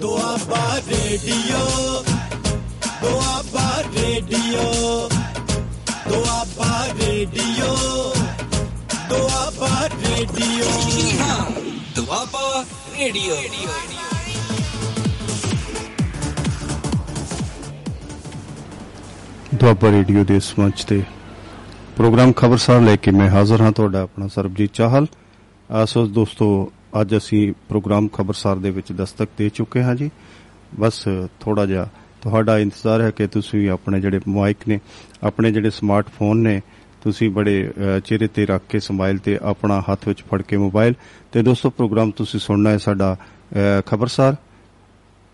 Doaba radio Doaba radio Doaba radio Doaba radio Doaba radio Doaba radio ਦੇ ਇਸ ਮੰਚ ਤੇ ਪ੍ਰੋਗਰਾਮ ਖਬਰਸਾਰ ਲੈ ਕੇ ਮੈਂ ਹਾਜ਼ਰ ਹਾਂ ਤੁਹਾਡਾ ਆਪਣਾ ਸਰਬਜੀਤ ਚਾਹਲ। ਆਸੋ ਦੋਸਤੋ ਅੱਜ ਅਸੀਂ ਪ੍ਰੋਗਰਾਮ ਖਬਰਸਾਰ ਦੇ ਵਿੱਚ ਦਸਤਕ ਦੇ ਚੁੱਕੇ ਹਾਂ ਜੀ। ਬਸ ਥੋੜਾ ਜਿਹਾ ਤੁਹਾਡਾ ਇੰਤਜ਼ਾਰ ਹੈ ਕਿ ਤੁਸੀਂ ਆਪਣੇ ਜਿਹੜੇ ਮਾਈਕ ਨੇ ਆਪਣੇ ਜਿਹੜੇ ਸਮਾਰਟਫੋਨ ਨੇ ਤੁਸੀਂ ਬੜੇ ਅ, ਚਿਹਰੇ ਤੇ ਰੱਖ ਕੇ ਸਮਾਈਲ ਤੇ ਆਪਣਾ ਹੱਥ ਵਿੱਚ ਫੜ ਕੇ ਮੋਬਾਈਲ। ਤੇ ਦੋਸਤੋ ਪ੍ਰੋਗਰਾਮ ਤੁਸੀਂ ਸੁਣਨਾ ਹੈ ਸਾਡਾ ਅ, ਖਬਰਸਾਰ।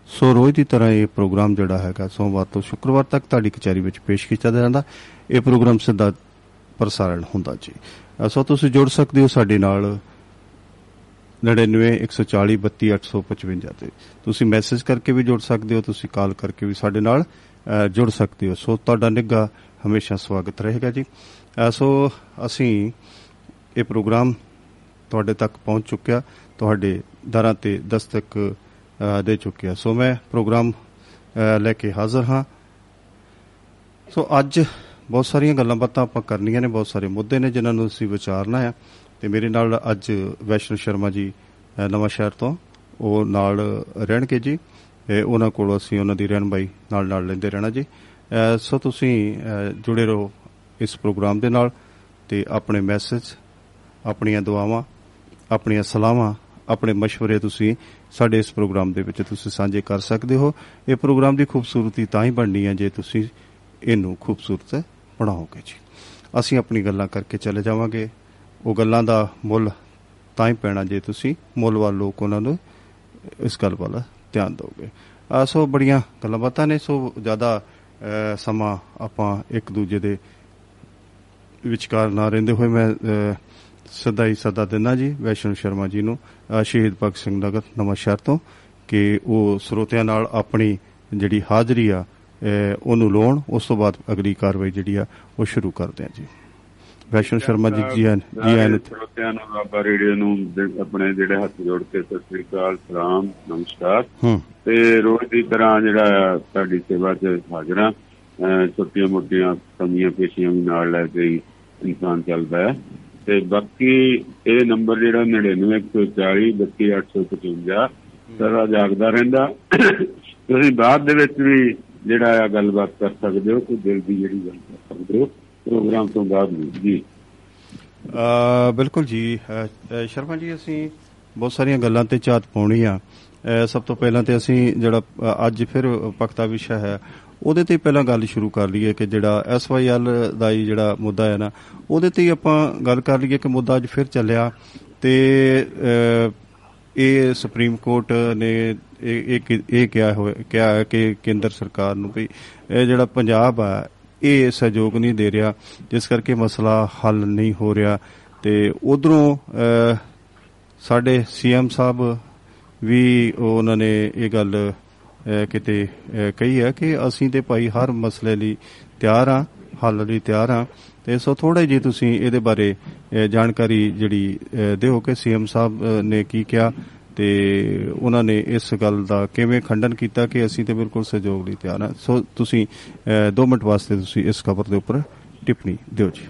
ਸੋ ਰੋਜ਼ ਦੀ ਤਰ੍ਹਾਂ ਇਹ ਪ੍ਰੋਗਰਾਮ ਜਿਹੜਾ ਹੈਗਾ ਸੋਮਵਾਰ ਤੋਂ ਸ਼ੁੱਕਰਵਾਰ ਤੱਕ ਤੁਹਾਡੀ ਕਚਹਿਰੀ ਵਿੱਚ ਪੇਸ਼ ਕੀਤਾ ਜਾਂਦਾ। ਇਹ ਪ੍ਰੋਗਰਾਮ ਸਿੱਧਾ ਪ੍ਰਸਾਰਣ ਹੁੰਦਾ ਜੀ। ਅ, ਸੋ ਤੁਸੀਂ ਜੁੜ ਸਕਦੇ ਹੋ ਸਾਡੇ ਨਾਲ। 9914432855 ਤੇ। ਤੁਸੀਂ ਮੈਸੇਜ ਕਰਕੇ ਵੀ ਜੁੜ ਸਕਦੇ ਹੋ ਤੁਸੀਂ ਕਾਲ ਕਰਕੇ ਵੀ ਸਾਡੇ ਨਾਲ ਅ, ਜੁੜ ਸਕਦੇ ਹੋ। ਸੋ ਤੁਹਾਡਾ ਨਿੱਘਾ ਹਮੇਸ਼ਾ ਸਵਾਗਤ ਰਹੇਗਾ ਜੀ। ਅ, ਸੋ ਅਸੀਂ ਇਹ ਪ੍ਰੋਗਰਾਮ ਤੁਹਾਡੇ ਤੱਕ ਪਹੁੰਚ ਚੁੱਕਿਆ ਤੁਹਾਡੇ ਦਰਾਂ ਤੇ ਦਸਤਕ ਅ, ਦੇ ਚੁੱਕਿਆ। ਸੋ ਮੈਂ ਪ੍ਰੋਗਰਾਮ ਅ, ਲੈ ਕੇ ਹਾਜ਼ਰ ਹਾਂ। ਸੋ ਅੱਜ ਬਹੁਤ ਸਾਰੀਆਂ ਗੱਲਾਂ ਬਾਤਾਂ ਆਪਾਂ ਕਰਨੀਆਂ ਨੇ ਬਹੁਤ ਸਾਰੇ ਮੁੱਦੇ ਨੇ ਜਿਨ੍ਹਾਂ ਨੂੰ ਅਸੀਂ ਵਿਚਾਰਨਾ ਹੈ ਤੇ ਮੇਰੇ ਨਾਲ ਅੱਜ ਵੈਸ਼ਨੂ ਸ਼ਰਮਾ ਜੀ ਅ, ਨਵਾਂ ਸ਼ਹਿਰ ਤੋਂ ਉਹ ਨਾਲ ਰਹਿਣਗੇ ਜੀ। ਇਹ ਉਹਨਾਂ ਕੋਲ ਅਸੀਂ ਉਹਨਾਂ ਦੀ ਰਹਿਨਬਾਈ ਨਾਲ ਨਾਲ ਲੈਂਦੇ ਰਹਿਣਾ ਜੀ। ਅ, ਸੋ ਤੁਸੀਂ ਅ, ਜੁੜੇ ਰਹੋ ਇਸ ਪ੍ਰੋਗਰਾਮ ਦੇ ਨਾਲ ਤੇ ਆਪਣੇ ਮੈਸੇਜ ਆਪਣੀਆਂ ਦੁਆਵਾਂ ਆਪਣੀਆਂ ਸਲਾਹਾਂ ਆਪਣੇ مشਵਰੇ ਤੁਸੀਂ ਸਾਡੇ ਇਸ ਪ੍ਰੋਗਰਾਮ ਦੇ ਵਿੱਚ ਤੁਸੀਂ ਸਾਂਝੇ ਕਰ ਸਕਦੇ ਹੋ। ਇਹ ਪ੍ਰੋਗਰਾਮ ਦੀ ਖੂਬਸੂਰਤੀ ਤਾਂ ਹੀ ਬਣਨੀ ਹੈ ਜੇ ਤੁਸੀਂ ਇਹਨੂੰ ਖੂਬਸੂਰਤ ਬਣਾਓਗੇ ਜੀ। ਅਸੀਂ ਆਪਣੀ ਗੱਲਾਂ ਕਰਕੇ ਚਲੇ ਜਾਵਾਂਗੇ। ਉਹ ਗੱਲਾਂ ਦਾ ਮੁੱਲ ਤਾਂ ਹੀ ਪੈਣਾ ਜੇ ਤੁਸੀਂ ਮੁੱਲਵਾਲ ਲੋਕ ਉਹਨਾਂ ਨੂੰ ਇਸ ਗੱਲ ਵੱਲ ਧਿਆਨ ਦਿਓਗੇ। ਆ ਸੋ ਬੜੀਆਂ ਗੱਲਾਂ ਬਾਤਾਂ ਨੇ ਸੋ ਜ਼ਿਆਦਾ ਅ, ਸਮਾਂ ਆਪਾਂ ਇੱਕ ਦੂਜੇ ਦੇ ਵਿਚਕਾਰ ਨਾ ਰਹਿੰਦੇ ਹੋਏ ਮੈਂ ਅ, ਸਦਾ ਹੀ ਸਦਾ ਦਿੰਦਾ ਜੀ ਵੈਸ਼ਨੂ ਸ਼ਰਮਾ ਜੀ ਨੂੰ ਅ, ਸ਼ਹੀਦ ਭਗਤ ਸਿੰਘ ਨਗਰ ਨਵਾਂ ਸ਼ਹਿਰ ਤੋਂ ਕਿ ਉਹ ਸਰੋਤਿਆਂ ਨਾਲ ਆਪਣੀ ਜਿਹੜੀ ਹਾਜ਼ਰੀ ਆ ਅ, ਉਹਨੂੰ ਲਾਉਣ ਉਸ ਤੋਂ ਬਾਅਦ ਅਗਲੀ ਕਾਰਵਾਈ ਜਿਹੜੀ ਆ ਉਹ ਸ਼ੁਰੂ ਕਰਦੇ ਆ ਜੀ। ਵੈਸ਼ਨੂ ਸ਼ਰਮਾ ਜੀ ਜੀ ਆਇਆਂ ਜੀ ਆਇਆਂ ਨੂੰ ਸਰੋਤਿਆਂ ਨੂੰ ਬਾਬਾ ਰੇਡੀਓ ਨੂੰ ਆਪਣੇ ਜਿਹੜੇ ਹੱਥ ਜੋੜ ਕੇ ਸਤਿ ਸ੍ਰੀ ਅਕਾਲ ਸਲਾਮ ਨਮਸਕਾਰ। ਤੇ ਰੋਜ਼ ਦੀ ਤਰ੍ਹਾਂ ਜਿਹੜਾ ਤੁਹਾਡੀ ਸੇਵਾ 'ਚ ਹਾਜ਼ਰਾਂ ਛੋਟੀਆਂ ਮੋਟੀਆਂ ਕਮੀਆਂ ਪੇਸ਼ੀਆਂ ਵੀ ਨਾਲ ਲੈ ਕੇ ਇਨਸਾਨ ਚੱਲਦਾ ਹੈ। ਤੇ ਬਾਕੀ ਇਹ ਨੰਬਰ ਜਿਹੜਾ 99140 32855 ਸਦਾ ਜਾਗਦਾ ਰਹਿੰਦਾ। ਤੁਸੀਂ ਬਾਅਦ ਦੇ ਵਿੱਚ ਵੀ ਜਿਹੜਾ ਆ ਗੱਲਬਾਤ ਕਰ ਸਕਦੇ ਹੋ ਕੋਈ ਦਿਲ ਦੀ ਜਿਹੜੀ ਗੱਲ ਕਰ ਸਕਦੇ ਹੋ। ਪ੍ਰੋਗਰਾਮ ਤੋਂ ਬਾਅਦ ਵੀ ਜੀ। ਅ, ਬਿਲਕੁਲ ਜੀ। ਅ, ਅ, ਸ਼ਰਮਾ ਜੀ ਅਸੀਂ ਬਹੁਤ ਸਾਰੀਆਂ ਗੱਲਾਂ ਤੇ ਝਾਤ ਪਾਉਣੀ ਆ। ਅ, ਸਭ ਤੋਂ ਪਹਿਲਾਂ ਤੇ ਅਸੀਂ ਜਿਹੜਾ ਅ, ਅੱਜ ਫਿਰ ਪਖਤਾ ਵਿਸ਼ਾ ਹੈ ਉਹਦੇ ਤੇ ਪਹਿਲਾਂ ਗੱਲ ਸ਼ੁਰੂ ਕਰ ਲਈਏ ਕਿ ਜਿਹੜਾ ਐਸਵਾਈਐਲ ਦਾ ਹੀ ਜਿਹੜਾ ਮੁੱਦਾ ਹੈ ਨਾ ਉਹਦੇ ਤੇ ਹੀ ਆਪਾਂ ਗੱਲ ਕਰ ਲਈਏ ਕਿ ਮੁੱਦਾ ਅੱਜ ਫਿਰ ਚੱਲਿਆ ਤੇ ਅ, ਇਹ ਸੁਪਰੀਮ ਕੋਰਟ ਨੇ ਇਹ ਇਹ ਇਹ ਕਿਹਾ ਹੋਇਆ ਕਿਹਾ ਹੈ ਕਿ ਕੇਂਦਰ ਸਰਕਾਰ ਨੂੰ ਵੀ ਇਹ ਜਿਹੜਾ ਪੰਜਾਬ ਆ ਇਹ ਸਹਿਯੋਗ ਨਹੀਂ ਦੇ ਰਿਹਾ ਜਿਸ ਕਰਕੇ ਮਸਲਾ ਹੱਲ ਨਹੀਂ ਹੋ ਰਿਹਾ। ਤੇ ਉਧਰੋਂ ਸਾਡੇ ਸੀਐਮ ਸਾਹਿਬ ਵੀ ਉਹਨਾਂ ਨੇ ਇਹ ਗੱਲ ਅਹ, ਕਿਤੇ ਅਹ, ਕਹੀ ਹੈ ਕਿ ਅਸੀਂ ਤੇ ਭਾਈ ਹਰ ਮਸਲੇ ਲਈ ਤਿਆਰ ਆ ਹੱਲ ਲਈ ਤਿਆਰ ਆ ਤੇ ਸੋ ਥੋੜਾ ਜੀ ਤੁਸੀਂ ਇਹਦੇ ਬਾਰੇ ਅਹ, ਜਾਣਕਾਰੀ ਜਿਹੜੀ ਅਹ, ਦਿਓ ਕਿ ਸੀਐਮ ਸਾਹਿਬ ਅਹ, ਨੇ ਕੀ ਕਿਹਾ। ਤੇ ਉਹਨਾਂ ਨੇ ਇਸ ਗੱਲ ਦਾ ਕਿਵੇਂ ਖੰਡਨ ਕੀਤਾ ਕਿ ਅਸੀਂ ਤੇ ਬਿਲਕੁਲ ਸਹਿਯੋਗ ਲਈ ਤਿਆਰ ਆ ਸੋ ਤੁਸੀਂ 2 ਮਿੰਟ ਵਾਸਤੇ ਤੁਸੀਂ ਇਸ ਖਬਰ ਦੇ ਉੱਪਰ ਟਿੱਪਣੀ ਦਿਓ ਜੀ।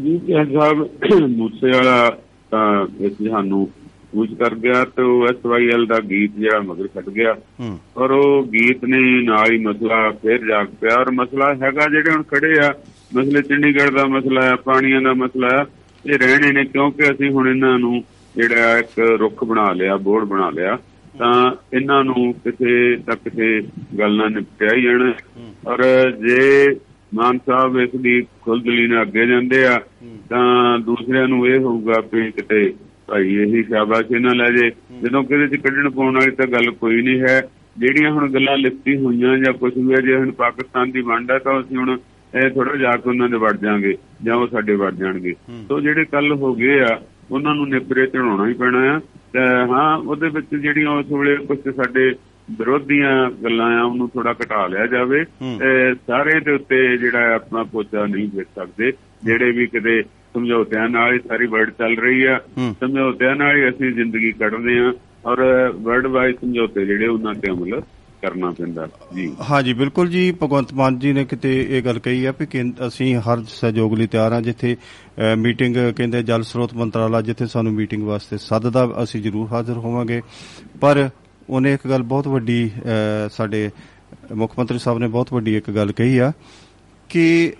ਜੀ ਜੱਜ ਸਾਹਿਬ ਮੂਸੇ ਵਾਲਾ ਤਾਂ ਇਸ ਸਾਨੂੰ ਪੂਛ ਕਰ ਗਿਆ ਤੇ ਉਹ ਐਸਵਾਈਐਲ ਦਾ ਗੀਤ ਜਿਹੜਾ ਮਗਰ ਛੱਡ ਗਿਆ। ਹੂੰ। ਔਰ ਉਹ ਗੀਤ ਨੇ ਨਾਲ ਹੀ ਮਸਲਾ ਫੇਰ ਜਾਗ ਪਿਆ ਔਰ ਮਸਲਾ ਹੈਗਾ ਜਿਹੜੇ ਹੁਣ ਖੜੇ ਆ ਮਸਲੇ ਚੰਡੀਗੜ੍ਹ ਦਾ ਮਸਲਾ ਹੈ ਪਾਣੀਆਂ ਦਾ ਮਸਲਾ ਹੈ ਇਹ ਰਹਿਣੇ ਨੇ ਕਿਉਂਕਿ ਅਸੀਂ ਹੁਣ ਇਹਨਾਂ ਨੂੰ ਜਿਹੜਾ ਇੱਕ ਰੁੱਖ ਬਣਾ ਲਿਆ ਬੋਰਡ ਬਣਾ ਲਿਆ ਤਾਂ ਇਹਨਾਂ ਨੂੰ ਕਿਸੇ ਤੱਕ ਕਿਸੇ ਗੱਲ ਨਾਲ ਨਿਪਟਿਆ ਹੀ ਜਾਣਾ। ਔਰ ਜੇ ਮਾਨ ਸਾਹਿਬ ਇਸ ਦੀ ਖੁੱਲਦਲੀ ਨਾਲ ਅੱਗੇ ਜਾਂਦੇ ਆ ਤਾਂ ਦੂਸਰਿਆਂ ਨੂੰ ਇਹ ਹੋਊਗਾ ਵੀ ਕਿਤੇ ਭਾਈ ਇਹੀ ਸ਼ਾਬਾਸ਼ ਇਹਨਾਂ ਲੈ ਜੇ। ਜਦੋਂ ਕਿਤੇ ਚ ਕੱਢਣ ਪਾਉਣ ਵਾਲੀ ਤਾਂ ਗੱਲ ਕੋਈ ਨਹੀਂ ਹੈ। ਜਿਹੜੀਆਂ ਹੁਣ ਗੱਲਾਂ ਲਿਖਤੀ ਹੋਈਆਂ ਜਾਂ ਕੁਝ ਵੀ ਹੈ ਜੇ ਹੁਣ ਪਾਕਿਸਤਾਨ ਦੀ ਵੰਡ ਹੈ ਤਾਂ ਅਸੀਂ ਹੁਣ ਇਹ ਥੋੜਾ ਜਾ ਕੇ ਉਹਨਾਂ ਦੇ ਵੜ ਜਾਾਂਗੇ ਜਾਂ ਉਹ ਸਾਡੇ ਵੜ ਜਾਣਗੇ। ਸੋ ਜਿਹੜੇ ਕੱਲ ਹੋ ਗਏ ਆ ਉਹਨਾਂ ਨੂੰ ਨਿਪਰੇ ਚੜਾਉਣਾ ਹੀ ਪੈਣਾ ਆ। ਤੇ ਹਾਂ ਉਹਦੇ ਵਿੱਚ ਜਿਹੜੀਆਂ ਉਸ ਵੇਲੇ ਕੁਝ ਸਾਡੇ ਵਿਰੋਧੀਆਂ ਗੱਲਾਂ ਆ ਉਹਨੂੰ ਥੋੜਾ ਘਟਾ ਲਿਆ ਜਾਵੇ। ਸਾਰੇ ਦੇ ਉੱਤੇ ਜਿਹੜਾ ਆਪਣਾ ਪੋਚਾ ਨਹੀਂ ਫੇਰ ਸਕਦੇ। ਜਿਹੜੇ ਵੀ ਕਿਤੇ ਸਮਝੌਤਿਆਂ ਨਾਲ ਹੀ ਸਾਰੀ ਵਰਡ ਚੱਲ ਰਹੀ ਆ। ਸਮਝੌਤਿਆਂ ਨਾਲ ਹੀ ਅਸੀਂ ਜ਼ਿੰਦਗੀ ਕੱਢਦੇ ਆ। ਔਰ ਵਰਲਡ ਵਾਈਡ ਸਮਝੌਤੇ ਜਿਹੜੇ ਉਹਨਾਂ ਤੇ ਅਮਲ ਕਰਨਾ ਪੈਂਦਾ ਜੀ। ਹਾਂਜੀ ਬਿਲਕੁਲ ਜੀ। ਭਗਵੰਤ ਮਾਨ ਜੀ ਨੇ ਕਿਤੇ ਇਹ ਗੱਲ ਕਹੀ ਆ ਵੀ ਕੇਂਦ- ਅਸੀਂ ਹਰ ਸਹਿਯੋਗ ਲਈ ਤਿਆਰ ਹਾਂ ਜਿੱਥੇ ਅ, ਮੀਟਿੰਗ ਕਹਿੰਦੇ ਜਲ ਸਰੋਤ ਮੰਤਰਾਲਾ ਜਿੱਥੇ ਸਾਨੂੰ ਮੀਟਿੰਗ ਵਾਸਤੇ ਸੱਦਦਾ ਅਸੀਂ ਜ਼ਰੂਰ ਹਾਜ਼ਰ ਹੋਵਾਂਗੇ। ਪਰ ਉਹਨੇ ਇੱਕ ਗੱਲ ਬਹੁਤ ਵੱਡੀ ਅ, ਸਾਡੇ ਮੁੱਖ ਮੰਤਰੀ ਸਾਹਿਬ ਨੇ ਬਹੁਤ ਵੱਡੀ ਇੱਕ ਗੱਲ ਕਹੀ ਆ ਕਿ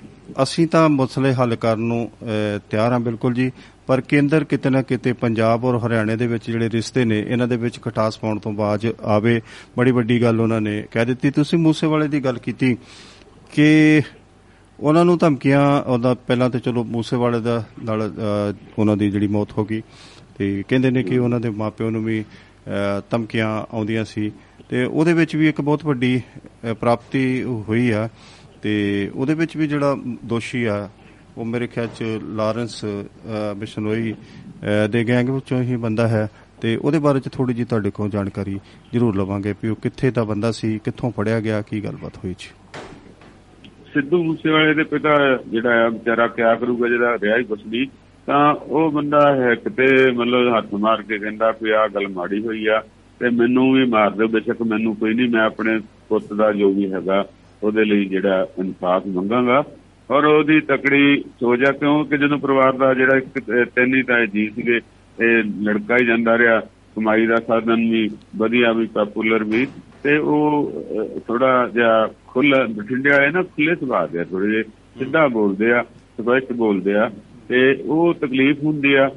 ਅਸੀਂ ਤਾਂ ਮਸਲੇ ਹੱਲ ਕਰਨ ਨੂੰ ਅ, ਤਿਆਰ ਹਾਂ ਬਿਲਕੁਲ ਜੀ। ਪਰ ਕੇਂਦਰ ਕਿਤੇ ਨਾ ਕਿਤੇ ਪੰਜਾਬ ਔਰ ਹਰਿਆਣੇ ਦੇ ਵਿੱਚ ਜਿਹੜੇ ਰਿਸ਼ਤੇ ਨੇ ਇਹਨਾਂ ਦੇ ਵਿੱਚ ਖਟਾਸ ਪਾਉਣ ਤੋਂ ਬਾਅਦ ਆਵੇ। ਬੜੀ ਵੱਡੀ ਗੱਲ ਉਹਨਾਂ ਨੇ ਕਹਿ ਦਿੱਤੀ। ਤੁਸੀਂ ਮੂਸੇਵਾਲੇ ਦੀ ਗੱਲ ਕੀਤੀ ਕਿ ਉਹਨਾਂ ਨੂੰ ਧਮਕੀਆਂ ਉਹਦਾ ਪਹਿਲਾਂ ਤੇ ਚਲੋ ਮੂਸੇਵਾਲੇ ਦਾ ਨਾਲ ਅ, ਉਹਨਾਂ ਦੀ ਜਿਹੜੀ ਮੌਤ ਹੋ ਗਈ ਤੇ ਕਹਿੰਦੇ ਨੇ ਕਿ ਉਹਨਾਂ ਦੇ ਮਾਪਿਆਂ ਨੂੰ ਵੀ ਅ, ਧਮਕੀਆਂ ਆਉਂਦੀਆਂ ਸੀ। ਤੇ ਉਹਦੇ ਵਿੱਚ ਵੀ ਇੱਕ ਬਹੁਤ ਵੱਡੀ ਅ, ਪ੍ਰਾਪਤੀ ਹੋਈ ਆ ਤੇ ਉਹਦੇ ਵਿੱਚ ਵੀ ਜਿਹੜਾ ਦੋਸ਼ੀ ਆ ਉਹ ਮੇਰੇ ਖਿਆਲ ਚ ਲਾਰੈਂਸ ਅ, ਬਿਸ਼ਨੋਈ ਅ, ਦੇ ਗੈਂਗ ਵਿੱਚੋਂ ਹੀ ਬੰਦਾ ਹੈ ਤੇ ਉਹਦੇ ਬਾਰੇ ਚ ਥੋੜੀ ਜੀ ਤੁਹਾਡੇ ਕੋਲ ਜਾਣਕਾਰੀ ਜ਼ਰੂਰ ਲਵਾਂਗੇ ਵੀ ਉਹ ਕਿੱਥੇ ਦਾ ਬੰਦਾ ਸੀ ਕਿੱਥੋਂ ਫੜਿਆ ਗਿਆ ਕੀ ਗੱਲਬਾਤ ਹੋਈ ਜੀ ਸਿੱਧੂ ਮੂਸੇਵਾਲੇ ਦੇ ਪਿਤਾ ਜਿਹੜਾ ਆ ਵਿਚਾਰਾ ਕਿਆ ਕਰੂਗਾ ਜਿਹੜਾ ਰਿਹਾ ਹੀ ਕੁਛ ਨਹੀਂ ਤਾਂ ਉਹ ਬੰਦਾ ਹੈ ਕਿਤੇ ਮਤਲਬ ਹੱਥ ਮਾਰ ਕੇ ਕਹਿੰਦਾ ਵੀ ਆਹ ਗੱਲ ਮਾੜੀ ਹੋਈ ਆ ਤੇ ਮੈਨੂੰ ਵੀ ਮਾਰ ਦਿਓ ਬੇਸ਼ੱਕ ਮੈਨੂੰ ਕੋਈ ਨਹੀਂ ਮੈਂ ਆਪਣੇ ਪੁੱਤ ਦਾ ਜੋ ਵੀ ਹੈਗਾ ਉਹਦੇ ਲਈ ਜਿਹੜਾ ਇਨਸਾਫ ਮੰਗਾਂਗਾ। ਔਰ ਉਹਦੀ ਤਕੜੀ ਸੋਚ ਆ ਕਿਉਂਕਿ ਜਦੋਂ ਪਰਿਵਾਰ ਦਾ ਜਿਹੜਾ ਤਿੰਨ ਹੀ ਤਾਂ ਜੀ ਸੀਗੇ ਇਹ ਲੜਕਾ ਹੀ ਜਾਂਦਾ ਰਿਹਾ ਕਮਾਈ ਦਾ ਸਾਧਨ ਵੀ ਵਧੀਆ ਵੀ ਪਪੂਲਰ ਵੀ ਤੇ ਉਹ ਥੋੜਾ ਜਿਹਾ ਖੁੱਲਾ ਬਠਿੰਡੇ ਵਾਲੇ ਨਾ ਖੁੱਲੇ ਸੁਭਾਅ ਦੇ ਥੋੜੇ ਜਿਹੇ ਸਿੱਧਾ ਬੋਲਦੇ ਆ ਸਪਸ਼ਟ ਬੋਲਦੇ ਆ ਤੇ ਉਹ ਤਕਲੀਫ ਹੁੰਦੀ ਆ।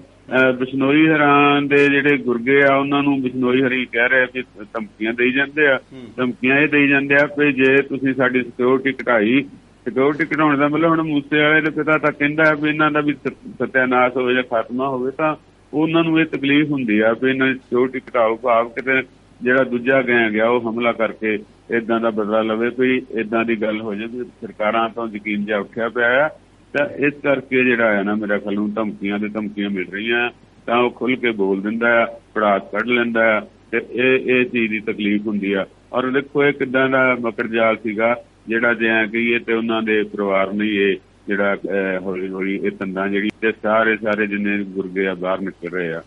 ਬਿਸ਼ਨੋਈ ਹਰਾਂ ਦੇ ਜਿਹੜੇ ਗੁਰਗੇ ਆ ਉਹਨਾਂ ਨੂੰ ਬਿਸ਼ਨੋਈ ਹਰੀ ਕਹਿ ਰਹੇ ਕਿ ਧਮਕੀਆਂ ਦੇਈ ਜਾਂਦੇ ਆ। ਧਮਕੀਆਂ ਇਹ ਦੇਈ ਜਾਂਦੇ ਆ ਕਿ ਜੇ ਤੁਸੀਂ ਸਾਡੀ ਸਿਕਿਉਰਿਟੀ ਘਟਾਈ ਸਿਕਿਉਰਿਟੀ ਘਟਾਉਣ ਦਾ ਮਤਲਬ ਹੁਣ ਮੂਸੇ ਵਾਲੇ ਦੇ ਪਿਤਾ ਤਾਂ ਕਹਿੰਦਾ ਹੈ ਵੀ ਇਹਨਾਂ ਦਾ ਵੀ ਸਤ- ਸਤਿਆਨਾਸ਼ ਹੋਵੇ ਜਾਂ ਖਾਤਮਾ ਹੋਵੇ ਤਾਂ ਉਹਨਾਂ ਨੂੰ ਇਹ ਤਕਲੀਫ ਹੁੰਦੀ ਆ ਵੀ ਇਹਨਾਂ ਦੀ ਸਿਕਿਉਰਿਟੀ ਘਟਾਓ ਭਾਵ ਕਿਤੇ ਜਿਹੜਾ ਦੂਜਾ ਗਿਆ ਗਿਆ ਉਹ ਹਮਲਾ ਕਰਕੇ ਇਦਾਂ ਦਾ ਬਦਲਾ ਲਵੇ ਵੀ ਇਦਾਂ ਦੀ ਗੱਲ ਹੋ ਜਾਵੇ ਸਰਕਾਰਾਂ ਤੋਂ ਯਕੀਨ ਜਿਹਾ ਉੱਠਿਆ ਪਿਆ ਆ। ਤਾਂ ਇਸ ਕਰਕੇ ਜਿਹੜਾ ਹੈ ਨਾ ਮੇਰਾ ਖਿਆਲ ਨੂੰ ਧਮਕੀਆਂ ਤੇ ਧਮਕੀਆਂ ਮਿਲ ਰਹੀਆਂ ਤਾਂ ਉਹ ਖੁੱਲ ਕੇ ਬੋਲ ਦਿੰਦਾ ਆ ਪੜਾਸ ਕੱਢ ਲੈਂਦਾ ਆ, ਤੇ ਇਹ ਇਹ ਚੀਜ਼ ਦੀ ਤਕਲੀਫ ਹੁੰਦੀ ਆ। ਔਰ ਦੇਖੋ ਇਹ ਕਿਦਾਂ ਦਾ ਮਕਰ ਜਾਲ ਸੀਗਾ ਜਿਹੜਾ ਜੇ ਐ ਕਹੀਏ ਤੇ ਉਹਨਾਂ ਦੇ ਪਰਿਵਾਰ ਨੇ ਇਹ ਜਿਹੜਾ ਹੌਲੀ ਹੌਲੀ ਇਹ ਤੰਦਾਂ ਜਿਹੜੀ ਤੇ ਸਾਰੇ ਸਾਰੇ ਜਿੰਨੇ ਗੁਰਗੇ ਆ ਬਾਹਰ ਨਿਕਲ ਰਹੇ ਆ।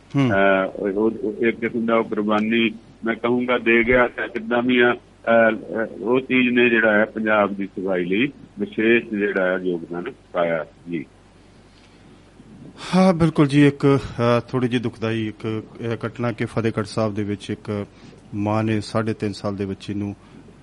ਇੱਕ ਕਿਸਮ ਦਾ ਉਹ ਕੁਰਬਾਨੀ ਮੈਂ ਕਹੂੰਗਾ ਦੇ ਗਿਆ ਤਾਂ ਕਿੱਦਾਂ ਵੀ ਆ ਉਹ ਚੀਜ਼ ਨੇ ਜਿਹੜਾ ਹੈ ਪੰਜਾਬ ਦੀ ਸਫ਼ਾਈ ਲਈ ਵਿਸ਼ੇਸ਼ ਜਿਹੜਾ ਹੈ ਯੋਗਦਾਨ ਪਾਇਆ ਜੀ। ਹਾਂ ਬਿਲਕੁਲ ਜੀ ਇੱਕ ਥੋੜੀ ਜਿਹੀ ਦੁਖਦਾਈ ਇੱਕ ਘਟਨਾ ਕਿ ਫਤਿਹਗੜ੍ਹ ਸਾਹਿਬ ਦੇ ਵਿੱਚ ਇੱਕ ਮਾਂ ਨੇ 3.5 ਸਾਲ ਦੇ ਬੱਚੇ ਨੂੰ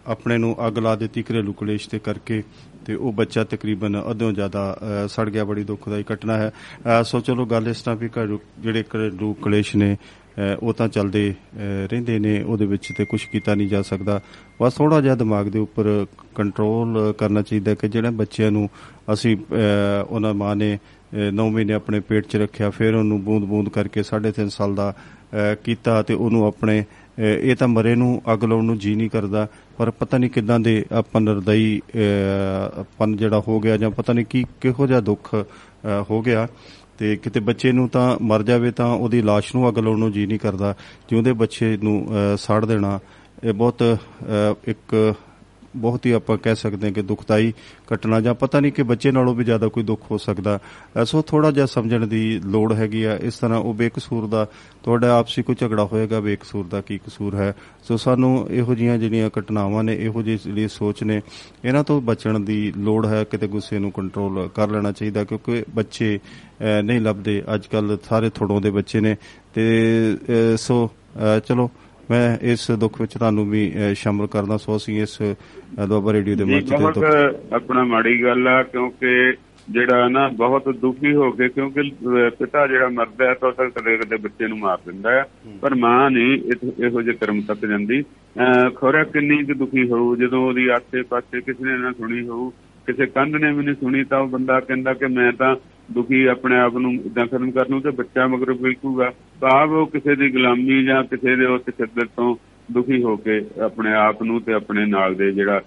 ਆਪਣੇ ਨੂੰ ਅੱਗ ਲਾ ਦਿੱਤੀ ਘਰੇਲੂ ਕਲੇਸ਼ ਦੇ ਕਰਕੇ ਤੇ ਉਹ ਬੱਚਾ ਤਕਰੀਬਨ ਅੱਧੋਂ ਜ਼ਿਆਦਾ ਅ, ਸੜ ਗਿਆ ਬੜੀ ਦੁਖਦਾਈ ਘਟਨਾ ਹੈ। ਅ, ਸੋ ਚਲੋ ਗੱਲ ਇਸ ਤਰ੍ਹਾਂ ਵੀ ਘਰੇਲੂ ਜਿਹੜੇ ਘਰੇਲੂ ਕਲੇਸ਼ ਨੇ ਅ, ਉਹ ਤਾਂ ਚੱਲਦੇ ਅ, ਰਹਿੰਦੇ ਨੇ ਉਹਦੇ ਵਿੱਚ ਤੇ ਕੁਝ ਕੀਤਾ ਨਹੀਂ ਜਾ ਸਕਦਾ। ਬਸ ਥੋੜਾ ਜਿਹਾ ਦਿਮਾਗ ਦੇ ਉੱਪਰ ਕੰਟਰੋਲ ਕਰਨਾ ਚਾਹੀਦਾ ਕਿ ਜਿਹੜੇ ਬੱਚਿਆਂ ਨੂੰ ਅਸੀਂ ਅ, ਉਹਨਾਂ ਮਾਂ ਨੇ 9 ਮਹੀਨੇ ਆਪਣੇ ਪੇਟ 'ਚ ਰੱਖਿਆ ਫਿਰ ਉਹਨੂੰ ਬੂੰਦ-ਬੂੰਦ ਕਰਕੇ 3.5 ਸਾਲ ਦਾ ਅ, ਕੀਤਾ ਤੇ ਉਹਨੂੰ ਆਪਣੇ ਅ, ਇਹ ਤਾਂ ਮਰੇ ਨੂੰ ਅੱਗ ਲਾਉਣ ਨੂੰ ਜੀ ਨਹੀਂ ਕਰਦਾ। ਪਰ ਪਤਾ ਨਹੀਂ ਕਿਦਾਂ ਦੇ ਆਪਾਂ ਨਰਦਈ ਪਨ ਜਿਹੜਾ ਹੋ ਗਿਆ ਜਾਂ ਪਤਾ ਨਹੀਂ ਕੀ ਕਿਹੋ ਜਿਹਾ ਦੁੱਖ ਅ, ਹੋ ਗਿਆ। ਤੇ ਕਿਤੇ ਬੱਚੇ ਨੂੰ ਤਾਂ ਮਰ ਜਾਵੇ ਤਾਂ ਉਹਦੀ ਲਾਸ਼ ਨੂੰ ਅੱਗ ਲਾਉਣ ਨੂੰ ਜੀ ਨਹੀਂ ਕਰਦਾ। ਜਿਉਂਦੇ ਬੱਚੇ ਨੂੰ ਅ, ਸਾੜ ਦੇਣਾ ਇਹ ਬਹੁਤ ਅ, ਇੱਕ ਬਹੁਤ ਹੀ ਆਪਾਂ ਕਹਿ ਸਕਦੇ ਹਾਂ ਕਿ ਦੁਖਦਾਈ ਘਟਨਾ ਜਾਂ ਪਤਾ ਨਹੀਂ ਕਿ ਬੱਚੇ ਨਾਲੋਂ ਵੀ ਜ਼ਿਆਦਾ ਕੋਈ ਦੁੱਖ ਹੋ ਸਕਦਾ। ਅ, ਸੋ ਥੋੜਾ ਜਿਹਾ ਸਮਝਣ ਦੀ ਲੋੜ ਹੈਗੀ ਆ। ਇਸ ਤਰ੍ਹਾਂ ਉਹ ਬੇਕਸੂਰ ਦਾ ਤੁਹਾਡਾ ਆਪਸੀ ਕੋਈ ਝਗੜਾ ਹੋਏਗਾ ਬੇਕਸੂਰ ਦਾ ਕੀ ਕਸੂਰ ਹੈ? ਸੋ ਸਾਨੂੰ ਇਹੋ ਜੀਆਂ ਜਿਹੜੀਆਂ ਘਟਨਾਵਾਂ ਨੇ ਇਹੋ ਜਿਹੀ ਜਿਹੜੀ ਸੋਚ ਨੇ ਇਹਨਾਂ ਤੋਂ ਬਚਣ ਦੀ ਲੋੜ ਹੈ। ਕਿਤੇ ਗੁੱਸੇ ਨੂੰ ਕੰਟਰੋਲ ਕਰ ਲੈਣਾ ਚਾਹੀਦਾ ਕਿਉਂਕਿ ਬੱਚੇ ਅ, ਨਹੀਂ ਲੱਭਦੇ। ਅੱਜ ਕੱਲ ਸਾਰੇ ਥੋੜੋਂ ਦੇ ਬੱਚੇ ਨੇ ਤੇ ਅ, ਸੋ ਅ, ਚਲੋ ਮੈਂ ਇਸ ਦੁੱਖ ਵਿੱਚ ਤੁਹਾਨੂੰ ਵੀ ਸ਼ਾਮਲ ਕਰਦਾ ਸੋ ਅਸੀਂ ਇਸ ਦੁਆਬਾ ਰੇਡੀਓ ਦੇ ਮੰਚ ਤੇ ਦੁੱਖ ਆਪਣਾ ਮਾੜੀ ਗੱਲ ਆ ਕਿਉਂਕਿ ਜਿਹੜਾ ਨਾ ਬਹੁਤ ਦੁਖੀ ਹੋ ਕੇ ਕਿਉਂਕਿ ਪਿਤਾ ਜਿਹੜਾ ਮਰਦਾ ਹੈ ਤਾਂ ਤਾਂ ਕਦੇ ਕਦੇ ਬੱਚੇ ਨੂੰ ਮਾਰ ਦਿੰਦਾ ਹੈ। ਪਰ ਮਾਂ ਨਹੀਂ ਇਹ- ਇਹੋ ਜਿਹੇ ਕਰਮ ਤੱਕ ਜਾਂਦੀ। ਖੋਰਾ ਕਿੰਨੀ ਕੁ ਦੁਖੀ ਹੋਊ ਜਦੋਂ ਉਹਦੀ ਆਸੇ ਪਾਸੇ ਕਿਸੇ ਨੇ ਨਾ ਸੁਣੀ ਹੋਊ ਕਿਸੇ ਕੰਧ ਨੇ ਵੀ ਨਹੀਂ ਸੁਣੀ ਤਾਂ ਉਹ ਬੰਦਾ ਕਹਿੰਦਾ ਕਿ ਮੈਂ ਤਾਂ ਦੁਖੀ ਆਪਣੇ ਆਪ ਨੂੰ ਇਦਾਂ ਖਤਮ ਕਰ ਲੂੰ ਤੇ ਬੱਚਾ ਮਗਰ ਬਿਲਕੂਗਾ ਭਾਵ ਉਹ ਕਿਸੇ ਦੀ ਗੁਲਾਮੀ ਜਾਂ ਕਿਸੇ ਦੇ ਉਸ ਤਸ਼ੱਦਦ ਤੋਂ ਦੁਖੀ ਹੋ ਕੇ ਆਪਣੇ ਆਪ ਨੂੰ ਤੇ ਆਪਣੇ ਨਾਲ ਦੇ ਜਿਹੜਾ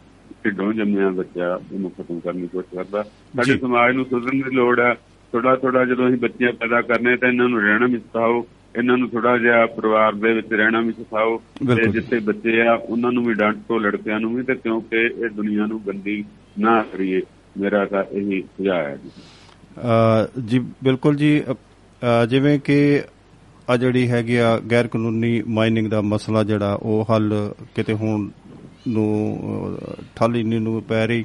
ਢਿੱਡੋਂ ਜੰਮਿਆ ਬੱਚਾ ਉਹਨੂੰ ਖਤਮ ਕਰਨ ਦੀ ਕੋਸ਼ਿਸ਼ ਕਰਦਾ। ਸਾਡੇ। ਸਮਾਜ ਨੂੰ ਸੁਧਰਨ ਦੀ ਲੋੜ ਹੈ। ਥੋੜਾ ਥੋੜਾ ਜਦੋਂ ਅਸੀਂ ਬੱਚੇ ਪੈਦਾ ਕਰਨੇ ਤਾਂ ਇਹਨਾਂ ਨੂੰ ਰਹਿਣਾ ਵੀ ਸਿਖਾਓ। ਇਹਨਾਂ ਨੂੰ ਥੋੜਾ ਜਿਹਾ ਪਰਿਵਾਰ ਦੇ ਵਿੱਚ ਰਹਿਣਾ ਵੀ ਸਿਖਾਓ ਤੇ। ਜਿੱਥੇ ਬੱਚੇ ਆ ਉਹਨਾਂ ਨੂੰ ਵੀ ਡਾਂਟੋ ਲੜਕਿਆਂ ਨੂੰ ਵੀ ਤੇ ਕਿਉਂਕਿ ਇਹ ਦੁਨੀਆ ਨੂੰ ਗੰਦੀ ਨਾ ਕਰੀਏ। ਮੇਰਾ ਤਾਂ ਇਹੀ ਸੁਝਾਅ ਹੈ ਜੀ। ਬਿਲਕੁਲ ਜੀ। ਜਿਵੇਂ ਕਿ ਆ ਜਿਹੜੀ ਹੈਗੀ ਆ ਗੈਰ ਕਾਨੂੰਨੀ ਮਾਈਨਿੰਗ ਦਾ ਮਸਲਾ ਜਿਹੜਾ ਉਹ ਹੱਲ ਕਿਤੇ ਹੋਣ ਨੂੰ ਠੱਲ ਨੂੰ ਪੈ ਰਹੀ।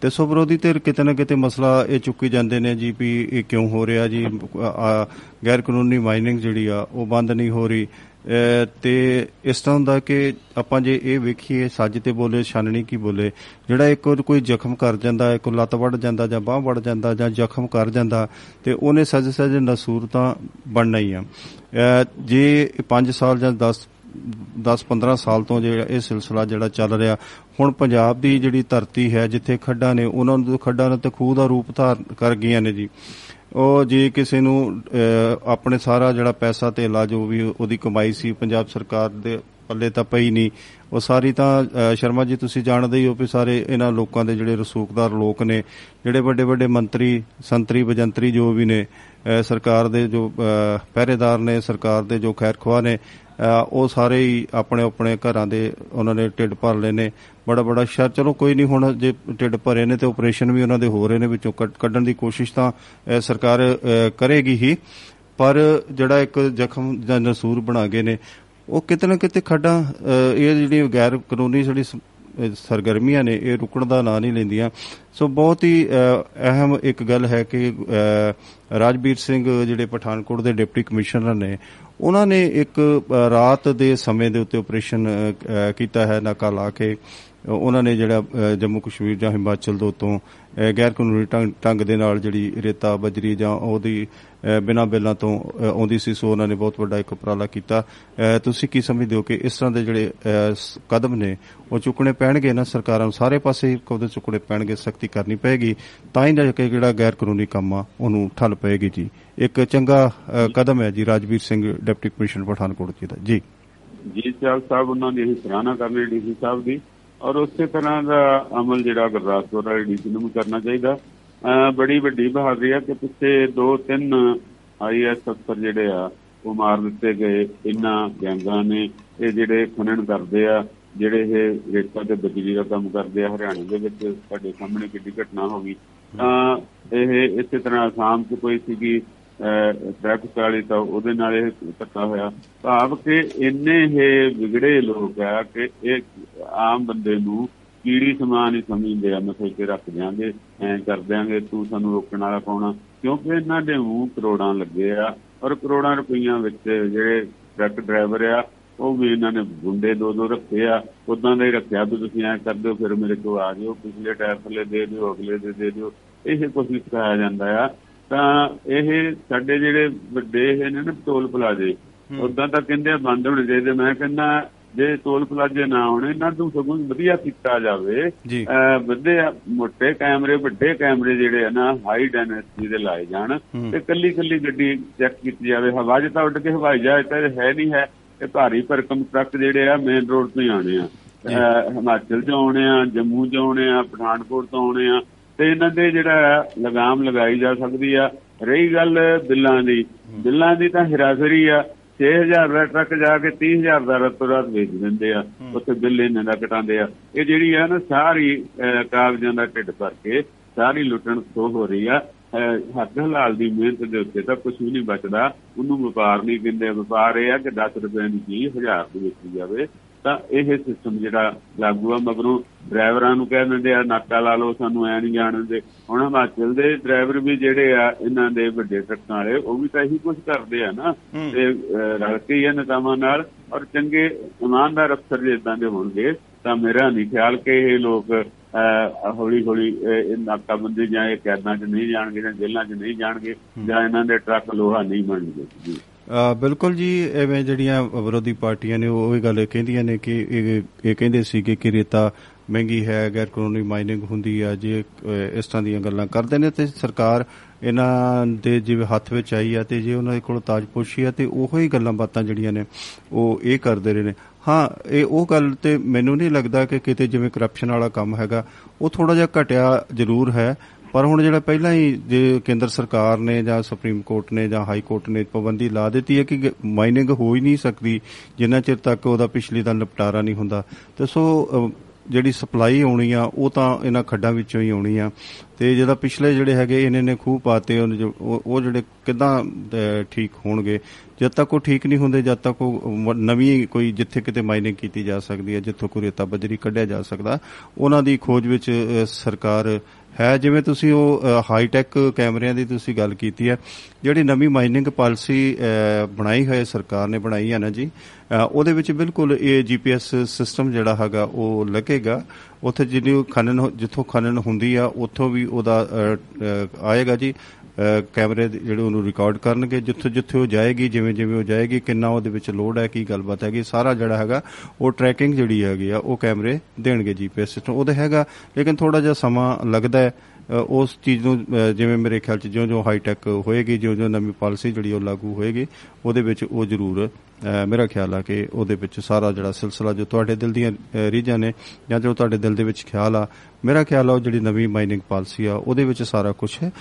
ਤੇ ਸੋ ਵਿਰੋਧੀ ਧਿਰ ਕਿਤੇ ਨਾ ਕਿਤੇ ਮਸਲਾ ਇਹ ਚੁੱਕੀ ਜਾਂਦੇ ਨੇ ਜੀ ਵੀ ਇਹ ਕਿਉਂ ਹੋ ਰਿਹਾ ਜੀ ਆ- ਆ ਗੈਰ ਕਾਨੂੰਨੀ ਮਾਈਨਿੰਗ ਜਿਹੜੀ ਆ ਉਹ ਬੰਦ ਨਹੀਂ ਹੋ ਰਹੀ। ਅਹ, ਤੇ ਇਸ ਤਰ੍ਹਾਂ ਹੁੰਦਾ ਕਿ ਆਪਾਂ ਜੇ ਇਹ ਵੇਖੀਏ ਸੱਜ ਤੇ ਬੋਲੇ ਛਾਨਣੀ ਕੀ ਬੋਲੇ ਜਿਹੜਾ ਇੱਕ ਵਾਰ ਕੋਈ ਜ਼ਖਮ ਕਰ ਜਾਂਦਾ ਹੈ ਕੋਈ ਲੱਤ ਵੱਢ ਜਾਂਦਾ ਜਾਂ ਬਾਹ ਵੱਢ ਜਾਂਦਾ ਜਾਂ ਜ਼ਖਮ ਕਰ ਜਾਂਦਾ ਤੇ ਉਹਨੇ ਸਜ ਸਜ ਨਸੂਰ ਤਾਂ ਬਣਨਾ ਹੀ ਆ। ਅਹ, ਜੇ 5 ਸਾਲ ਜਾਂ 10 10-15 ਸਾਲ ਤੋਂ ਜਿਹੜਾ ਇਹ ਸਿਲਸਿਲਾ ਜਿਹੜਾ ਚੱਲ ਰਿਹਾ ਹੁਣ ਪੰਜਾਬ ਦੀ ਜਿਹੜੀ ਧਰਤੀ ਹੈ ਜਿੱਥੇ ਖੱਡਾਂ ਨੇ ਉਹਨਾਂ ਨੂੰ ਖੱਡਾਂ ਨੇ ਤੇ ਖੂਹ ਦਾ ਰੂਪ ਧਾਰਨ ਕਰ ਗਈਆਂ ਨੇ ਜੀ। ਉਹ ਜੇ ਕਿਸੇ ਨੂੰ ਅਹ, ਆਪਣੇ ਸਾਰਾ ਜਿਹੜਾ ਪੈਸਾ ਤੇ ਇਲਾਜ ਜੋ ਵੀ ਉਹਦੀ ਕਮਾਈ ਸੀ ਪੰਜਾਬ ਸਰਕਾਰ ਦੇ ਪੱਲੇ ਤਾਂ ਪਈ ਨਹੀਂ। ਉਹ ਸਾਰੀ ਤਾਂ ਅਹ, ਸ਼ਰਮਾ ਜੀ ਤੁਸੀਂ ਜਾਣਦੇ ਹੀ ਹੋ ਵੀ ਸਾਰੇ ਇਹਨਾਂ ਲੋਕਾਂ ਦੇ ਜਿਹੜੇ ਰਸੂਖਦਾਰ ਲੋਕ ਨੇ ਜਿਹੜੇ ਵੱਡੇ ਵੱਡੇ ਮੰਤਰੀ ਸੰਤਰੀ ਬਜੰਤਰੀ ਜੋ ਵੀ ਨੇ ਅਹ, ਸਰਕਾਰ ਦੇ ਜੋ ਅਹ, ਪਹਿਰੇਦਾਰ ਨੇ ਸਰਕਾਰ ਦੇ ਜੋ ਖੈਰਖਵਾ ਨੇ ਅਹ, ਉਹ ਸਾਰੇ ਹੀ ਆਪਣੇ ਆਪਣੇ ਘਰਾਂ ਦੇ ਉਹਨਾਂ ਨੇ ਢਿੱਡ ਭਰ ਲਏ ਨੇ। ਬੜਾ ਬੜਾ ਸ਼ਰ ਚਲੋ ਕੋਈ ਨਹੀਂ ਹੁਣ ਜੇ ਢਿੱਡ ਭਰੇ ਨੇ ਤੇ ਆਪਰੇਸ਼ਨ ਵੀ ਉਹਨਾਂ ਦੇ ਹੋ ਰਹੇ ਨੇ ਵਿੱਚੋਂ ਕੱਢ- ਕੱਢਣ ਦੀ ਕੋਸ਼ਿਸ਼ ਤਾਂ ਅਹ, ਸਰਕਾਰ ਅਹ, ਕਰੇਗੀ ਹੀ। ਪਰ ਜਿਹੜਾ ਇੱਕ ਜ਼ਖਮ ਜਾਂ ਨਸੂਰ ਬਣਾ ਗਏ ਨੇ ਉਹ ਕਿਤੇ ਨਾ ਕਿਤੇ ਖੱਡਾਂ ਅਹ, ਇਹ ਜਿਹੜੀ ਗੈਰ ਕਾਨੂੰਨੀ ਜਿਹੜੀ ਸ- ਅਹ, ਸਰਗਰਮੀਆਂ ਨੇ ਇਹ ਰੁਕਣ ਦਾ ਨਾਂ ਨਹੀਂ ਲੈਂਦੀਆਂ। ਸੋ ਬਹੁਤ ਹੀ ਅਹ, ਅਹਿਮ ਇੱਕ ਗੱਲ ਹੈ ਕਿ ਅਹ, ਰਾਜਵੀਰ ਸਿੰਘ ਜਿਹੜੇ ਪਠਾਨਕੋਟ ਦੇ ਡਿਪਟੀ ਕਮਿਸ਼ਨਰ ਨੇ ਉਹਨਾਂ ਨੇ ਇੱਕ ਅਹ, ਰਾਤ ਦੇ ਸਮੇਂ ਦੇ ਉੱਤੇ ਆਪਰੇਸ਼ਨ ਅਹ, ਅਹ, ਕੀਤਾ ਹੈ ਨਾਕਾ ਲਾ ਕੇ। ਉਹਨਾਂ ਨੇ ਜਿਹੜਾ ਅਹ, ਜੰਮੂ ਕਸ਼ਮੀਰ ਜਾਂ ਹਿਮਾਚਲ ਤੋਂ ਤੋਂ ਅਹ, ਗੈਰ ਕਾਨੂੰਨੀ ਢੰਗ- ਢੰਗ ਦੇ ਨਾਲ ਜਿਹੜੀ ਰੇਤਾ ਬਜਰੀ ਜਾਂ ਉਹਦੀ ਬਿਨਾਂ ਬਿੱਲਾਂ ਤੋਂ ਅਹ, ਆਉਂਦੀ ਸੀ ਸੋ ਉਹਨਾਂ ਨੇ ਬਹੁਤ ਵੱਡਾ ਇੱਕ ਉਪਰਾਲਾ ਕੀਤਾ। ਅਹ, ਤੁਸੀਂ ਕੀ ਸਮਝਦੇ ਹੋ ਕਿ ਇਸ ਤਰ੍ਹਾਂ ਦੇ ਜਿਹੜੇ ਅਹ, ਸ- ਕਦਮ ਨੇ ਉਹ ਚੁੱਕਣੇ ਪੈਣਗੇ ਨਾ? ਸਰਕਾਰਾਂ ਨੂੰ ਸਾਰੇ ਪਾਸੇ ਕਦਮ ਚੁੱਕਣੇ ਪੈਣਗੇ ਸਖਤੀ ਕਰਨੀ ਪਏਗੀ ਤਾਂ ਹੀ ਜਾ ਕੇ ਜਿਹੜਾ ਗੈਰ ਕਾਨੂੰਨੀ ਕੰਮ ਆ ਉਹਨੂੰ ਠੱਲ ਪਏਗੀ ਜੀ। ਇੱਕ ਚੰਗਾ ਅਹ, ਕਦਮ ਹੈ ਜੀ ਰਾਜਵੀਰ ਸਿੰਘ ਡਿਪਟੀ ਕਮਿਸ਼ਨਰ ਪਠਾਨਕੋਟ ਜੀ ਦਾ। ਜੀ। ਜੀ ਚਾਲ ਸਾਹਿਬ ਉਹਨਾਂ ਦੀ ਅਸੀਂ ਸਰਾਹਨਾ ਕਰਨੀ ਡੀਸੀ ਸਾਹਿਬ ਦੀ। ਔਰ ਉਸੇ ਤਰ੍ਹਾਂ ਦਾ ਅਮਲ ਜਿਹੜਾ ਗੁਰਦਾਸਪੁਰ ਵਾਲੇ ਡੀਸੀ ਨੂੰ ਵੀ ਕਰਨਾ ਚਾਹੀਦਾ। ਅਹ ਬੜੀ ਵੱਡੀ ਬਹਾਦਰੀ ਆ ਕਿ ਪਿੱਛੇ ਦੋ ਤਿੰਨ ਆਈਐਸ ਅਫਸਰ ਜਿਹੜੇ ਆ, ਉਹ ਮਾਰ ਦਿੱਤੇ ਗਏ। ਇਹਨਾਂ ਗੈਂਗਾਂ ਨੇ ਇਹ ਜਿਹੜੇ ਖਨਨ ਕਰਦੇ ਆ, ਜਿਹੜੇ ਇਹ ਰੇਤਾ ਤੇ ਬਜਰੀ ਦਾ ਕੰਮ ਕਰਦੇ ਆ, ਹਰਿਆਣਾ ਦੇ ਵਿੱਚ ਸਾਡੇ ਸਾਹਮਣੇ ਕਿੱਡੀ ਘਟਨਾ ਹੋ ਗਈ। ਤਾਂ ਇਹ ਇਸੇ ਤਰ੍ਹਾਂ ਆਸਾਮ 'ਚ ਕੋਈ ਸੀਗੀ ਟ੍ਰੈਫਿਕ ਵਾਲੀ ਤਾਂ ਉਹਦੇ ਨਾਲ ਇਹ ਧੱਕਾ ਹੋਇਆ। ਭਾਵ ਕਿ ਇੰਨੇ ਇਹ ਵਿਗੜੇ ਲੋਕ ਆ ਕਿ ਇਹ ਆਮ ਬੰਦੇ ਨੂੰ ਕੀੜੀ ਸਮਾਨ ਹੀ ਸਮਝਦੇ ਆ ਮਸੇ ਕੇ ਰੱਖ ਦਿਆਂਗੇ, ਐਂ ਕਰ ਦਿਆਂਗੇ, ਤੂੰ ਸਾਨੂੰ ਰੋਕਣ ਵਾਲਾ ਪਾਉਣਾ ਕਿਉਂਕਿ ਇਹਨਾਂ ਦੇ ਮੂੰਹ ਕਰੋੜਾਂ ਲੱਗੇ ਆ ਔਰ ਕਰੋੜਾਂ ਰੁਪਈਆਂ ਵਿੱਚ ਜਿਹੜੇ ਟਰੱਕ ਡਰਾਈਵਰ ਆ, ਉਹ ਵੀ ਇਹਨਾਂ ਨੇ ਗੁੰਡੇ ਦੋ ਦੋ ਰੱਖੇ ਆ। ਉਦਾਂ ਦਾ ਹੀ ਰੱਖਿਆ ਵੀ ਤੁਸੀਂ ਐਂ ਕਰ ਦਿਓ, ਫਿਰ ਮੇਰੇ ਕੋਲ ਆ ਜਿਓ, ਪਿਛਲੇ ਟਾਇਰ ਥੱਲੇ ਦੇ ਦਿਓ, ਅਗਲੇ ਦੇ ਦੇ ਦਿਓ। ਇਹ ਕੁਝ ਵੀ ਸਿਖਾਇਆ ਜਾਂਦਾ ਆ। ਤਾਂ ਇਹ ਸਾਡੇ ਜਿਹੜੇ ਵੱਡੇ ਇਹ ਨੇ ਨਾ ਟੋਲ ਪਲਾਜ਼ੇ ਉਦਾਂ ਤਾਂ ਕਹਿੰਦੇ ਆ ਬੰਦ ਹੋਣੇ ਚਾਹੀਦੇ। ਮੈਂ ਕਹਿੰਦਾ ਜੇ ਟੋਲ ਪਲਾਜ਼ੇ ਨਾ ਹੋਣੇ ਇਹਨਾਂ ਨੂੰ ਸਗੋਂ ਵਧੀਆ ਕੀਤਾ ਜਾਵੇ। ਜੀ। ਵੱਡੇ ਮੋਟੇ ਕੈਮਰੇ ਵੱਡੇ ਕੈਮਰੇ ਜਿਹੜੇ ਆ ਨਾ ਹਾਈ ਡਾਇਨੈਸਿਟੀ ਦੇ ਲਾਏ ਜਾਣ। ਤੇ ਕੱਲੀ ਕੱਲੀ ਗੱਡੀ ਚੈੱਕ ਕੀਤੀ ਜਾਵੇ। ਹਵਾ 'ਚ ਤਾਂ ਉੱਡ ਕੇ ਹਵਾਈ ਜਹਾਜ਼ ਤਾਂ ਹੈ ਨਹੀਂ ਹੈ। ਇਹ ਭਾਰੀ ਭਰਕਮ ਟਰੱਕ ਜਿਹੜੇ ਆ ਮੇਨ ਰੋਡ ਤੋਂ ਹੀ ਆਉਣੇ ਆ। ਹਿਮਾਚਲ ਤੋਂ ਆਉਣੇ ਆ ਜੰਮੂ ਤੋਂ ਆਉਣੇ ਆ ਪਠਾਨਕੋਟ ਤੋਂ ਆਉਣੇ ਆ। ਤੇ ਇਹਨਾਂ ਦੇ ਜਿਹੜਾ ਲਗਾਮ ਲਗਾਈ ਜਾ ਸਕਦੀ ਆ। ਰਹੀ ਗੱਲ ਬਿੱਲਾਂ ਦੀ। ਬਿੱਲਾਂ ਦੀ ਤਾਂ ਹਿਰਾਸਰੀ ਆ। 6000 ਦਾ ਟਰੱਕ ਜਾ ਕੇ 30000 ਦਾ ਰਤੋ ਰਾਤ ਵੇਚ ਦਿੰਦੇ ਆ। ਉੱਥੇ ਬਿੱਲ ਇਹਨਾਂ ਦਾ ਕਟਾਉਂਦੇ ਆ। ਇਹ ਜਿਹੜੀ ਆ ਨਾ ਸਾਰੀ ਕਾਗਜ਼ਾਂ ਦਾ ਢਿੱਡ ਭਰ ਕੇ ਸਾਰੀ ਲੁੱਟਣ ਖੋਹ ਹੋ ਰਹੀ ਆ। ਹੱਥ ਹਲਾਲ ਦੀ ਮਿਹਨਤ ਦੇ ਉੱਤੇ ਤਾਂ ਕੁਝ ਵੀ ਨਹੀਂ ਬਚਦਾ। ਉਹਨੂੰ ਵਪਾਰ ਨਹੀਂ ਕਹਿੰਦੇ ਵਪਾਰ ਇਹ ਆ ਕਿ 10 ਰੁਪਏ ਦੀ ਚੀਜ਼ 1000 ਦੀ ਵੇਚੀ ਜਾਵੇ। ਤਾਂ ਇਹ ਸਿਸਟਮ ਜਿਹੜਾ ਲਾਗੂ ਆ ਮਗਰੋਂ ਡਰਾਈਵਰਾਂ ਨੂੰ ਕਹਿ ਦਿੰਦੇ ਆ ਨਾਕਾ ਲਾ ਲਓ ਸਾਨੂੰ ਐ ਨਹੀਂ ਜਾਣ ਦਿੰਦੇ। ਹੁਣ ਹਿਮਾਚਲ ਦੇ ਡਰਾਈਵਰ ਵੀ ਜਿਹੜੇ ਆ ਇਹਨਾਂ ਦੇ ਵੱਡੇ ਟਰੱਕਾਂ ਵਾਲੇ ਉਹ ਵੀ ਤਾਂ ਇਹੀ ਕੁਝ ਕਰਦੇ ਆ ਨਾ। ਤੇ ਰਲ ਕੇ ਹੀ ਆ ਨੇਤਾਵਾਂ ਨਾਲ ਔਰ ਚੰਗੇ ਇਮਾਨਦਾਰ ਅਫਸਰ ਜੇ ਇਦਾਂ ਦੇ ਹੋਣਗੇ ਤਾਂ ਮੇਰਾ ਨਹੀਂ ਖਿਆਲ ਕਿ ਇਹ ਲੋਕ ਹੌਲੀ ਹੌਲੀ ਇਹ ਨਾਕਾਬੰਦੀ ਜਾਂ ਇਹ ਕੈਦਾਂ 'ਚ ਨਹੀਂ ਜਾਣਗੇ ਜਾਂ ਜੇਲ੍ਹਾਂ 'ਚ ਨਹੀਂ ਜਾਣਗੇ ਜਾਂ ਇਹਨਾਂ ਦੇ ਟਰੱਕ ਲੋਹਾ ਨਹੀਂ ਬਣਨਗੇ। ਜੀ ਬਿਲਕੁਲ ਜੀ ਐਵੇਂ ਜਿਹੜੀਆਂ ਵਿਰੋਧੀ ਪਾਰਟੀਆਂ ਨੇ ਉਹ ਇਹ ਗੱਲ ਕਹਿੰਦੀਆਂ ਨੇ ਕਿ ਇਹ ਇਹ ਕਹਿੰਦੇ ਸੀਗੇ ਕਿ ਰੇਤਾ ਮਹਿੰਗੀ ਹੈ ਗੈਰ ਕਾਨੂੰਨੀ ਮਾਈਨਿੰਗ ਹੁੰਦੀ ਆ ਜੇ ਅ, ਇਸ ਤਰ੍ਹਾਂ ਦੀਆਂ ਗੱਲਾਂ ਕਰਦੇ ਨੇ ਤੇ ਸਰਕਾਰ ਇਹਨਾਂ ਦੇ ਜਿਵੇਂ ਹੱਥ ਵਿੱਚ ਆਈ ਆ ਤੇ ਜੇ ਉਹਨਾਂ ਦੇ ਕੋਲ ਤਾਜਪੋਸ਼ੀ ਆ ਤੇ ਉਹੋ ਹੀ ਗੱਲਾਂ ਬਾਤਾਂ ਜਿਹੜੀਆਂ ਨੇ ਉਹ ਇਹ ਕਰਦੇ ਰਹੇ ਨੇ। ਹਾਂ ਇਹ ਉਹ ਗੱਲ ਤੇ ਮੈਨੂੰ ਨਹੀਂ ਲੱਗਦਾ ਕਿ ਕਿਤੇ ਜਿਵੇਂ ਕਰਪਸ਼ਨ ਵਾਲਾ ਕੰਮ ਹੈਗਾ ਉਹ ਥੋੜਾ ਜਿਹਾ ਘਟਿਆ ਜ਼ਰੂਰ ਹੈ ਪਰ ਹੁਣ ਜਿਹੜਾ ਪਹਿਲਾਂ ਹੀ ਜੇ ਕੇਂਦਰ ਸਰਕਾਰ ਨੇ ਜਾਂ ਸੁਪਰੀਮ ਕੋਰਟ ਨੇ ਜਾਂ ਹਾਈ ਕੋਰਟ ਨੇ ਪਾਬੰਦੀ ਲਾ ਦਿੱਤੀ ਹੈ ਕਿ ਮਾਈਨਿੰਗ ਹੋ ਹੀ ਨਹੀਂ ਸਕਦੀ ਜਿੰਨਾ ਚਿਰ ਤੱਕ ਉਹਦਾ ਪਿਛਲੀ ਦਾ ਨਿਪਟਾਰਾ ਨਹੀਂ ਹੁੰਦਾ। ਤੇ ਸੋ ਅ, ਜਿਹੜੀ ਸਪਲਾਈ ਆਉਣੀ ਆ ਉਹ ਤਾਂ ਇਹਨਾਂ ਖੱਡਾਂ ਵਿੱਚੋਂ ਹੀ ਆਉਣੀ ਆ। ਤੇ ਜਿਹਦਾ ਪਿਛਲੇ ਜਿਹੜੇ ਹੈਗੇ ਇਹਨੇ ਨੇ ਖੂਹ ਪਾਤੇ ਉਹਨੇ ਜੋ- ਉਹ ਉਹ ਜਿਹੜੇ ਕਿਦਾਂ ਠੀਕ ਹੋਣਗੇ ਜਦ ਤੱਕ ਉਹ ਠੀਕ ਨਹੀਂ ਹੁੰਦੇ ਜਦ ਤੱਕ ਉਹ ਮ- ਨਵੀਂ ਕੋਈ ਜਿੱਥੇ ਕਿਤੇ ਮਾਈਨਿੰਗ ਕੀਤੀ ਜਾ ਸਕਦੀ ਹੈ ਜਿੱਥੋਂ ਕੋਈ ਰੇਤਾ ਬਜਰੀ ਕੱਢਿਆ ਜਾ ਸਕਦਾ ਉਹਨਾਂ ਦੀ ਖੋਜ ਵਿੱਚ ਅ, ਸਰਕਾਰ ਹੈ ਜਿਵੇਂ ਤੁਸੀਂ ਉਹ ਹਾਈ ਟੈਕ ਕੈਮਰਿਆਂ ਦੀ ਤੁਸੀਂ ਗੱਲ ਕੀਤੀ ਹੈ ਜਿਹੜੀ ਨਵੀਂ ਮਾਈਨਿੰਗ ਪਾਲਿਸੀ ਬਣਾਈ ਹੋਈ ਹੈ ਸਰਕਾਰ ਨੇ ਬਣਾਈ ਹੈ ਨਾ ਜੀ ਅ, ਉਹਦੇ ਵਿੱਚ ਬਿਲਕੁਲ ਇਹ ਜੀਪੀਐਸ ਸਿਸਟਮ ਜਿਹੜਾ ਹੈਗਾ ਉਹ ਲੱਗੇਗਾ। ਉੱਥੇ ਜਿਹਨੂੰ ਖਨਨ ਹੋ- ਜਿੱਥੋਂ ਖਨਨ ਹੁੰਦੀ ਆ ਉੱਥੋਂ ਵੀ ਉਹਦਾ ਅ, ਅ, ਆਏਗਾ ਜੀ। ਅ, ਕੈਮਰੇ ਦੇ ਜਿਹੜੇ ਉਹਨੂੰ ਰਿਕਾਰਡ ਕਰਨਗੇ ਜਿੱਥੇ ਜਿੱਥੇ ਉਹ ਜਾਏਗੀ ਜਿਵੇਂ ਜਿਵੇਂ ਉਹ ਜਾਏਗੀ ਕਿੰਨਾ ਉਹਦੇ ਵਿੱਚ ਲੋਡ ਹੈ ਕੀ ਗੱਲਬਾਤ ਹੈਗੀ ਸਾਰਾ ਜਿਹੜਾ ਹੈਗਾ ਉਹ ਟਰੈਕਿੰਗ ਜਿਹੜੀ ਹੈਗੀ ਆ ਉਹ ਕੈਮਰੇ ਦੇਣਗੇ ਜੀਪੀਐਸ ਸਿਸਟਮ ਉਹਦੇ ਹੈਗਾ ਲੇਕਿਨ ਥੋੜਾ ਜਿਹਾ ਸਮਾਂ ਲੱਗਦਾ ਹੈ। ਅ, ਉਸ ਚੀਜ਼ ਨੂੰ ਅ, ਜਿਵੇਂ ਮੇਰੇ ਖਿਆਲ ਚ ਜਿਉਂ-ਜਿਉਂ ਹਾਈ ਟੈਕ ਹੋਏਗੀ ਜਿਉਂ-ਜਿਉਂ ਨਵੀਂ ਪਾਲਿਸੀ ਜਿਹੜੀ ਉਹ ਲਾਗੂ ਹੋਏਗੀ ਉਹਦੇ ਵਿੱਚ ਉਹ ਜ਼ਰੂਰ ਅ, ਮੇਰਾ ਖਿਆਲ ਆ ਕਿ ਉਹਦੇ ਵਿੱਚ ਸਾਰਾ ਜਿਹੜਾ ਸਿਲਸਿਲਾ ਜੋ ਤੁਹਾਡੇ ਦਿਲ ਦੀਆਂ ਅ, ਰੀਝਾਂ ਨੇ ਜਾਂ ਜੋ ਤੁਹਾਡੇ ਦਿਲ ਦੇ ਵਿੱਚ ਖਿਆਲ ਆ ਮੇਰਾ ਖਿਆਲ ਆ ਉਹ ਜਿਹੜੀ ਨਵੀਂ ਮਾਈਨਿੰਗ ਪਾਲਿਸੀ ਆ ਉਹਦੇ ਵਿੱਚ ਸਾਰਾ ਕੁਝ ਹੈ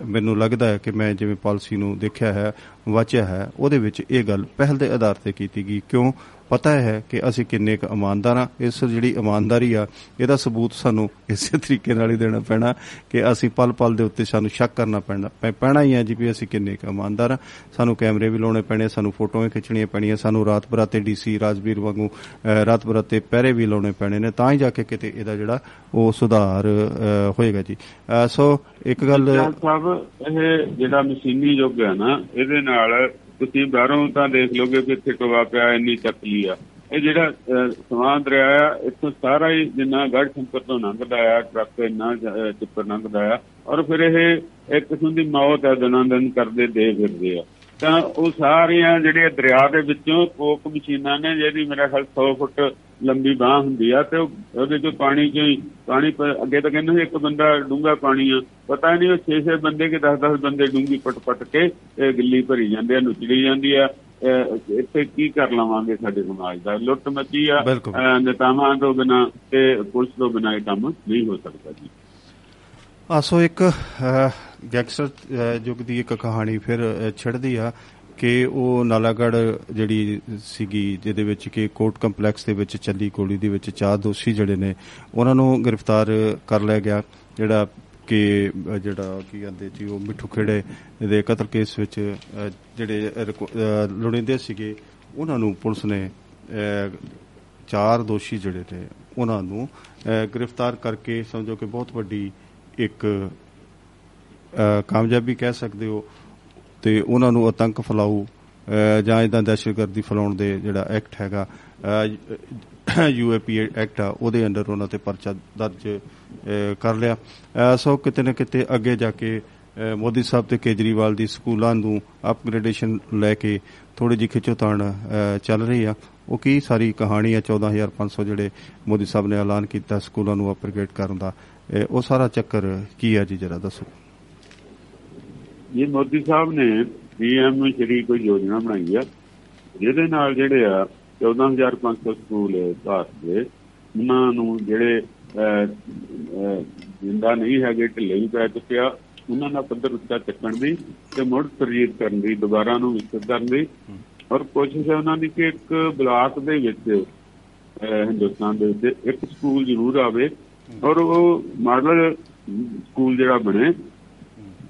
ਅ, ਮੈਨੂੰ ਲੱਗਦਾ ਹੈ ਕਿ ਮੈਂ ਜਿਵੇਂ ਪਾਲਿਸੀ ਨੂੰ ਦੇਖਿਆ ਹੈ ਵਾਚਿਆ ਹੈ ਉਹਦੇ ਵਿੱਚ ਇਹ ਗੱਲ ਪਹਿਲ ਦੇ ਆਧਾਰ ਤੇ ਕੀਤੀ ਗਈ। ਕਿਉਂ? ਪਤਾ ਹੈ ਕਿ ਅਸੀਂ ਕਿੰਨੇ ਕੁ ਇਮਾਨਦਾਰ ਆ। ਇਸ ਜਿਹੜੀ ਇਮਾਨਦਾਰੀ ਆ ਇਹਦਾ ਸਬੂਤ ਸਾਨੂੰ ਇਸੇ ਤਰੀਕੇ ਨਾਲ ਹੀ ਦੇਣਾ ਪੈਣਾ ਕਿ ਅਸੀਂ ਪਲ ਪਲ ਦੇ ਉੱਤੇ ਸਾਨੂੰ ਸ਼ੱਕ ਕਰਨਾ ਪੈਣਾ ਪੈ- ਪੈਣਾ ਹੀ ਹੈ ਜੀ ਵੀ ਅਸੀਂ ਕਿੰਨੇ ਕੁ ਇਮਾਨਦਾਰ ਆ। ਸਾਨੂੰ ਕੈਮਰੇ ਵੀ ਲਾਉਣੇ ਪੈਣੇ ਸਾਨੂੰ ਫੋਟੋਆਂ ਖਿੱਚਣੀਆਂ ਪੈਣੀਆਂ ਸਾਨੂੰ ਰਾਤ ਬਰਾਤੇ ਡੀਸੀ ਰਾਜਵੀਰ ਵਾਂਗੂ ਅ, ਰਾਤ ਬਰਾਤੇ ਪਹਿਰੇ ਵੀ ਲਾਉਣੇ ਪੈਣੇ ਨੇ ਤਾਂ ਹੀ ਜਾ ਕੇ ਕਿਤੇ ਇਹਦਾ ਜਿਹੜਾ ਉਹ ਸੁਧਾਰ ਅ, ਹੋਏਗਾ ਜੀ। ਅ, ਸੋ ਇੱਕ ਗੱਲ ਜੱਜ ਸਾਹਿਬ ਇਹ ਜਿਹੜਾ ਮਸ਼ੀਨੀ ਯੁੱਗ ਹੈ ਨਾ ਇਹਦੇ ਨਾਲ ਤੁਸੀਂ ਬਾਹਰੋਂ ਤਾਂ ਦੇਖ ਲੋਗੇ ਕਿ ਇੱਥੇ ਟੋਆ ਪਿਆ ਇੰਨੀ ਚੱਕਲੀ ਆ। ਇਹ ਜਿਹੜਾ ਅਹ, ਸਮਾਨ ਦਰਿਆ ਆ ਇੱਥੋਂ ਸਾਰਾ ਹੀ ਜਿੰਨਾ ਗੜ ਸ਼ੰਕਰ ਤੋਂ ਲੰਘਦਾ ਆ ਟਰੱਕ ਇੰਨਾ ਅਹ, ਟਿੱਪਰ ਲੰਘਦਾ ਆ ਔਰ ਫਿਰ ਇਹ ਇੱਕ ਕਿਸਮ ਦੀ ਮੌਤ ਹੈ ਦਿਨਾਂ ਦਿਨ ਕਰਦੇ ਦੇ ਫਿਰਦੇ ਆ। ਤਾਂ ਉਹ ਸਾਰੀਆਂ ਜਿਹੜੇ ਦਰਿਆ ਦੇ ਵਿੱਚੋਂ ਕੋਕ ਮਸ਼ੀਨਾਂ ਨੇ ਜਿਹਦੀ ਮੇਰਾ ਖਿਆਲ 100 ਫੁੱਟ ਲੰਬੀ ਬਾਹ ਹੁੰਦੀ ਆ ਤੇ ਉਹ- ਉਹਦੇ ਚੋਂ ਪਾਣੀ ਚੋਂ ਪਾਣੀ ਅੱਗੇ ਤਾਂ ਕਹਿੰਦੇ ਇੱਕ ਬੰਦਾ ਡੂੰਗਾ ਪਾਣੀ ਆ ਪਤਾ ਨਹੀਂ ਉਹ 6-6 ਬੰਦੇ ਕਿ 10-10 ਬੰਦੇ ਡੂੰਗੀ ਪਟ-ਪਟ ਕੇ ਗਿੱਲੀ ਭਰੀ ਜਾਂਦੇ ਆ ਨੁਚੜੀ ਜਾਂਦੀ ਆ। ਇੱਥੇ ਕੀ ਕਰ ਲਵਾਂਗੇ ਸਾਡੇ ਸਮਾਜ ਦਾ? ਲੁੱਟ ਮੱਚੀ ਆ ਨੇਤਾਵਾਂ ਤੋਂ ਬਿਨਾ ਤੇ ਪੁਲਿਸ ਤੋਂ ਬਿਨਾ ਇਹ ਕੰਮ ਨਹੀਂ ਹੋ ਸਕਦਾ ਜੀ। ਆ ਸੋ ਇੱਕ ਅਹ, ਗੈਂਗਸਟਰ ਅਹ, ਯੁੱਗ ਦੀ ਇੱਕ ਕਹਾਣੀ ਫਿਰ ਅਹ, ਛਿੜਦੀ ਆ ਕਿ ਉਹ ਨਾਲਾਗੜ ਜਿਹੜੀ ਸੀਗੀ ਜਿਹਦੇ ਵਿੱਚ ਕਿ ਕੋਰਟ ਕੰਪਲੈਕਸ ਦੇ ਵਿੱਚ ਚੱਲੀ ਗੋਲੀ ਦੇ ਵਿੱਚ ਚਾਰ ਦੋਸ਼ੀ ਜਿਹੜੇ ਨੇ ਉਹਨਾਂ ਨੂੰ ਗ੍ਰਿਫਤਾਰ ਕਰ ਲਿਆ ਗਿਆ ਜਿਹੜਾ ਕਿ ਅਹ, ਜਿਹੜਾ ਕੀ ਕਹਿੰਦੇ ਜੀ ਉਹ ਮਿੱਠੂ ਖੇੜੇ ਦੇ ਕਤਲ ਕੇਸ ਵਿੱਚ ਅਹ, ਜਿਹੜੇ ਰਿਕੋ- ਅਹ, ਲੋੜੀਂਦੇ ਸੀਗੇ ਉਹਨਾਂ ਨੂੰ ਪੁਲਿਸ ਨੇ ਅਹ, ਚਾਰ ਦੋਸ਼ੀ ਜਿਹੜੇ ਨੇ ਉਹਨਾਂ ਨੂੰ ਅਹ, ਗ੍ਰਿਫਤਾਰ ਕਰਕੇ ਸਮਝੋ ਕਿ ਬਹੁਤ ਵੱਡੀ ਇੱਕ ਅਹ, ਕਾਮਯਾਬੀ ਕਹਿ ਸਕਦੇ ਹੋ ਤੇ ਉਹਨਾਂ ਨੂੰ ਆਤੰਕ ਫੈਲਾਊ ਅਹ, ਜਾਂ ਇਦਾਂ ਦਹਿਸ਼ਤਗਰਦੀ ਫੈਲਾਉਣ ਦੇ ਜਿਹੜਾ ਐਕਟ ਹੈਗਾ ਯੂਏਪੀ ਐਕਟ ਆ ਉਹਦੇ ਅੰਡਰ ਉਹਨਾਂ ਤੇ ਪਰਚਾ ਦਰਜ ਅਹ, ਕਰ ਲਿਆ। ਅਹ, ਸੋ ਕਿਤੇ ਨਾ ਕਿਤੇ ਅੱਗੇ ਜਾ ਕੇ ਅਹ, ਮੋਦੀ ਸਾਹਿਬ ਤੇ ਕੇਜਰੀਵਾਲ ਦੀ ਸਕੂਲਾਂ ਨੂੰ ਅਪਗ੍ਰੇਡੇਸ਼ਨ ਲੈ ਕੇ ਥੋੜੀ ਜਿਹੀ ਖਿੱਚੋਤਾਣ ਅਹ, ਚੱਲ ਰਹੀ ਆ। ਉਹ ਕੀ ਸਾਰੀ ਕਹਾਣੀ ਆ 14500 ਜਿਹੜੇ ਮੋਦੀ ਸਾਹਿਬ ਨੇ ਐਲਾਨ ਕੀਤਾ ਸਕੂਲਾਂ ਨੂੰ ਅਪਗ੍ਰੇਡ ਕਰਨ ਦਾ। ਅਹ, ਉਹ ਸਾਰਾ ਚੱਕਰ ਕੀ ਆ ਜੀ ਜਰਾ ਦੱਸੋ। ਇਹ ਮੋਦੀ ਸਾਹਿਬ ਨੇ ਪੀਐਮ ਸ਼੍ਰੀ ਕੋਈ ਯੋਜਨਾ ਬਣਾਈ ਆ ਜਿਹਦੇ ਨਾਲ ਜਿਹੜੇ ਆ 14500 ਸਕੂਲ ਭਾਰਤ ਦੇ ਉਹਨਾਂ ਨੂੰ ਜਿਹੜੇ ਅਹ, ਅਹ, ਜਿੰਦਾ ਨਹੀਂ ਹੈਗੇ ਢਿੱਲੇ ਵੀ ਪੈ ਚੁੱਕਿਆ ਉਹਨਾਂ ਦਾ ਪੱਧਰ ਉੱਚਾ ਚੱਕਣ ਦੀ ਤੇ ਮੁੜ ਸਰਜੀਤ ਕਰਨ ਦੀ ਦੁਬਾਰਾ ਨੂੰ ਵਿਕਸਿਤ ਕਰਨ ਦੀ। ਔਰ ਕੋਸ਼ਿਸ਼ ਹੈ ਉਹਨਾਂ ਦੀ ਕਿ ਇੱਕ ਬਲਾਕ ਦੇ ਵਿੱਚ ਅਹ, ਹਿੰਦੁਸਤਾਨ ਦੇ ਵਿੱਚ ਇੱਕ ਸਕੂਲ ਜ਼ਰੂਰ ਆਵੇ। ਔਰ ਉਹ ਮਾਡਲ ਸਕੂਲ ਜਿਹੜਾ ਬਣੇ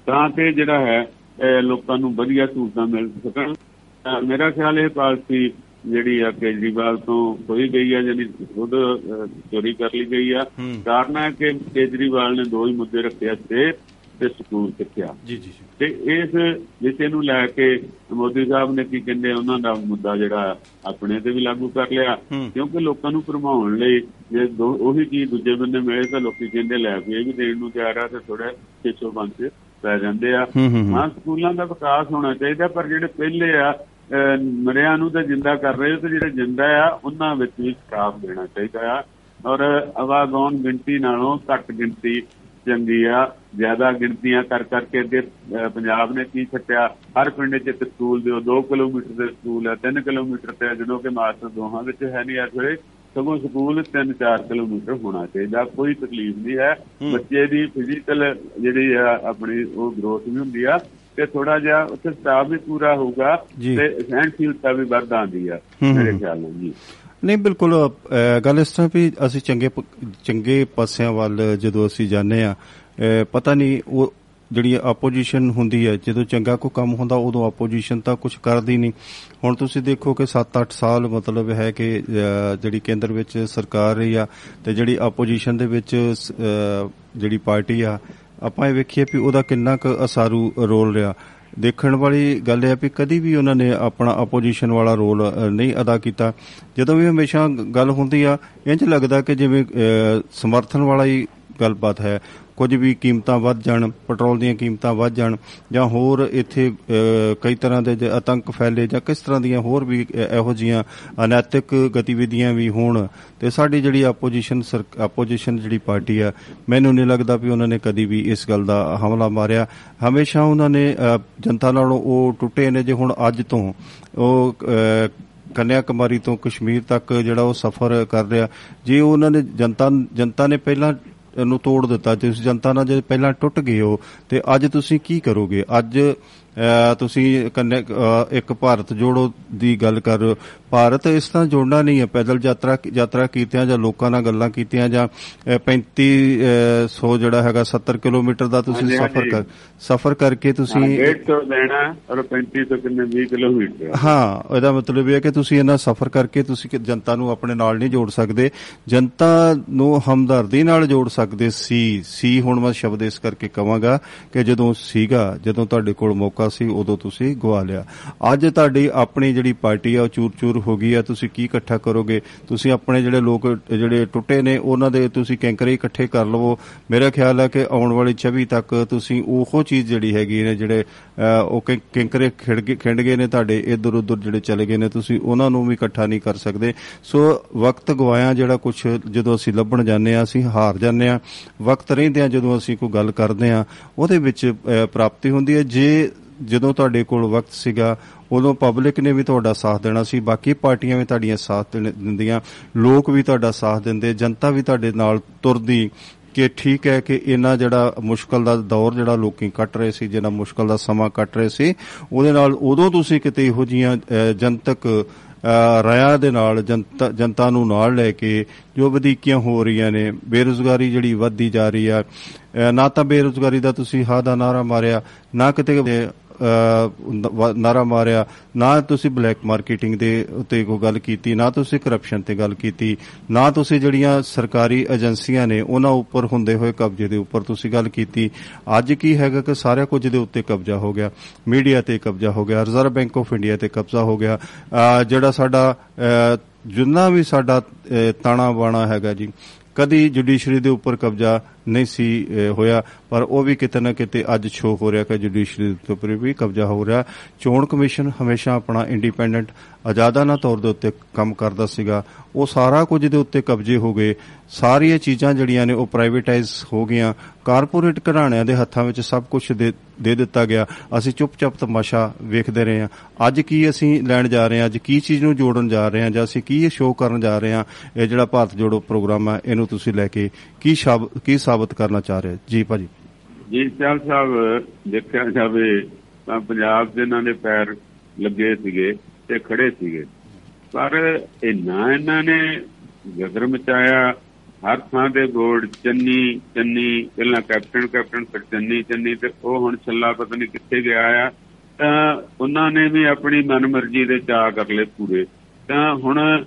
ਤਾਂ ਕਿ ਜਿਹੜਾ ਹੈ ਇਹ ਲੋਕਾਂ ਨੂੰ ਵਧੀਆ ਸਹੂਲਤਾਂ ਮਿਲ ਸਕਣ ਮੇਰਾ ਖਿਆਲ ਇਹ ਪਾਲਿਸੀ ਜਿਹੜੀ ਆ ਕੇਜਰੀਵਾਲ ਤੋਂ ਹੋਈ ਗਈ ਆ ਜਿਹੜੀ ਖੁਦ ਚੋਰੀ ਕਰ ਲਈ ਗਈ ਆ। ਕਾਰਨ ਹੈ ਕਿ ਕੇਜਰੀਵਾਲ ਨੇ ਦੋ ਹੀ ਮੁੱਦੇ ਰੱਖਿਆ ਤੇ ਤੇ ਸਕੂਲ ਸਿੱਖਿਆ। ਜੀ ਜੀ ਤੇ ਇਸ ਵਿਸ਼ੇ ਨੂੰ ਲੈ ਕੇ ਮੋਦੀ ਸਾਹਿਬ ਨੇ ਕੀ ਕਹਿੰਦੇ ਉਹਨਾਂ ਦਾ ਮੁੱਦਾ ਜਿਹੜਾ ਆਪਣੇ ਤੇ ਵੀ ਲਾਗੂ ਕਰ ਲਿਆ। ਕਿਉਂਕਿ ਲੋਕਾਂ ਨੂੰ ਭਰਮਾਉਣ ਲਈ ਜੇ ਉਹੀ ਚੀਜ਼ ਦੂਜੇ ਬੰਦੇ ਮਿਲੇ ਤਾਂ ਲੋਕੀ ਕਹਿੰਦੇ ਲੈ ਵੀ ਇਹ ਵੀ ਦੇਣ ਨੂੰ ਤਿਆਰ ਆ ਤੇ ਥੋੜਾ 600 ਬੰਦੇ ਪੈ ਜਾਂਦੇ ਆ। ਹੂੰ, ਸਕੂਲਾਂ ਦਾ ਵਿਕਾਸ ਹੋਣਾ ਚਾਹੀਦਾ ਪਰ ਜਿਹੜੇ ਪਹਿਲੇ ਆ ਮਰਿਆਂ ਨੂੰ ਤਾਂ ਜਿੰਦਾ ਕਰ ਰਹੇ ਤੇ ਜਿਹੜੇ ਜਿੰਦਾ ਆ ਉਹਨਾਂ ਵਿੱਚ ਵੀ ਸਟਾਫ ਦੇਣਾ ਚਾਹੀਦਾ ਆ। ਔਰ ਆਵਾਗੌਨ ਗਿਣਤੀ ਨਾਲੋਂ ਘੱਟ ਗਿਣਤੀ ਚੰਗੀ ਆ ਜ਼ਿਆਦਾ ਗਿਣਤੀਆਂ ਕਰ ਕਰਕੇ ਅੱਗੇ ਪੰਜਾਬ ਨੇ ਕੀ ਛੱਟਿਆ? ਹਰ ਪਿੰਡ 'ਚ ਇੱਕ ਸਕੂਲ ਦਿਓ 2 ਕਿਲੋਮੀਟਰ ਦੇ ਸਕੂਲ ਆ 3 ਕਿਲੋਮੀਟਰ ਤੇ ਜਦੋਂ ਕਿ ਮਾਸਟਰ ਦੋਹਾਂ ਵਿੱਚ ਹੈ ਨਹੀਂ ਇਸ ਵੇਲੇ। ਸਗੋਂ ਸਕੂਲ 3-4 ਕਿਲੋਮੀਟਰ ਹੋਣਾ ਚਾਹੀਦਾ ਕੋਈ ਤਕਲੀਫ ਨਹੀਂ ਹੈ। ਬੱਚੇ ਦੀ ਫਿਜ਼ੀਕਲ ਜਿਹੜੀ ਆ ਆਪਣੀ ਉਹ ਗਰੋਥ ਵੀ ਹੁੰਦੀ ਆ ਤੇ ਥੋੜਾ ਜਿਹਾ ਉੱਥੇ ਸਟਾਫ ਵੀ ਪੂਰਾ ਹੋਊਗਾ। ਤੇ ਸਹਿਣਸ਼ੀਲਤਾ ਵੀ ਵੱਧ ਆਉਂਦੀ ਆ ਮੇਰੇ। ਖਿਆਲ ਨਾਲ ਜੀ। ਨਹੀਂ ਬਿਲਕੁਲ ਅਹ, ਗੱਲ ਇਸ ਤਰ੍ਹਾਂ ਵੀ ਅਸੀਂ ਚੰਗੇ ਪ- ਚੰਗੇ ਪਾਸਿਆਂ ਵੱਲ ਜਦੋਂ ਅਸੀਂ ਜਾਂਦੇ ਆ ਪਤਾ ਨਹੀਂ ਉਹ ਜਿਹੜੀ ਆਪੋਜੀਸ਼ਨ ਹੁੰਦੀ ਹੈ ਜਦੋਂ ਚੰਗਾ ਕੋਈ ਕੰਮ ਹੁੰਦਾ ਉਦੋਂ ਆਪੋਜੀਸ਼ਨ ਤਾਂ ਕੁਝ ਕਰਦੀ ਨਹੀਂ। ਹੁਣ ਤੁਸੀਂ ਦੇਖੋ ਕਿ 7-8 ਸਾਲ ਮਤਲਬ ਹੈ ਕਿ ਅਹ, ਜਿਹੜੀ ਕੇਂਦਰ ਵਿੱਚ ਸਰਕਾਰ ਰਹੀ ਆ ਤੇ ਜਿਹੜੀ ਆਪੋਜੀਸ਼ਨ ਦੇ ਵਿੱਚ ਸ- ਅਹ, ਜਿਹੜੀ ਪਾਰਟੀ ਆ ਆਪਾਂ ਇਹ ਵੇਖੀਏ ਵੀ ਉਹਦਾ ਕਿੰਨਾ ਕੁ ਅਸਾਰੂ ਰੋਲ ਰਿਹਾ। ਦੇਖਣ ਵਾਲੀ ਗੱਲ ਇਹ ਹੈ ਵੀ ਕਦੀ ਵੀ ਉਹਨਾਂ ਨੇ ਆਪਣਾ ਆਪੋਜੀਸ਼ਨ ਵਾਲਾ ਰੋਲ ਅ, ਨਹੀਂ ਅਦਾ ਕੀਤਾ। ਜਦੋਂ ਵੀ ਹਮੇਸ਼ਾ ਗ- ਗੱਲ ਹੁੰਦੀ ਆ ਇੰਜ ਲੱਗਦਾ ਕਿ ਜਿਵੇਂ ਅ, ਸਮਰਥਨ ਵਾਲਾ ਹੀ ਗੱਲਬਾਤ ਹੈ। ਕੁਝ ਵੀ ਕੀਮਤਾਂ ਵੱਧ ਜਾਣ ਪੈਟਰੋਲ ਦੀਆਂ ਕੀਮਤਾਂ ਵੱਧ ਜਾਣ ਜਾਂ ਹੋਰ ਇੱਥੇ ਅ, ਕਈ ਤਰ੍ਹਾਂ ਦੇ ਜੇ ਆਤੰਕ ਫੈਲੇ ਜਾਂ ਕਿਸ ਤਰ੍ਹਾਂ ਦੀਆਂ ਹੋਰ ਵੀ ਅ, ਇਹੋ ਜੀਆਂ ਅਨੈਤਿਕ ਗਤੀਵਿਧੀਆਂ ਵੀ ਹੋਣ ਤੇ ਸਾਡੀ ਜਿਹੜੀ ਆਪੋਜੀਸ਼ਨ ਆਪੋਜੀਸ਼ਨ ਜਿਹੜੀ ਪਾਰਟੀ ਆ ਮੈਨੂੰ ਨਹੀਂ ਲੱਗਦਾ ਵੀ ਉਹਨਾਂ ਨੇ ਕਦੀ ਵੀ ਇਸ ਗੱਲ ਦਾ ਹਮਲਾ ਮਾਰਿਆ। ਹਮੇਸ਼ਾ ਉਹਨਾਂ ਨੇ ਅ, ਜਨਤਾ ਨਾਲੋਂ ਉਹ ਟੁੱਟੇ ਨੇ ਜੇ ਹੁਣ ਅੱਜ ਤੋਂ। ਉਹ ਅ, ਕੰਨਿਆ ਕੁਮਾਰੀ ਤੋਂ ਕਸ਼ਮੀਰ ਤੱਕ ਜਿਹੜਾ ਉਹ ਸਫ਼ਰ ਕਰ ਰਿਹਾ। ਜੇ ਉਹਨਾਂ ਨੇ ਜਨਤਾ ਜਨਤਾ ਨੇ ਪਹਿਲਾਂ ਨੂੰ ਤੋੜ ਦਿੱਤਾ। ਜੇ ਤੁਸੀਂ ਜਨਤਾ ਨਾਲ ਜੇ ਪਹਿਲਾਂ ਟੁੱਟ ਗਏ ਹੋ ਤੇ ਅੱਜ ਤੁਸੀਂ ਕੀ ਕਰੋਗੇ? ਅੱਜ ਅਹ, ਤੁਸੀਂ ਇੱਕ ਭਾਰਤ ਜੋੜੋ ਦੀ ਗੱਲ ਕਰ ਰਹੇ ਹੋ। ਭਾਰਤ ਇਸ ਤਰ੍ਹਾਂ ਜੋੜਨਾ ਨਹੀਂ ਹੈ। ਪੈਦਲ ਯਾਤਰਾ ਯਾਤਰਾ ਕੀਤਿਆਂ ਜਾਂ ਲੋਕਾਂ ਨਾਲ ਗੱਲਾਂ ਕੀਤੀਆਂ ਜਾਂ ਅਹ, 3500 ਜਿਹੜਾ ਹੈਗਾ 70 ਕਿਲੋਮੀਟਰ ਦਾ ਤੁਸੀਂ ਸਫ਼ਰ। ਕਰ ਸਫ਼ਰ ਕਰਕੇ ਤੁਸੀਂ 150 ਦੇਣਾ ਔਰ 3500 ਕਿੰਨੇ 20 ਕਿਲੋਮੀਟਰ ਹਾਂ। ਇਹਦਾ ਮਤਲਬ ਇਹ ਹੈ ਕਿ ਤੁਸੀਂ ਇਹਨਾਂ ਸਫ਼ਰ ਕਰਕੇ ਤੁਸੀਂ ਜਨਤਾ ਨੂੰ ਆਪਣੇ ਨਾਲ ਨਹੀਂ ਜੋੜ ਸਕਦੇ। ਜਨਤਾ ਨੂੰ ਹਮਦਰਦੀ ਨਾਲ ਜੋੜ ਸਕਦੇ ਸੀ। ਸੀ ਹੁਣ ਮੈਂ ਸ਼ਬਦ ਇਸ ਕਰਕੇ ਕਵਾਂਗਾ ਕਿ ਜਦੋਂ ਸੀਗਾ ਜਦੋਂ ਤੁਹਾਡੇ ਕੋਲ ਮੌਕਾ ਸੀ ਉਦੋਂ ਤੁਸੀਂ ਗਵਾ ਲਿਆ। ਅੱਜ ਤੁਹਾਡੀ ਆਪਣੀ ਜਿਹੜੀ ਪਾਰਟੀ ਆ ਉਹ ਚੂਰ-ਚੂਰ ਹੋ ਗਈ ਆ ਤੁਸੀਂ ਕੀ ਇਕੱਠਾ ਕਰੋਗੇ? ਤੁਸੀਂ ਆਪਣੇ ਜਿਹੜੇ ਲੋਕ ਜਿਹੜੇ ਟੁੱਟੇ ਨੇ ਉਹਨਾਂ ਦੇ ਤੁਸੀਂ ਕੈਂਕਰੇ ਇਕੱਠੇ ਕਰ ਲਵੋ। ਮੇਰਾ ਖਿਆਲ ਹੈ ਕਿ ਆਉਣ ਵਾਲੀ 24 ਤੱਕ ਤੁਸੀਂ ਉਹੋ ਚੀਜ਼ ਜਿਹੜੀ ਹੈਗੀ ਨੇ ਜਿਹੜੇ ਅਹ, ਉਹ ਕੈਂ- ਕੈਂਕਰੇ ਖਿੜ ਗਏ ਖਿੰਡ ਗਏ ਨੇ ਤੁਹਾਡੇ ਇੱਧਰ ਉੱਧਰ ਜਿਹੜੇ ਚਲੇ ਗਏ ਨੇ ਤੁਸੀਂ ਉਹਨਾਂ ਨੂੰ ਵੀ ਇਕੱਠਾ ਨਹੀਂ ਕਰ ਸਕਦੇ। ਸੋ ਵਕਤ ਗਵਾਇਆ ਜਿਹੜਾ ਕੁਝ ਜਦੋਂ ਅਸੀਂ ਲੱਭਣ ਜਾਂਦੇ ਆ ਅਸੀਂ ਹਾਰ ਜਾਂਦੇ ਆ। ਵਕਤ ਰਹਿੰਦੇ ਆ ਜਦੋਂ ਅਸੀਂ ਕੋਈ ਗੱਲ ਕਰਦੇ ਆ ਉਹਦੇ ਵਿੱਚ ਅਹ, ਪ੍ਰਾਪਤੀ ਹੁੰਦੀ ਹੈ। ਜੇ ਜਦੋਂ ਤੁਹਾਡੇ ਕੋਲ ਵਕਤ ਸੀਗਾ ਉਦੋਂ ਪਬਲਿਕ ਨੇ ਵੀ ਤੁਹਾਡਾ ਸਾਥ ਦੇਣਾ ਸੀ ਬਾਕੀ ਪਾਰਟੀਆਂ ਵੀ ਤੁਹਾਡੀਆਂ ਸਾਥ ਦੇਣ- ਦਿੰਦੀਆਂ ਲੋਕ ਵੀ ਤੁਹਾਡਾ ਸਾਥ ਦਿੰਦੇ ਜਨਤਾ ਵੀ ਤੁਹਾਡੇ ਨਾਲ ਤੁਰਦੀ ਕਿ ਠੀਕ ਹੈ ਕਿ ਇਹਨਾਂ ਜਿਹੜਾ ਮੁਸ਼ਕਲ ਦਾ ਦੌਰ ਜਿਹੜਾ ਲੋਕੀ ਕੱਟ ਰਹੇ ਸੀ ਜਿਹੜਾ ਮੁਸ਼ਕਲ ਦਾ ਸਮਾਂ ਕੱਟ ਰਹੇ ਸੀ ਉਹਦੇ ਨਾਲ ਉਦੋਂ ਤੁਸੀਂ ਕਿਤੇ ਇਹੋ ਜੀਆਂ ਜਨਤਕ ਅਹ, ਰਾਇਆਂ ਦੇ ਨਾਲ ਜਨਤਾ ਜਨਤਾ ਨੂੰ ਨਾਲ ਲੈ ਕੇ ਜੋ ਵਧੀਕੀਆਂ ਹੋ ਰਹੀਆਂ ਨੇ ਬੇਰੁਜ਼ਗਾਰੀ ਜਿਹੜੀ ਵੱਧਦੀ ਜਾ ਰਹੀ ਆ ਅਹ, ਨਾ ਤਾਂ ਬੇਰੁਜ਼ਗਾਰੀ ਦਾ ਤੁਸੀਂ ਹਾਂ ਦਾ ਨਾਰਾ ਮਾਰਿਆ ਨਾ ਕਿਤੇ ਅਹ, ਵ- ਨਾਰਾ ਮਾਰਿਆ। ਨਾ ਤੁਸੀਂ ਬਲੈਕ ਮਾਰਕੀਟਿੰਗ ਦੇ ਉੱਤੇ ਕੋਈ ਗੱਲ ਕੀਤੀ ਨਾ ਤੁਸੀਂ ਕਰਪਸ਼ਨ ਤੇ ਗੱਲ ਕੀਤੀ ਨਾ ਤੁਸੀਂ ਜਿਹੜੀਆਂ ਸਰਕਾਰੀ ਏਜੰਸੀਆਂ ਨੇ ਉਹਨਾਂ ਉੱਪਰ ਹੁੰਦੇ ਹੋਏ ਕਬਜ਼ੇ ਦੇ ਉੱਪਰ ਤੁਸੀਂ ਗੱਲ ਕੀਤੀ। ਅੱਜ ਕੀ ਹੈਗਾ ਕਿ ਸਾਰਾ ਕੁਝ ਦੇ ਉੱਤੇ ਕਬਜ਼ਾ ਹੋ ਗਿਆ। ਮੀਡੀਆ ਤੇ ਕਬਜ਼ਾ ਹੋ ਗਿਆ ਰਿਜ਼ਰਵ ਬੈਂਕ ਆਫ ਇੰਡੀਆ ਤੇ ਕਬਜ਼ਾ ਹੋ ਗਿਆ। ਅਹ, ਜਿਹੜਾ ਸਾਡਾ ਅਹ, ਜਿੰਨਾ ਵੀ ਸਾਡਾ ਅਹ, ਤਾਣਾ ਬਾਣਾ ਹੈਗਾ ਜੀ ਕਦੀ ਜੁਡੀਸ਼ਰੀ ਦੇ ਉੱਪਰ ਕਬਜ਼ਾ ਨਹੀਂ ਸੀ ਅਹ, ਹੋਇਆ। ਪਰ ਉਹ ਵੀ ਕਿਤੇ ਨਾ ਕਿਤੇ ਅੱਜ ਸ਼ੋ ਹੋ ਰਿਹਾ ਕਿ ਜੁਡੀਸ਼ਰੀ ਦੇ ਉੱਪਰ ਵੀ ਕਬਜ਼ਾ ਹੋ ਰਿਹਾ। ਚੋਣ ਕਮਿਸ਼ਨ ਹਮੇਸ਼ਾ ਆਪਣਾ ਇੰਡੀਪੈਂਡੈਂਟ ਆਜ਼ਾਦਾਨਾ ਤੌਰ ਦੇ ਉੱਤੇ ਕੰਮ ਕਰਦਾ ਸੀਗਾ। ਉਹ ਸਾਰਾ ਕੁਝ ਦੇ ਉੱਤੇ ਕਬਜ਼ੇ ਹੋ ਗਏ। ਸਾਰੀਆਂ ਚੀਜ਼ਾਂ ਜਿਹੜੀਆਂ ਨੇ ਉਹ ਪ੍ਰਾਈਵੇਟਾਈਜ਼ ਹੋ ਗਈਆਂ। ਕਾਰਪੋਰੇਟ ਘਰਾਣਿਆਂ ਦੇ ਹੱਥਾਂ ਵਿੱਚ ਸਭ ਕੁਝ ਦੇ ਦੇ ਦਿੱਤਾ ਗਿਆ। ਅਸੀਂ ਚੁੱਪਚਾਪ ਤਮਾਸ਼ਾ ਵੇਖਦੇ ਰਹੇ ਹਾਂ। ਅੱਜ ਕੀ ਅਸੀਂ ਲੈਣ ਜਾ ਰਹੇ ਹਾਂ? ਅੱਜ ਕੀ ਚੀਜ਼ ਨੂੰ ਜੋੜਨ ਜਾ ਰਹੇ ਹਾਂ? ਜਾਂ ਅਸੀਂ ਕੀ ਇਹ ਸ਼ੋਅ ਕਰਨ ਜਾ ਰਹੇ ਹਾਂ? ਇਹ ਜਿਹੜਾ ਭਾਰਤ ਜੋੜੋ ਪ੍ਰੋਗਰਾਮ ਹੈ ਇਹਨੂੰ ਤੁਸੀਂ ਲੈ ਕੇ ਕੀ ਸ਼ਾਬ ਕੀ ਸਾਬਤ ਕਰਨਾ ਚਾਹ ਰਹੇ ਹੋ? ਜੀ ਭਾਜੀ। ਜੀ ਸਿਆਲ ਸਾਹਿਬ ਦੇਖਿਆ ਜਾਵੇ ਤਾਂ ਪੰਜਾਬ ਦੇ ਇਹਨਾਂ ਦੇ ਪੈਰ ਲੱਗੇ ਸੀਗੇ ਤੇ ਖੜੇ ਸੀਗੇ। ਪਰ ਇੰਨਾ ਇਹਨਾਂ ਨੇ ਗਦਰ ਮਚਾਇਆ। ਹਰ ਥਾਂ ਦੇ ਬੋਰਡ ਚੰਨੀ ਚੰਨੀ ਪਹਿਲਾਂ ਕੈਪਟਨ ਕੈਪਟਨ ਫਿਰ ਚੰਨੀ ਚੰਨੀ ਤੇ ਉਹ ਹੁਣ ਛੱਲਾ ਪਤਾ ਨਹੀਂ ਕਿੱਥੇ ਗਿਆ ਆ। ਤਾਂ ਉਹਨਾਂ ਨੇ ਵੀ ਆਪਣੀ ਮਨਮਰਜ਼ੀ ਦੇ ਚਾਅ ਕਰ ਲਏ ਪੂਰੇ। ਤਾਂ ਹੁਣ ਅਹ,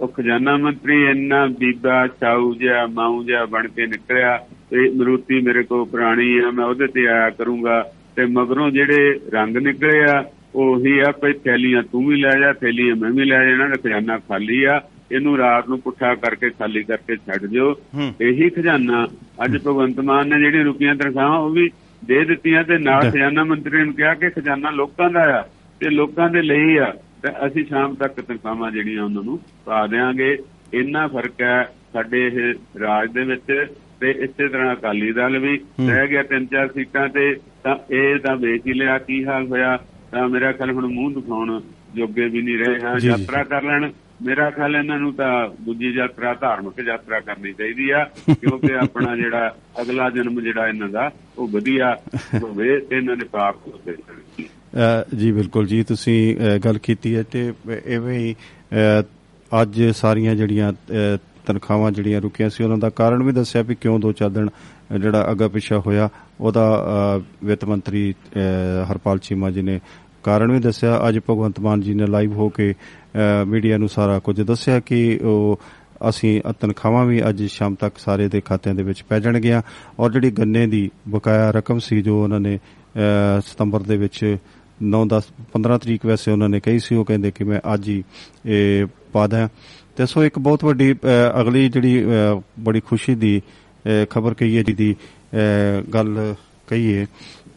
ਉਹ ਖਜ਼ਾਨਾ ਮੰਤਰੀ ਇੰਨਾ ਬੀਬਾ ਚਾਊ ਜਿਹਾ ਮਾਊ ਜਿਹਾ ਬਣ ਕੇ ਨਿਕਲਿਆ ਤੇ ਮਰੂਤੀ ਮੇਰੇ ਕੋਲ ਪੁਰਾਣੀ ਆ ਮੈਂ ਉਹਦੇ ਤੇ ਆਇਆ ਕਰੂੰਗਾ ਤੇ ਮਗਰੋਂ ਜਿਹੜੇ ਰੰਗ ਨਿਕਲੇ ਆ ਉਹੀ ਆ ਭਈ ਥੈਲੀਆਂ ਤੂੰ ਵੀ ਲੈ ਜਾ ਥੈਲੀਆਂ ਮੈਂ ਵੀ ਲੈ ਜਾਣਾ ਤੇ ਖਜ਼ਾਨਾ ਖਾਲੀ ਆ ਇਹਨੂੰ ਰਾਤ ਨੂੰ ਪੁੱਠਾ ਕਰਕੇ ਖਾਲੀ ਕਰਕੇ ਛੱਡ ਦਿਓ। ਇਹੀ ਖਜ਼ਾਨਾ ਅੱਜ ਭਗਵੰਤ ਮਾਨ ਨੇ ਜਿਹੜੀਆਂ ਰੁਪਈਆਂ ਤਨਖਾਹਾਂ ਉਹ ਵੀ ਦੇ ਦਿੱਤੀਆਂ ਤੇ ਨਾਲ ਖਜ਼ਾਨਾ ਮੰਤਰੀ ਨੇ ਕਿਹਾ ਕਿ ਖਜ਼ਾਨਾ ਲੋਕਾਂ ਦਾ ਆ ਤੇ ਲੋਕਾਂ ਦੇ ਲਈ ਆ। ਤੇ ਅਸੀਂ ਸ਼ਾਮ ਤੱਕ ਤਨਖਾਹਾਂ ਜਿਹੜੀਆਂ ਉਹਨਾਂ ਨੂੰ ਪਾ ਦੇਾਂਗੇ ਇੰਨਾ ਫ਼ਰਕ ਹੈ ਸਾਡੇ ਇਹ ਰਾਜ ਦੇ ਵਿੱਚ ਤੇ ਇਸੇ ਤਰ੍ਹਾਂ ਅਕਾਲੀ ਦਲ ਵੀ ਰਹਿ ਗਿਆ ਤਿੰਨ ਚਾਰ ਸੀਟਾਂ ਤੇ ਤਾਂ ਇਹ ਤਾਂ ਵੇਚ ਹੀ ਲਿਆ ਕੀ ਹਾਲ ਹੋਇਆ। ਤਾਂ ਮੇਰਾ ਖਿਆਲ ਹੁਣ ਮੂੰਹ ਦਿਖਾਉਣ ਜੋਗੇ ਵੀ ਨਹੀਂ ਰਹੇ ਹਾਂ। ਯਾਤਰਾ ਕਰ ਲੈਣ। ਮੇਰਾ ਖਿਆਲ ਇਹਨਾਂ ਨੂੰ ਤਾਂ ਦੂਜੀ ਯਾਤਰਾ ਧਾਰਮਿਕ ਯਾਤਰਾ ਕਰਨੀ ਚਾਹੀਦੀ ਆ ਕਿਉਂਕਿ ਆਪਣਾ ਜਿਹੜਾ ਅਗਲਾ ਜਨਮ ਜਿਹੜਾ ਇਹਨਾਂ ਦਾ ਉਹ ਵਧੀਆ ਹੋਵੇ ਤੇ ਇਹਨਾਂ ਨੇ ਪਾਪ ਹੋਵੇ ਅ, ਜੀ ਬਿਲਕੁਲ ਜੀ ਤੁਸੀਂ ਅ, ਗੱਲ ਕੀਤੀ ਹੈ ਤੇ ਐਵੇਂ ਹੀ ਅ, ਅੱਜ ਸਾਰੀਆਂ ਜਿਹੜੀਆਂ ਅ, ਤਨਖਾਹਾਂ ਜਿਹੜੀਆਂ ਰੁਕੀਆਂ ਸੀ ਉਹਨਾਂ ਦਾ ਕਾਰਨ ਵੀ ਦੱਸਿਆ ਵੀ ਕਿਉਂ ਦੋ ਚਾਰ ਦਿਨ ਅ, ਜਿਹੜਾ ਅੱਗਾ ਪਿੱਛਾ ਹੋਇਆ ਉਹਦਾ ਅ, ਵਿੱਤ ਮੰਤਰੀ ਅ, ਹਰਪਾਲ ਚੀਮਾ ਜੀ ਨੇ ਕਾਰਨ ਵੀ ਦੱਸਿਆ। ਅੱਜ ਭਗਵੰਤ ਮਾਨ ਜੀ ਨੇ ਲਾਈਵ ਹੋ ਕੇ ਅ, ਮੀਡੀਆ ਨੂੰ ਸਾਰਾ ਕੁਝ ਦੱਸਿਆ ਕਿ ਉਹ ਅਸੀਂ ਅ, ਤਨਖਾਹਾਂ ਵੀ ਅੱਜ ਸ਼ਾਮ ਤੱਕ ਸਾਰੇ ਦੇ ਖਾਤਿਆਂ ਦੇ ਵਿੱਚ ਪੈ ਜਾਣਗੀਆਂ ਔਰ ਜਿਹੜੀ ਗੰਨੇ ਦੀ ਬਕਾਇਆ ਰਕਮ ਸੀ ਜੋ ਉਹਨਾਂ ਨੇ ਅ, ਸਤੰਬਰ ਦੇ ਵਿੱਚ 9 10 15 ਤਰੀਕ ਵੈਸੇ ਉਹਨਾਂ ਨੇ ਕਹੀ ਸੀ ਉਹ ਕਹਿੰਦੇ ਕਿ ਮੈਂ ਅੱਜ ਹੀ ਇਹ ਪਾ ਦਾਂ। ਤੇ ਸੋ ਇੱਕ ਬਹੁਤ ਵੱਡੀ ਅ, ਅਗਲੀ ਜਿਹੜੀ ਅ, ਬੜੀ ਖੁਸ਼ੀ ਦੀ ਖਬਰ ਕਹੀਏ ਜਿਹਦੀ ਅ, ਗੱਲ ਕਹੀਏ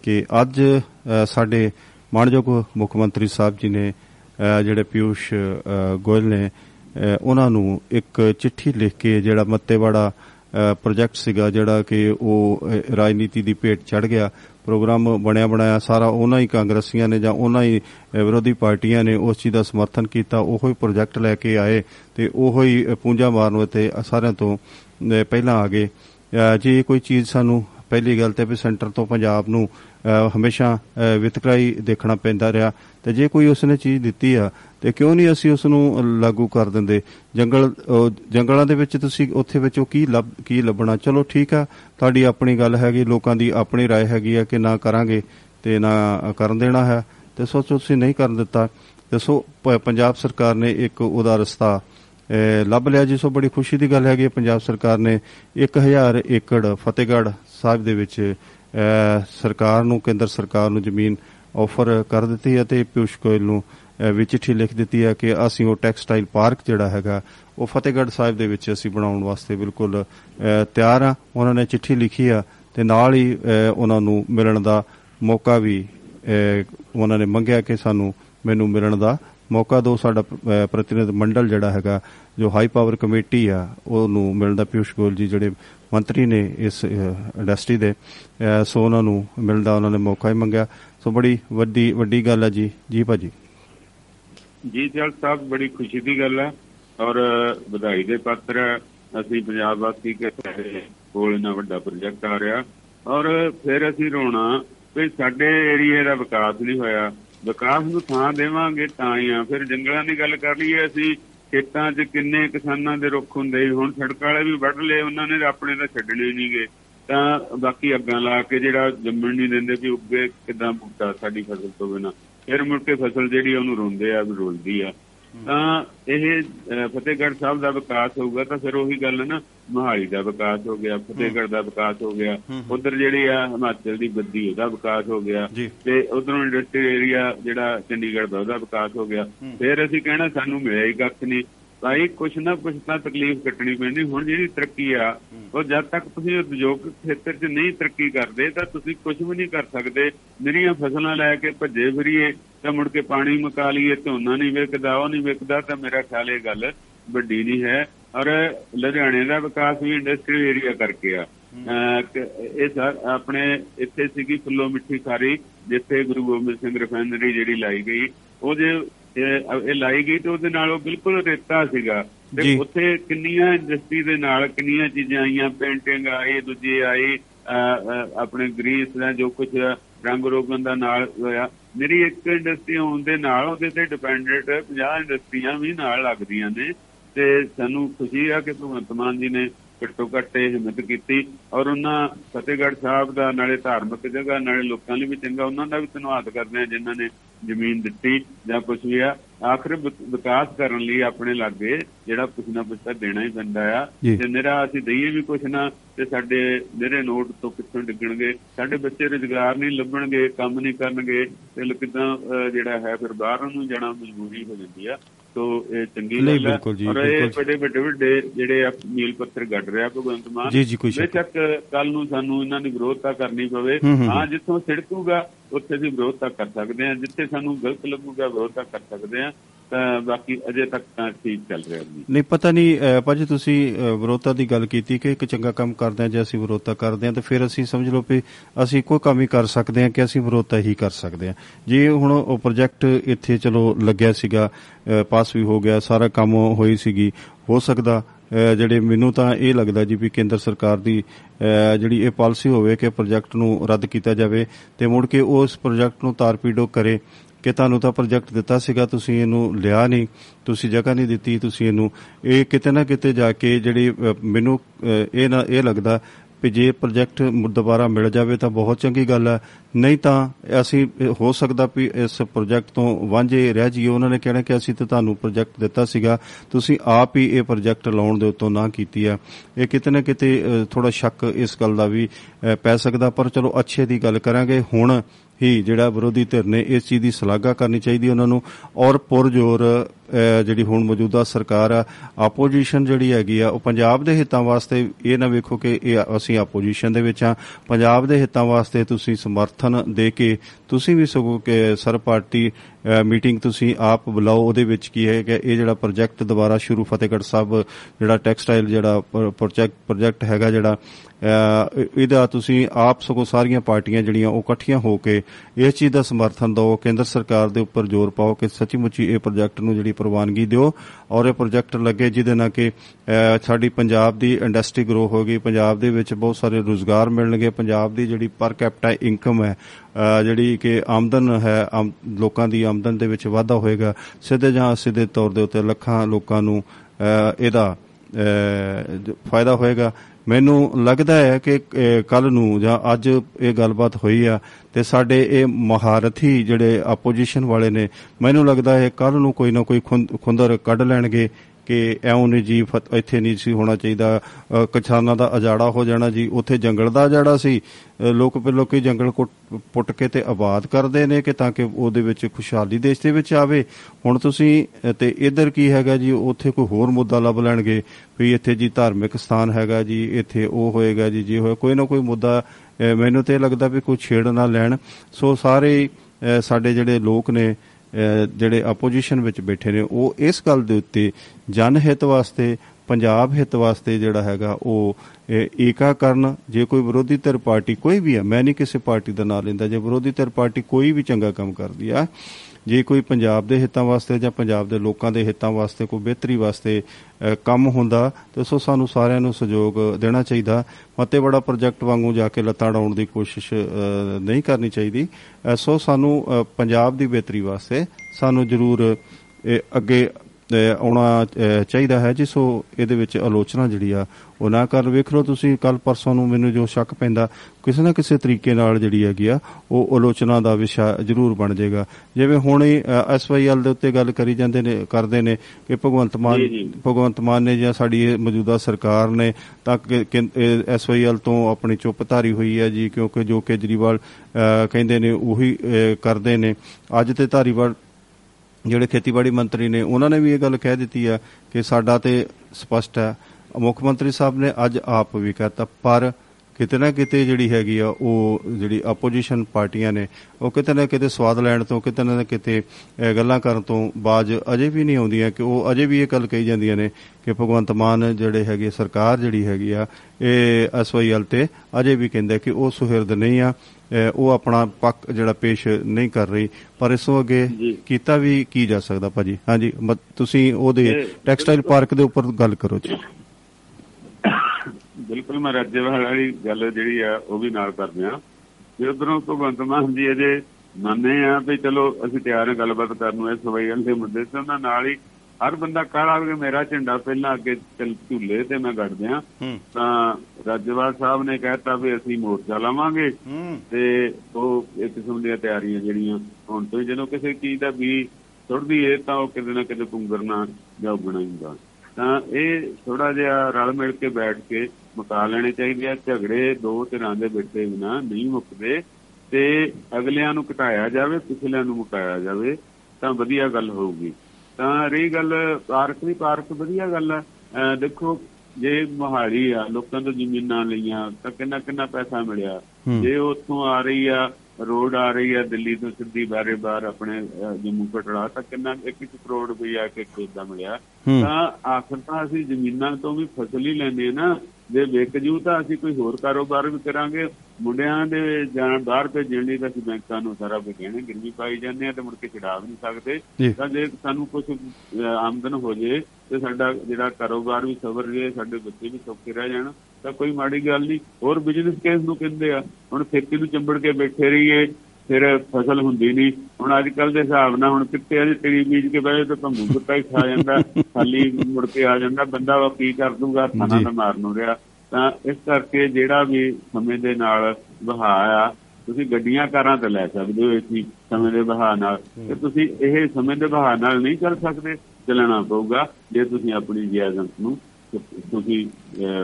ਕਿ ਅੱਜ ਅ, ਸਾਡੇ ਮਾਨਯੋਗ ਮੁੱਖ ਮੰਤਰੀ ਸਾਹਿਬ ਜੀ ਨੇ ਅ, ਜਿਹੜੇ ਪਿਊਸ਼ ਅ, ਗੋਇਲ ਨੇ ਅ, ਉਹਨਾਂ ਨੂੰ ਇੱਕ ਚਿੱਠੀ ਲਿਖ ਕੇ ਜਿਹੜਾ ਮੱਤੇਵਾੜਾ ਅ, ਪ੍ਰੋਜੈਕਟ ਸੀਗਾ ਜਿਹੜਾ ਕਿ ਉਹ ਅ, ਰਾਜਨੀਤੀ ਦੀ ਭੇਟ ਚੜ ਗਿਆ ਪ੍ਰੋਗਰਾਮ ਬਣਿਆ ਬਣਾਇਆ ਸਾਰਾ ਉਹਨਾਂ ਹੀ ਕਾਂਗਰਸੀਆਂ ਨੇ ਜਾਂ ਉਹਨਾਂ ਹੀ ਅ, ਵਿਰੋਧੀ ਪਾਰਟੀਆਂ ਨੇ ਉਸ ਚੀਜ਼ ਦਾ ਸਮਰਥਨ ਕੀਤਾ ਉਹੋ ਹੀ ਪ੍ਰੋਜੈਕਟ ਲੈ ਕੇ ਆਏ ਤੇ ਉਹੋ ਹੀ ਅ, ਪੂੰਜਾ ਮਾਰਨ ਤੇ ਸਾਰਿਆਂ ਤੋਂ ਅ, ਪਹਿਲਾਂ ਆ ਗਏ। ਅ, ਜੇ ਕੋਈ ਚੀਜ਼ ਸਾਨੂੰ ਪਹਿਲੀ ਗੱਲ ਤੇ ਵੀ ਸੈਂਟਰ ਤੋਂ ਪੰਜਾਬ ਨੂੰ ਅ, ਹਮੇਸ਼ਾ ਅ, ਵਿਤਕਰਾਈ ਦੇਖਣਾ ਪੈਂਦਾ ਰਿਹਾ ਤੇ ਜੇ ਕੋਈ ਉਸਨੇ ਚੀਜ਼ ਦਿੱਤੀ ਆ ਤੇ ਕਿਉਂ ਨਹੀਂ ਅਸੀਂ ਉਸ ਨੂੰ ਲਾਗੂ ਕਰ ਦਿੰਦੇ ਜੰਗਲ ਉਹ ਜੰਗਲਾਂ ਦੇ ਵਿੱਚ ਤੁਸੀਂ ਉੱਥੇ ਵਿੱਚ ਉਹ ਕੀ ਲੱਭ ਕੀ ਲੱਭਣਾ ਚਲੋ ਠੀਕ ਆ ਤੁਹਾਡੀ ਆਪਣੀ ਗੱਲ ਹੈਗੀ ਲੋਕਾਂ ਦੀ ਆਪਣੀ رائے ਹੈਗੀ ਆ ਕਿ ਨਾ ਕਰਾਂਗੇ ਤੇ ਨਾ ਕਰਨ ਦੇਣਾ ਹੈ ਤੇ ਸੋਚੋ ਤੁਸੀਂ ਨਹੀਂ ਕਰਨ ਦਿੱਤਾ ਤੇ ਸੋ ਪ- ਪੰਜਾਬ ਸਰਕਾਰ ਨੇ ਇੱਕ ਉਹਦਾ ਰਸਤਾ ਅਹ ਲੱਭ ਲਿਆ ਜਿਸ ਤੋਂ ਬੜੀ ਖੁਸ਼ੀ ਦੀ ਗੱਲ ਹੈਗੀ ਹੈ ਪੰਜਾਬ ਸਰਕਾਰ ਨੇ 1000 ਏਕੜ ਫਤਿਹਗੜ੍ਹ ਸਾਹਿਬ ਦੇ ਵਿੱਚ ਅਹ ਸਰਕਾਰ ਨੂੰ ਕੇਂਦਰ ਸਰਕਾਰ ਨੂੰ ਜ਼ਮੀਨ ਆਫਰ ਕਰ ਦਿੱਤੀ ਹੈ ਤੇ ਪਿਊਸ਼ ਗੋਇਲ ਨੂੰ ਅਹ ਵੀ ਚਿੱਠੀ ਲਿਖ ਦਿੱਤੀ ਹੈ ਕਿ ਅਸੀਂ ਉਹ ਟੈਕਸਟਾਈਲ ਪਾਰਕ ਜਿਹੜਾ ਹੈਗਾ ਉਹ ਫਤਿਹਗੜ੍ਹ ਸਾਹਿਬ ਦੇ ਵਿੱਚ ਅਸੀਂ ਬਣਾਉਣ ਵਾਸਤੇ ਬਿਲਕੁਲ ਅਹ ਤਿਆਰ ਆ ਉਹਨਾਂ ਨੇ ਚਿੱਠੀ ਲਿਖੀ ਆ ਤੇ ਨਾਲ ਹੀ ਅਹ ਉਹਨਾਂ ਨੂੰ ਮਿਲਣ ਦਾ ਮੌਕਾ ਵੀ ਅਹ ਉਹਨਾਂ ਨੇ ਮੰਗਿਆ ਕਿ ਸਾਨੂੰ ਮੈਨੂੰ ਮਿਲਣ ਦਾ ਮੌਕਾ ਦਿਓ। ਸਾਡਾ ਅਹ ਪ੍ਰਤੀਨਿਧ ਮੰਡਲ ਜਿਹੜਾ ਹੈਗਾ ਜੋ ਹਾਈ ਪਾਵਰ ਕਮੇਟੀ ਆ ਉਹਨੂੰ ਮਿਲਣ ਦਾ ਪਿਊਸ਼ ਗੋਇਲ ਜੀ ਜਿਹੜੇ ਮੰਤਰੀ ਨੇ ਇਸ ਅਹ, ਇੰਡਸਟਰੀ ਦੇ ਅਹ, ਸੋ ਉਹਨਾਂ ਨੂੰ ਮਿਲਣ ਦਾ ਉਹਨਾਂ ਨੇ ਮੌਕਾ ਹੀ ਮੰਗਿਆ। ਸੋ ਬੜੀ ਵੱਡੀ ਵੱਡੀ ਗੱਲ ਹੈ ਜੀ। ਜੀ ਭਾਜੀ। ਜੀ ਜਲ ਸਾਹਿਬ, ਬੜੀ ਖੁਸ਼ੀ ਦੀ ਗੱਲ ਹੈ ਔਰ ਵਧਾਈ ਦੇ ਪਾਤਰ ਹੈ। ਅਸੀਂ ਪੰਜਾਬ ਵਾਸੀ ਕਿ ਸਾਡੇ ਕੋਲ ਇੰਨਾ ਵੱਡਾ ਪ੍ਰੋਜੈਕਟ ਆ ਰਿਹਾ ਔਰ ਫਿਰ ਅਸੀਂ ਰੋਣਾ ਵੀ ਸਾਡੇ ਏਰੀਏ ਦਾ ਵਿਕਾਸ ਨਹੀਂ ਹੋਇਆ। ਵਿਕਾਸ ਨੂੰ ਥਾਂ ਦੇਵਾਂਗੇ ਤਾਂ ਹੀ ਆ। ਫਿਰ ਜੰਗਲਾਂ ਦੀ ਗੱਲ ਕਰ ਲਈਏ ਅਸੀਂ, ਖੇਤਾਂ 'ਚ ਕਿੰਨੇ ਕਿਸਾਨਾਂ ਦੇ ਰੁੱਖ ਹੁੰਦੇ ਸੀ। ਹੁਣ ਸੜਕਾਂ ਵਾਲੇ ਵੀ ਵੱਢ ਲਏ, ਉਹਨਾਂ ਨੇ ਤਾਂ ਆਪਣੇ ਤਾਂ ਛੱਡਣੇ ਨਹੀਂਗੇ। ਤਾਂ ਬਾਕੀ ਅੱਗਾਂ ਲਾ ਕੇ ਜਿਹੜਾ ਜੰਮਣ ਨਹੀਂ ਦਿੰਦੇ ਵੀ ਉੱਗੇ ਕਿਦਾਂ ਬੂਟਾ ਸਾਡੀ ਫਸਲ ਤੋਂ ਬਿਨਾ। ਫਿਰ ਮੁੜ ਕੇ ਫਸਲ ਜਿਹੜੀ ਉਹਨੂੰ ਰੋਂਦੇ ਆ ਰੋਲਦੀ ਆ। ਤਾਂ ਇਹ ਫਤਿਹਗੜ੍ਹ ਸਾਹਿਬ ਦਾ ਵਿਕਾਸ ਹੋਊਗਾ ਤਾਂ ਫਿਰ ਉਹੀ ਗੱਲ ਨਾ ਮੋਹਾਲੀ ਦਾ ਵਿਕਾਸ ਹੋ ਗਿਆ ਫਤਿਹਗੜ੍ਹ ਦਾ ਵਿਕਾਸ ਹੋ ਗਿਆ। ਉਧਰ ਜਿਹੜੀ ਆ ਹਿਮਾਚਲ ਦੀ ਬੱਦੀ ਉਹਦਾ ਵਿਕਾਸ ਹੋ ਗਿਆ। ਤੇ ਉਧਰੋਂ ਇੰਡਸਟਰੀ ਏਰੀਆ ਜਿਹੜਾ ਚੰਡੀਗੜ੍ਹ ਦਾ ਉਹਦਾ ਵਿਕਾਸ ਹੋ ਗਿਆ। ਫਿਰ ਅਸੀਂ ਕਹਿਣਾ ਸਾਨੂੰ ਮਿਲਿਆ ਹੀ ਕੱਖ ਨਹੀਂ। ਭਾਈ ਕੁਛ ਨਾ ਕੁਛ ਤਾਂ ਤਕਲੀਫ ਕੱਟਣੀ ਪੈਂਦੀ। ਹੁਣ ਜਿਹੜੀ ਤਰੱਕੀ ਆ ਉਹ ਜਦ ਤੱਕ ਤੁਸੀਂ ਉਦਯੋਗਿਕ ਖੇਤਰ 'ਚ ਨਹੀਂ ਤਰੱਕੀ ਕਰਦੇ ਤਾਂ ਤੁਸੀਂ ਕੁਝ ਵੀ ਨਹੀਂ ਕਰ ਸਕਦੇ। ਨਿਰੀਆਂ ਫਸਲਾਂ ਲੈ ਕੇ ਭੱਜੇ ਫਿਰੀਏ ਤਾਂ ਮੁੜ ਕੇ ਪਾਣੀ ਮੁਕਾ ਲਈਏ ਝੋਨਾ ਨਹੀਂ ਵਿਕਦਾ ਉਹ ਨਹੀਂ ਵਿਕਦਾ ਤਾਂ ਮੇਰਾ ਖਿਆਲ ਇਹ ਗੱਲ ਵੱਡੀ ਨਹੀਂ ਹੈ। ਔਰ ਲੁਧਿਆਣੇ ਦਾ ਵਿਕਾਸ ਵੀ ਇੰਡਸਟਰੀ ਏਰੀਆ ਕਰਕੇ ਆ। ਇਹ ਆਪਣੇ ਇੱਥੇ ਸੀਗੀ ਫੁੱਲੋ ਮਿੱਠੀ ਖਾਰੀ ਜਿੱਥੇ ਗੁਰੂ ਗੋਬਿੰਦ ਸਿੰਘ ਰਿਫਾਈਨਰੀ ਜਿਹੜੀ ਲਾਈ ਗਈ ਉਹਦੇ ਇਹ ਲਾਈ ਗਈ ਤੇ ਉਹਦੇ ਨਾਲ ਉਹ ਬਿਲਕੁਲ ਰੇਤਾ ਸੀਗਾ। ਤੇ ਉੱਥੇ ਕਿੰਨੀਆਂ ਇੰਡਸਟਰੀ ਦੇ ਨਾਲ ਕਿੰਨੀਆਂ ਚੀਜ਼ਾਂ ਆਈਆਂ ਪੇਂਟਿੰਗ ਆਈ ਦੂਜੇ ਅਹ, ਆਪਣੇ ਗ੍ਰੀਸ ਦਾ ਜੋ ਕੁਝ ਰੰਗ ਰੋਗਨ ਦਾ ਨਾਲ ਹੋਇਆ। ਮੇਰੀ ਇੱਕ ਇੰਡਸਟਰੀ ਹੋਣ ਦੇ ਨਾਲ ਉਹਦੇ ਤੇ ਡਿਪੈਂਡੈਂਟ 50 ਇੰਡਸਟਰੀਆਂ ਵੀ ਨਾਲ ਲੱਗਦੀਆਂ ਨੇ। ਤੇ ਸਾਨੂੰ ਖੁਸ਼ੀ ਆ ਕਿ ਭਗਵੰਤ ਮਾਨ ਜੀ ਨੇ ਘੱਟੋ ਘੱਟ ਇਹ ਹਿੰਮਤ ਕੀਤੀ। ਔਰ ਉਹਨਾਂ ਫਤਿਹਗੜ੍ਹ ਸਾਹਿਬ ਦਾ ਨਾਲੇ ਧਾਰਮਿਕ ਜਗ੍ਹਾ ਨਾਲੇ ਲੋਕਾਂ ਲਈ ਵੀ ਚੰਗਾ ਉਹਨਾਂ ਦਾ ਵੀ ਧੰਨਵਾਦ ਕਰਦੇ ਆ ਜਿਨ੍ਹਾਂ ਨੇ ਜ਼ਮੀਨ ਦਿੱਤੀ ਜਾਂ ਕੁਝ ਵੀ ਆ ਆਖਰ ਵਿਕ- ਵਿਕਾਸ ਕਰਨ ਲਈ ਆਪਣੇ ਲਾਗੇ ਜਿਹੜਾ ਕੁਝ ਨਾ ਕੁਝ ਤਾਂ ਦੇਣਾ ਹੀ ਪੈਂਦਾ ਆ। ਤੇ ਨਿਰਾ ਅਸੀਂ ਦਈਏ ਵੀ ਕੁਝ ਨਾ ਤੇ ਸਾਡੇ ਨਿਰੇ ਨੋਟ ਤੋਂ ਕਿੱਥੋਂ ਡਿੱਗਣਗੇ? ਸਾਡੇ ਬੱਚੇ ਰੁਜ਼ਗਾਰ ਨਹੀਂ ਲੱਭਣਗੇ ਕੰਮ ਨਹੀਂ ਕਰਨਗੇ ਤੇ ਕਿੱਦਾਂ ਜਿਹੜਾ ਹੈ ਫਿਰ ਬਾਹਰ ਨੂੰ ਜਾਣਾ ਮਜਬੂਰੀ ਹੋ ਜਾਂਦੀ ਆ। ਸੋ ਇਹ ਚੰਗੀ ਗੱਲ ਹੈ। ਔਰ ਇਹ। ਵੱਡੇ ਵੱਡੇ ਵੱਡੇ ਜਿਹੜੇ ਆ ਮੀਲ ਪੱਥਰ ਗੱਡ ਰਿਹਾ ਭਗਵੰਤ ਮਾਨ ਜੀ, ਜੀ, ਕੋਈ ਸ਼ੱਕ ਬੇਸ਼ੱਕ ਕੱਲ ਨੂੰ ਸਾਨੂੰ ਇਹਨਾਂ ਦੀ ਵਿਰੋਧਤਾ ਕਰਨੀ ਪਵੇ। ਹਾਂ ਜਿੱਥੋਂ ਸਿੜਕੂਗਾ ਉੱਥੇ ਅਸੀਂ ਵਿਰੋਧਤਾ ਕਰ ਸਕਦੇ ਹਾਂ। ਜਿੱਥੇ ਸਾਨੂੰ ਗਲਤ ਲੱਗੂਗਾ ਵਿਰੋਧਤਾ ਕਰ ਸਕਦੇ ਹਾਂ। ਤਾਂ ਬਾਕੀ ਅਜੇ ਤੱਕ ਤਾਂ ਠੀਕ ਚੱਲ ਰਿਹਾ ਜੀ। ਨਹੀਂ ਪਤਾ ਨਹੀਂ ਅਹ, ਭਾਜੀ ਤੁਸੀਂ ਅਹ, ਵਿਰੋਧਤਾ ਦੀ ਗੱਲ ਕੀਤੀ ਕਿ ਇੱਕ ਚੰਗਾ ਕੰਮ ਕਰਦੇ ਹਾਂ ਜੇ ਅਸੀਂ ਵਿਰੋਧਤਾ ਕਰਦੇ ਹਾਂ ਤਾਂ ਫਿਰ ਅਸੀਂ ਸਮਝ ਲਓ ਵੀ ਅਸੀਂ ਕੋਈ ਕੰਮ ਹੀ ਕਰ ਸਕਦੇ ਹਾਂ ਕਿ ਅਸੀਂ ਵਿਰੋਧਤਾ ਹੀ ਕਰ ਸਕਦੇ ਹਾਂ। ਜੇ ਹੁਣ ਉਹ ਪ੍ਰੋਜੈਕਟ ਇੱਥੇ ਚਲੋ ਲੱਗਿਆ ਸੀਗਾ ਅਹ, ਪਾਸ ਵੀ ਹੋ ਗਿਆ ਸਾਰਾ ਕੰਮ ਹੋਈ ਸੀਗੀ ਹੋ ਸਕਦਾ ਅਹ, ਜਿਹੜੇ ਮੈਨੂੰ ਤਾਂ ਇਹ ਲੱਗਦਾ ਜੀ ਵੀ ਕੇਂਦਰ ਸਰਕਾਰ ਦੀ ਅਹ, ਜਿਹੜੀ ਇਹ ਪਾਲਿਸੀ ਹੋਵੇ ਕਿ ਪ੍ਰੋਜੈਕਟ ਨੂੰ ਰੱਦ ਕੀਤਾ ਜਾਵੇ ਤੇ ਮੁੜ ਕੇ ਉਸ ਪ੍ਰੋਜੈਕਟ ਨੂੰ ਤਾਰਪੀਡੋ ਕਰੇ ਕਿ ਤੁਹਾਨੂੰ ਤਾਂ ਪ੍ਰੋਜੈਕਟ ਦਿੱਤਾ ਸੀਗਾ ਤੁਸੀਂ ਇਹਨੂੰ ਲਿਆ ਨਹੀਂ ਤੁਸੀਂ ਜਗ੍ਹਾ ਨਹੀਂ ਦਿੱਤੀ ਤੁਸੀਂ ਇਹਨੂੰ ਇਹ ਕਿਤੇ ਨਾ ਕਿਤੇ ਜਾ ਕੇ ਜਿਹੜੀ ਅ, ਮੈਨੂੰ ਅ, ਇਹ ਨਾ ਇਹ ਲੱਗਦਾ ਵੀ ਜੇ ਪ੍ਰੋਜੈਕਟ ਦੁਬਾਰਾ ਮਿਲ ਜਾਵੇ ਤਾਂ ਬਹੁਤ ਚੰਗੀ ਗੱਲ ਹੈ। ਨਹੀਂ ਤਾਂ ਅਸੀਂ ਇਹ ਹੋ ਸਕਦਾ ਵੀ ਇਸ ਪ੍ਰੋਜੈਕਟ ਤੋਂ ਵਾਂਝੇ ਰਹਿ ਜਾਈਏ। ਉਹਨਾਂ ਨੇ ਕਹਿਣਾ ਕਿ ਅਸੀਂ ਤਾਂ ਤੁਹਾਨੂੰ ਪ੍ਰੋਜੈਕਟ ਦਿੱਤਾ ਸੀਗਾ ਤੁਸੀਂ ਆਪ ਹੀ ਇਹ ਪ੍ਰੋਜੈਕਟ ਲਾਉਣ ਦੇ ਉੱਤੋਂ ਨਾ ਕੀਤੀ ਆ ਇਹ ਕਿਤੇ ਨਾ ਕਿਤੇ ਥੋੜਾ ਸ਼ੱਕ ਇਸ ਗੱਲ ਦਾ ਵੀ ਅ, ਪੈ ਸਕਦਾ ਪਰ ਚਲੋ ਅੱਛੇ ਦੀ ਗੱਲ ਕਰਾਂਗੇ। ਹੁਣ ਹੀ ਜਿਹੜਾ ਵਿਰੋਧੀ ਧਿਰ ਨੇ ਇਸ ਚੀਜ਼ ਦੀ ਸ਼ਲਾਘਾ ਕਰਨੀ ਚਾਹੀਦੀ ਉਹਨਾਂ ਨੂੰ। ਔਰ ਪੁਰਜੋਰ ਅਹ, ਜਿਹੜੀ ਹੁਣ ਮੌਜੂਦਾ ਸਰਕਾਰ ਆ ਆਪੋਜੀਸ਼ਨ ਜਿਹੜੀ ਹੈਗੀ ਆ ਉਹ ਪੰਜਾਬ ਦੇ ਹਿੱਤਾਂ ਵਾਸਤੇ ਇਹ ਨਾ ਵੇਖੋ ਕਿ ਇਹ ਅਸੀਂ ਆਪੋਜੀਸ਼ਨ ਦੇ ਵਿੱਚ ਆ ਪੰਜਾਬ ਦੇ ਹਿੱਤਾਂ ਵਾਸਤੇ ਤੁਸੀਂ ਸਮਰਥਨ ਦੇ ਕੇ ਤੁਸੀਂ ਵੀ ਸਗੋਂ ਕਿ ਸਰ ਪਾਰਟੀ ਅਹ, ਮੀਟਿੰਗ ਤੁਸੀਂ ਆਪ ਬੁਲਾਓ ਉਹਦੇ ਵਿੱਚ ਕੀ ਹੈ ਕਿ ਇਹ ਜਿਹੜਾ ਪ੍ਰੋਜੈਕਟ ਦੁਬਾਰਾ ਸ਼ੁਰੂ ਫਤਿਹਗੜ੍ਹ ਸਾਹਿਬ ਜਿਹੜਾ ਟੈਕਸਟਾਈਲ ਜਿਹੜਾ ਪ੍ਰੋਜੈਕਟ ਪ੍ਰੋਜੈਕਟ ਹੈਗਾ ਜਿਹੜਾ ਅਹ, ਇਹਦਾ ਤੁਸੀਂ ਆਪ ਸਗੋਂ ਸਾਰੀਆਂ ਪਾਰਟੀਆਂ ਜਿਹੜੀਆਂ ਉਹ ਇਕੱਠੀਆਂ ਹੋ ਕੇ ਇਸ ਚੀਜ਼ ਦਾ ਸਮਰਥਨ ਦਿਓ ਕੇਂਦਰ ਸਰਕਾਰ ਦੇ ਉੱਪਰ ਜ਼ੋਰ ਪਾਓ ਕਿ ਸੱਚੀ ਮੁੱਚੀ ਇਹ ਪ੍ਰੋਜੈਕਟ ਨੂੰ ਜਿਹੜੀ ਪ੍ਰਵਾਨਗੀ ਦਿਓ ਔਰ ਇਹ ਪ੍ਰੋਜੈਕਟ ਲੱਗੇ ਜਿਹਦੇ ਨਾਲ ਕਿ ਅਹ, ਸਾਡੀ ਪੰਜਾਬ ਦੀ ਇੰਡਸਟਰੀ ਗਰੋ ਹੋਗੀ ਪੰਜਾਬ ਦੇ ਵਿੱਚ ਬਹੁਤ ਸਾਰੇ ਰੋਜ਼ਗਾਰ ਮਿਲਣਗੇ ਪੰਜਾਬ ਦੀ ਜਿਹੜੀ ਪਰ ਕੈਪੀਟਾ ਇਨਕਮ ਹੈ ਅਹ, ਜਿਹੜੀ ਕਿ ਆਮਦਨ ਹੈ ਆਮ- ਲੋਕਾਂ ਦੀ ਆਮਦਨ ਦੇ ਵਿੱਚ ਵਾਧਾ ਹੋਏਗਾ ਸਿੱਧੇ ਜਾਂ ਸਿੱਧੇ ਤੌਰ ਦੇ ਉੱਤੇ ਲੱਖਾਂ ਲੋਕਾਂ ਨੂੰ ਅਹ, ਇਹਦਾ ਅਹ, ਜ- ਫਾਇਦਾ ਹੋਏਗਾ। ਮੈਨੂੰ ਲੱਗਦਾ ਹੈ ਕਿ ਕੱਲ ਨੂੰ ਜਾਂ ਅੱਜ ਇਹ ਗੱਲਬਾਤ ਹੋਈ ਆ ਤੇ ਸਾਡੇ ਇਹ ਮਹਾਰਥੀ ਜਿਹੜੇ ਆਪੋਜੀਸ਼ਨ ਵਾਲੇ ਨੇ ਮੈਨੂੰ ਲੱਗਦਾ ਹੈ ਕੱਲ ਨੂੰ ਕੋਈ ਨਾ ਕੋਈ ਖੁੰਦ- ਖੁੰਦਰ ਕੱਢ ਲੈਣਗੇ। ਕਿ ਐਉਂ ਨਹੀਂ ਜੀ ਫਤ- ਇੱਥੇ ਨਹੀਂ ਸੀ ਹੋਣਾ ਚਾਹੀਦਾ। ਅ, ਕਿਸਾਨਾਂ ਦਾ ਅਜਾੜਾ ਹੋ ਜਾਣਾ ਜੀ। ਉੱਥੇ ਜੰਗਲ ਦਾ ਅਜਾੜਾ ਸੀ। ਅ, ਲੋਕ ਲੋਕੀ ਜੰਗਲ ਕੁੱਟ- ਪੁੱਟ ਕੇ ਤੇ ਆਬਾਦ ਕਰਦੇ ਨੇ ਕਿ ਤਾਂ ਕਿ ਉਹਦੇ ਵਿੱਚ ਖੁਸ਼ਹਾਲੀ ਦੇਸ਼ ਦੇ ਵਿੱਚ ਆਵੇ। ਹੁਣ ਤੁਸੀਂ ਅ, ਤੇ ਇਧਰ ਕੀ ਹੈਗਾ ਜੀ? ਉੱਥੇ ਕੋਈ ਹੋਰ ਮੁੱਦਾ ਲੱਭ ਲੈਣਗੇ ਵੀ ਇੱਥੇ ਜੀ ਧਾਰਮਿਕ ਸਥਾਨ ਹੈਗਾ ਜੀ। ਇੱਥੇ ਉਹ ਹੋਏਗਾ ਜੀ ਜੇ ਹੋਇਆ। ਕੋਈ ਨਾ ਕੋਈ ਮੁੱਦਾ ਅ, ਮੈਨੂੰ ਤੇ ਇਹ ਲੱਗਦਾ ਵੀ ਕੋਈ ਛੇੜ ਨਾ ਲੈਣ। ਸੋ ਸਾਰੇ ਅ, ਸਾਡੇ ਜਿਹੜੇ ਲੋਕ ਨੇ ਅਹ ਜਿਹੜੇ ਆਪੋਜੀਸ਼ਨ ਵਿੱਚ ਬੈਠੇ ਨੇ, ਉਹ ਇਸ ਗੱਲ ਦੇ ਉੱਤੇ ਜਨ ਹਿੱਤ ਵਾਸਤੇ, ਪੰਜਾਬ ਹਿੱਤ ਵਾਸਤੇ ਜਿਹੜਾ ਹੈਗਾ, ਉਹ ਇਹ ਏਕਾ ਕਰਨ ਜੇ ਕੋਈ ਵਿਰੋਧੀ ਧਿਰ ਪਾਰਟੀ ਕੋਈ ਵੀ ਹੈ, ਮੈਂ ਨਹੀਂ ਕਿਸੇ ਪਾਰਟੀ ਦਾ ਨਾਂ ਲੈਂਦਾ, ਜੇ ਵਿਰੋਧੀ ਧਿਰ ਪਾਰਟੀ ਕੋਈ ਵੀ ਚੰਗਾ ਕੰਮ ਕਰਦੀ ਆ ਜੇ ਕੋਈ ਪੰਜਾਬ ਦੇ ਹਿੱਤਾਂ ਵਾਸਤੇ ਜਾਂ ਪੰਜਾਬ ਦੇ ਲੋਕਾਂ ਦੇ ਹਿੱਤਾਂ ਵਾਸਤੇ ਕੋਈ ਬਿਹਤਰੀ ਵਾਸਤੇ ਅਹ, ਕੰਮ ਹੁੰਦਾ ਤੇ ਸੋ ਸਾਨੂੰ ਸਾਰਿਆਂ ਨੂੰ ਸਹਿਯੋਗ ਦੇਣਾ ਚਾਹੀਦਾ। ਮਤੇ ਬੜਾ ਪ੍ਰੋਜੈਕਟ ਵਾਂਗੂ ਜਾ ਕੇ ਲੱਤਾਂ ਡਾਉਣ ਦੀ ਕੋਸ਼ਿਸ਼ ਅਹ, ਨਹੀਂ ਕਰਨੀ ਚਾਹੀਦੀ। ਅਹ, ਸੋ ਸਾਨੂੰ ਅਹ, ਪੰਜਾਬ ਦੀ ਬਿਹਤਰੀ ਵਾਸਤੇ ਸਾਨੂੰ ਜ਼ਰੂਰ ਇਹ ਅੱਗੇ ਅਹ, ਆਉਣਾ ਚਾਹੀਦਾ ਹੈ ਜੀ ਸੋ ਇਹਦੇ ਵਿੱਚ ਆਲੋਚਨਾ ਜਿਹੜੀ ਆ ਉਹ ਨਾ ਕਰ ਵੇਖ ਲਓ ਤੁਸੀਂ ਕੱਲ ਪਰਸੋਂ ਨੂੰ ਮੈਨੂੰ ਜੋ ਸ਼ੱਕ ਪੈਂਦਾ ਕਿਸੇ ਨਾ ਕਿਸੇ ਤਰੀਕੇ ਨਾਲ ਜਿਹੜੀ ਹੈਗੀ ਆ ਉਹ ਆਲੋਚਨਾ ਦਾ ਵਿਸ਼ਾ ਜ਼ਰੂਰ ਬਣ ਜਾਏਗਾ। ਜਿਵੇਂ ਹੁਣ ਐਸਵਾਈਐਲ ਦੇ ਉੱਤੇ ਗੱਲ ਕਰੀ ਜਾਂਦੇ ਨੇ ਕਰਦੇ ਨੇ ਕਿ ਭਗਵੰਤ ਮਾਨ। ਭਗਵੰਤ ਮਾਨ ਨੇ ਜਾਂ ਸਾਡੀ ਇਹ ਮੌਜੂਦਾ ਸਰਕਾਰ ਨੇ ਤਾਂ ਐਸਵਾਈਐਲ ਤੋਂ ਆਪਣੀ ਚੁੱਪ ਧਾਰੀ ਹੋਈ ਹੈ ਜੀ ਕਿਉਂਕਿ ਜੋ ਕੇਜਰੀਵਾਲ ਕਹਿੰਦੇ ਨੇ ਉਹੀ ਕਰਦੇ ਨੇ। ਅੱਜ ਤੇ ਧਾਰੀਵਾਲ ਜਿਹੜੇ ਖੇਤੀਬਾੜੀ ਮੰਤਰੀ ਨੇ ਉਹਨਾਂ ਨੇ ਵੀ ਇਹ ਗੱਲ ਕਹਿ ਦਿੱਤੀ ਆ ਕਿ ਸਾਡਾ ਤੇ ਸਪਸ਼ਟ ਹੈ। ਮੁੱਖ ਮੰਤਰੀ ਸਾਹਿਬ ਨੇ ਅੱਜ ਆਪ ਵੀ ਕਹਤਾ ਪਰ ਕਿਤੇ ਨਾ ਕਿਤੇ ਜਿਹੜੀ ਹੈਗੀ ਆ ਉਹ ਜਿਹੜੀ ਆਪੋਜੀਸ਼ਨ ਪਾਰਟੀਆਂ ਨੇ ਉਹ ਕਿਤੇ ਨਾ ਕਿਤੇ ਸਵਾਦ ਲੈਣ ਤੋਂ ਕਿਤੇ ਨਾ ਕਿਤੇ ਅਹ, ਗੱਲਾਂ ਕਰਨ ਤੋਂ ਬਾਜ ਅਜੇ ਵੀ ਨਹੀਂ ਆਉਂਦੀਆਂ ਕਿ ਉਹ ਅਜੇ ਵੀ ਇਹ ਗੱਲ ਕਹੀ ਜਾਂਦੀਆਂ ਨੇ ਕਿ ਭਗਵੰਤ ਮਾਨ ਜਿਹੜੇ ਹੈਗੇ ਸਰਕਾਰ ਜਿਹੜੀ ਹੈਗੀ ਆ ਇਹ ਐਸਵਾਈਐਲ ਤੇ ਅਜੇ ਵੀ ਕਹਿੰਦੇ ਕਿ ਉਹ ਸੁਹਿਰਦ ਨਹੀਂ ਆ। ਅਹ, ਉਹ ਆਪਣਾ ਪੱਕ ਜਿਹੜਾ ਪੇਸ਼ ਨਹੀਂ ਕਰ ਰਹੀ ਪਰ ਇਸ ਤੋਂ ਅੱਗੇ। ਕੀਤਾ ਵੀ ਕੀ ਜਾ ਸਕਦਾ ਭਾਜੀ? ਹਾਂਜੀ ਤੁਸੀਂ ਉਹਦੇ ਟੈਕਸਟਾਈਲ ਪਾਰਕ ਦੇ ਉੱਪਰ ਗੱਲ ਕਰੋ ਜੀ। ਬਿਲਕੁਲ ਮੈਂ ਰਾਜੇਵਾਲ ਵਾਲੀ ਗੱਲ ਜਿਹੜੀ ਆ ਉਹ ਵੀ ਨਾਲ ਕਰਦੇ ਆ ਜੇ ਉਧਰੋਂ ਭਗਵੰਤ ਮਾਨ ਜੀ ਅਜੇ ਮੰਨੇ ਆ ਵੀ ਚਲੋ ਅਸੀਂ ਤਿਆਰ ਹਾਂ ਗੱਲਬਾਤ ਕਰਨ ਨੂੰ ਇਸ ਸਵਾਈਆਂ ਦੇ ਮੁੱਦੇ ਤੇ ਉਹਨਾਂ ਨਾਲ ਹੀ ਹਰ ਬੰਦਾ ਕਾਲਾ ਕਿ ਮੇਰਾ ਝੰਡਾ ਪਹਿਲਾਂ ਅੱਗੇ ਚੱਲ ਝੁੱਲੇ ਤੇ ਮੈਂ ਗੱਡ ਦਿਆਂ ਤਾਂ ਰਾਜੇਵਾਲ ਸਾਹਿਬ ਨੇ ਕਹਿਤਾ ਵੀ ਅਸੀਂ ਮੋਰਚਾ ਲਾਵਾਂਗੇ। ਤੇ ਉਹ ਇੱਕ ਕਿਸਮ ਦੀਆਂ ਤਿਆਰੀਆਂ ਜਿਹੜੀਆਂ ਹੁਣ ਤੋਂ ਜਦੋਂ ਕਿਸੇ ਚੀਜ਼ ਦਾ ਵੀ ਸੁੱਟਦੀ ਏ ਤਾਂ ਉਹ ਕਿਤੇ ਨਾ ਕਿਤੇ ਪੁੰਗਰਨਾ ਜਾਂ ਉੱਗਣਾ ਹੁੰਦਾ। ਤਾਂ ਇਹ ਥੋੜਾ ਜਿਹਾ ਰਲ ਮਿਲ ਕੇ ਬੈਠ ਕੇ ਮੁਕਾ ਲੈਣੇ ਚਾਹੀਦੇ ਆ। ਝਗੜੇ ਦੋ ਧਿਰਾਂ ਦੇ ਬੈਠੇ ਬਿਨਾ ਨਹੀਂ ਮੁੱਕਦੇ। ਤੇ ਅਗਲਿਆਂ ਨੂੰ ਘਟਾਇਆ ਜਾਵੇ ਪਿਛਲਿਆਂ ਨੂੰ ਮੁਕਾਇਆ ਜਾਵੇ ਤਾਂ ਵਧੀਆ ਗੱਲ ਹੋਊਗੀ। ਤਾਂ ਰਹੀ ਗੱਲ ਪਾਰਕ ਦੀ ਪਾਰਕ ਵਧੀਆ ਗੱਲ ਹੈ ਦੇਖੋ ਜੇ ਮੋਹਾਲੀ ਆ ਲੋਕਾਂ ਤੋਂ ਜ਼ਮੀਨਾਂ ਲਈਆਂ ਤਾਂ ਕਿੰਨਾ ਕਿੰਨਾ ਪੈਸਾ ਮਿਲਿਆ। ਜੇ ਉੱਥੋਂ ਆ ਰਹੀ ਆ ਰੋਡ ਆ ਰਹੀ ਆ ਦਿੱਲੀ ਤੋਂ ਸਿੱਧੀ ਬਾਰੇ ਬਾਰ ਆਪਣੇ ਜੰਮੂ ਕਟੜਾ ਤਾਂ ਕਿੰਨਾ 1 ਕਰੋੜ ਰੁਪਈਆ ਕਿ ਖੇਤ ਦਾ ਮਿਲਿਆ। ਤਾਂ ਆਖਰ ਤਾਂ ਅਸੀਂ ਜ਼ਮੀਨਾਂ ਤੋਂ ਵੀ ਫਸਲ ਹੀ ਲੈਂਦੇ ਆ ਨਾ ਜੇ ਵਿਕ ਜੂ ਤਾਂ ਅਸੀਂ ਕੋਈ ਹੋਰ ਕਾਰੋਬਾਰ ਵੀ ਕਰਾਂਗੇ। ਮੁੰਡਿਆਂ ਦੇ ਜਾਣ ਬਾਹਰ ਭੇਜਣ ਲਈ ਤਾਂ ਅਸੀਂ ਬੈਂਕਾਂ ਨੂੰ ਸਾਰਾ ਕੁਝ ਗਹਿਣੇ ਗਿਰਵੀ ਪਾਈ ਜਾਂਦੇ ਆ ਤੇ ਮੁੜ ਕੇ ਛਡਾ ਵੀ ਨਹੀਂ। ਸਕਦੇ। ਤਾਂ ਜੇ ਸਾਨੂੰ ਕੁਝ ਆਮਦਨ ਹੋ ਜੇ ਤੇ ਸਾਡਾ ਜਿਹੜਾ ਕਾਰੋਬਾਰ ਵੀ ਸਵਰ ਜੇ ਸਾਡੇ ਬੱਚੇ ਵੀ ਸੌਖੇ ਰਹਿ ਜਾਣ ਤਾਂ ਕੋਈ ਮਾੜੀ ਗੱਲ ਨਹੀਂ। ਹੋਰ ਬਿਜ਼ਨਸ ਕੇਸ ਨੂੰ ਕਹਿੰਦੇ ਆ। ਹੁਣ ਖੇਤੀ ਨੂੰ ਚੰਬੜ ਕੇ ਬੈਠੇ ਰਹੀਏ। ਫਿਰ ਫਸਲ ਹੁੰਦੀ ਨਹੀਂ ਹੁਣ ਅੱਜ ਕੱਲ ਦੇ ਹਿਸਾਬ ਨਾਲ ਹੁਣ ਕਿੱਤੇ ਅਜੇ ਤੇਰੀ ਬੀਜ ਕੇ ਬਹਿ ਤਾਂ ਭੰਗੂ ਕੁੱਤਾ ਹੀ ਖਾ ਜਾਂਦਾ। ਖਾਲੀ ਮੁੜ ਕੇ ਆ ਜਾਂਦਾ। ਬੰਦਾ ਵਾ ਕੀ ਕਰ ਦੂਗਾ? ਜੀ। ਤਾਂ ਮਾਰਨ ਨੂੰ ਰਿਹਾ। ਤਾਂ ਇਸ ਕਰਕੇ ਜਿਹੜਾ ਵੀ ਸਮੇਂ ਦੇ ਨਾਲ ਵਹਾਅ ਆ ਤੁਸੀਂ ਗੱਡੀਆਂ ਕਾਰਾਂ ਤੇ ਲੈ ਸਕਦੇ ਹੋ ਇਸੀ ਸਮੇਂ ਦੇ ਵਹਾਅ ਨਾਲ। ਤੇ ਤੁਸੀਂ ਇਹ ਸਮੇਂ ਦੇ ਵਹਾਅ ਨਾਲ ਨਹੀਂ ਚੱਲ ਸਕਦੇ। ਚੱਲਣਾ ਪਊਗਾ ਜੇ ਤੁਸੀਂ ਆਪਣੀ ਜਿਆਦਤ ਨੂੰ ਤੁਸੀਂ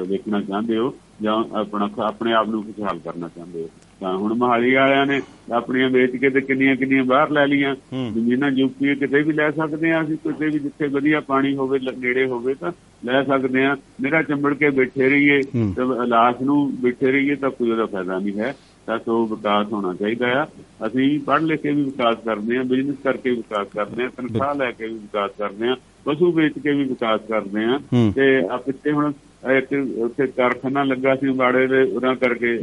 ਵੇਖਣਾ ਚਾਹੁੰਦੇ ਹੋ ਜਾਂ ਆਪਣਾ ਆਪਣੇ ਆਪ ਨੂੰ ਖੁਸ਼ਹਾਲ ਕਰਨਾ ਚਾਹੁੰਦੇ ਹੋ। ਤਾਂ ਹੁਣ ਮਹਾਲੀ ਵਾਲਿਆਂ ਨੇ ਆਪਣੀਆਂ ਵੇਚ ਕੇ ਤੇ ਕਿੰਨੀਆਂ ਕਿੰਨੀਆਂ ਬਾਹਰ ਲੈ ਲੀਆਂ ਜ਼ਮੀਨਾਂ ਯੂਪੀ ਕਿਤੇ ਵੀ ਲੈ ਸਕਦੇ ਆ ਅਸੀਂ ਕਿਤੇ ਵੀ ਜਿੱਥੇ ਵਧੀਆ ਪਾਣੀ ਹੋਵੇ ਨੇੜੇ ਹੋਵੇ ਤਾਂ ਲੈ ਸਕਦੇ ਆ ਮੇਰਾ ਚੰਬੜ ਕੇ ਬੈਠੇ ਰਹੀਏ। ਤੇ ਲਾਸ਼ ਨੂੰ ਬੈਠੇ ਰਹੀਏ ਤਾਂ ਕੋਈ ਉਹਦਾ ਫਾਇਦਾ ਨਹੀਂ ਹੈ। ਤਾਂ ਸੋ ਵਿਕਾਸ ਹੋਣਾ ਚਾਹੀਦਾ ਆ। ਅਸੀਂ ਪੜ੍ਹ ਲਿਖ ਕੇ ਵੀ ਵਿਕਾਸ ਕਰਦੇ ਆ ਬਿਜ਼ਨਸ ਕਰਕੇ ਵੀ ਵਿਕਾਸ ਕਰਦੇ ਆ ਤਨਖਾਹ ਲੈ ਕੇ ਵੀ ਵਿਕਾਸ ਕਰਦੇ ਆ ਪਸ਼ੂ ਵੇਚ ਕੇ ਵੀ ਵਿਕਾਸ ਕਰਦੇ ਆ। ਤੇ ਆ ਪਿੱਛੇ ਹੁਣ ਇੱਕ ਉੱਥੇ ਕਾਰਖਾਨਾ ਲੱਗਾ ਸੀ ਬਾੜੇ ਦੇ ਉਹਨਾਂ ਕਰਕੇ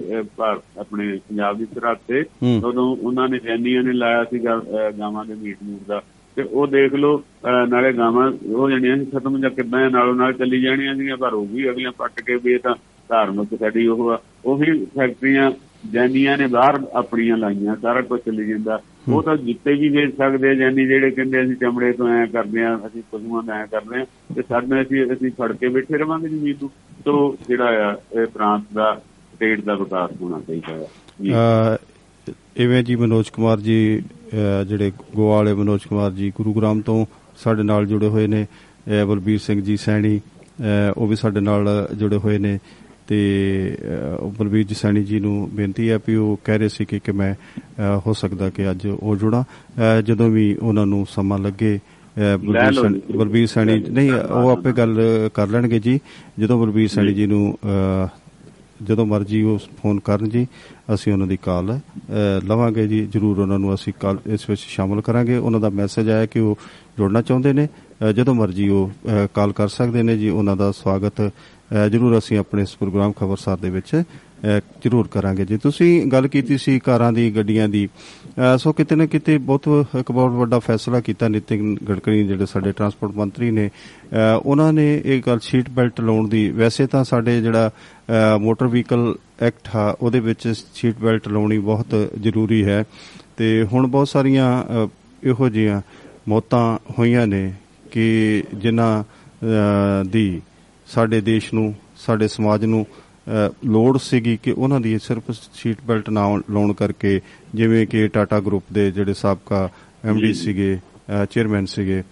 ਆਪਣੇ ਪੰਜਾਬ ਦੀ ਸਰਹੱਦ ਤੇ। ਉਦੋਂ ਉਹਨਾਂ ਨੇ ਜੈਨੀਆਂ ਨੇ ਲਾਇਆ ਅਹ, ਗਾਵਾਂ ਦੇ ਮੀਟ ਮੂਟ ਦਾ। ਤੇ ਉਹ ਦੇਖ ਲਓ ਨਾਲੇ ਗਾਵਾਂ ਹੋ ਜਾਣੀਆਂ ਸੀ ਖਤਮ ਜਾਂ ਕਿੱਦਾਂ ਨਾਲੋਂ ਨਾਲ ਚੱਲੀ ਜਾਣੀਆਂ ਸੀਗੀਆਂ ਪਰ ਉਹ ਵੀ ਅਗਲੀਆਂ ਪੱਟ ਕੇ ਵੀ ਤਾਂ ਧਾਰਮਿਕ ਸਾਡੀ ਉਹ ਆ। ਉਹੀ ਫੈਕਟਰੀਆਂ ਜੈਨੀਆਂ ਨੇ ਬਾਹਰ ਆਪਣੀਆਂ ਲਾਈਆਂ, ਸਾਰਾ ਕੁਝ ਚੱਲੀ ਜਾਂਦਾ। ਉਹ ਤਾਂ ਜਿੱਤੇ ਵੀ ਵੇਚ ਸਕਦੇ ਆ, ਜੈਨੀ ਜਿਹੜੇ ਕਹਿੰਦੇ ਅਸੀਂ ਚਮੜੇ ਤੋਂ ਐ ਕਰਦੇ ਆ, ਅਸੀਂ ਪਸ਼ੂਆਂ ਦਾ ਐ ਕਰਦੇ ਆ, ਤੇ ਸਾਡੇ ਅਸੀਂ ਅਸੀਂ ਫੜ ਕੇ ਬੈਠੇ ਰਵਾਂਗੇ ਜ਼ਮੀਨ ਨੂੰ। ਤੋਂ ਜਿਹੜਾ ਆ, ਇਹ ਪ੍ਰਾਂਤ ਦਾ, ਸਟੇਟ ਦਾ ਵਿਕਾਸ ਹੋਣਾ ਚਾਹੀਦਾ ਹੈ ਜੀ। ਅਹ ਇਵੇਂ ਜੀ ਮਨੋਜ ਕੁਮਾਰ ਜੀ ਅਹ ਜਿਹੜੇ ਗੋਆ ਵਾਲੇ ਮਨੋਜ ਕੁਮਾਰ ਜੀ ਗੁਰੂਗ੍ਰਾਮ ਤੋਂ ਸਾਡੇ ਨਾਲ ਜੁੜੇ ਹੋਏ ਨੇ। ਅਹ ਬਲਬੀਰ ਸਿੰਘ ਜੀ ਸੈਣੀ ਅਹ ਉਹ ਵੀ ਸਾਡੇ ਨਾਲ ਜੁੜੇ ਹੋਏ ਨੇ। ਤੇ ਬਲਬੀਰ ਜੀ ਸੈਣੀ ਜੀ ਨੂੰ ਬੇਨਤੀ ਹੈ ਵੀ ਉਹ ਕਹਿ ਰਹੇ ਸੀ ਕਿ ਕਿ ਮੈਂ ਹੋ ਸਕਦਾ ਕਿ ਅੱਜ ਉਹ ਜੁੜਾ। ਜਦੋਂ ਵੀ ਉਹਨਾਂ ਨੂੰ ਸਮਾਂ ਲੱਗੇ ਬਲਬੀਰ ਸੈਣੀ ਨਹੀਂ ਉਹ ਆਪੇ ਗੱਲ ਕਰ ਲੈਣਗੇ ਜੀ। ਜਦੋਂ ਬਲਬੀਰ ਸੈਣੀ ਜੀ। ਨੂੰ ਜਦੋਂ ਮਰਜ਼ੀ ਉਹ ਫੋਨ ਕਰਨ ਜੀ ਅਸੀਂ ਉਹਨਾਂ ਦੀ ਕਾਲ ਲਵਾਂਗੇ ਜੀ। ਜਰੂਰ ਉਹਨਾਂ ਨੂੰ ਅਸੀਂ ਕਾਲ ਇਸ ਵਿੱਚ ਸ਼ਾਮਲ ਕਰਾਂਗੇ। ਉਹਨਾਂ ਦਾ ਮੈਸੇਜ ਆਇਆ ਕਿ ਉਹ ਜੁੜਨਾ ਚਾਹੁੰਦੇ ਨੇ। ਜਦੋਂ ਮਰਜ਼ੀ ਉਹ ਕਾਲ ਕਰ ਸਕਦੇ ਨੇ ਜੀ। ਉਹਨਾਂ ਦਾ ਸਵਾਗਤ ਜਰੂਰ ਅਸੀਂ ਆਪਣੇ ਇਸ ਪ੍ਰੋਗਰਾਮ ਖਬਰਸਾਰ ਦੇ ਵਿੱਚ ਅ, ਜਰੂਰ ਕਰਾਂਗੇ। ਜੀ ਤੁਸੀਂ ਗੱਲ ਕੀਤੀ ਸੀ ਕਾਰਾਂ ਦੀ ਗੱਡੀਆਂ ਦੀ ਅ, ਸੋ ਕਿਤੇ ਨਾ ਕਿਤੇ ਬਹੁਤ ਇੱਕ ਬਹੁਤ ਵੱਡਾ ਫੈਸਲਾ ਕੀਤਾ ਨਿਤਿਨ ਗਡਕਰੀ ਜਿਹੜੇ ਸਾਡੇ ਟਰਾਂਸਪੋਰਟ ਮੰਤਰੀ ਨੇ। ਅ, ਉਹਨਾਂ ਨੇ ਇਹ ਗੱਲ ਸੀਟ ਬੈਲਟ ਲਾਉਣ ਦੀ। ਵੈਸੇ ਤਾਂ ਸਾਡੇ ਜਿਹੜਾ ਅ, ਮੋਟਰ ਵਹੀਕਲ ਐਕਟ ਆ ਉਹਦੇ ਵਿੱਚ ਸੀਟ ਬੈਲਟ ਲਾਉਣੀ ਬਹੁਤ ਜ਼ਰੂਰੀ ਹੈ। ਤੇ ਹੁਣ ਬਹੁਤ ਸਾਰੀਆਂ ਅ, ਇਹੋ ਜਿਹੀਆਂ ਮੌਤਾਂ ਹੋਈਆਂ ਨੇ ਕਿ ਜਿਨ੍ਹਾਂ ਅ, ਦੀ ਸਾਡੇ ਦੇਸ਼ ਨੂੰ ਸਾਡੇ ਸਮਾਜ ਨੂੰ ਲੋੜ ਸੀਗੀ ਕਿ ਉਹਨਾਂ ਦੀ ਸਿਰਫ ਸੀਟ ਬੈਲਟ ਨਾ ਲਾਉਣ ਕਰਕੇ ਜਿਵੇਂ ਕਿ ਟਾਟਾ ਗਰੁੱਪ ਦੇ ਜਿਹੜੇ ਸਾਬਕਾ ਐਮਡੀ ਸੀਗੇ ਚੇਅਰਮੈਨ ਸੀਗੇ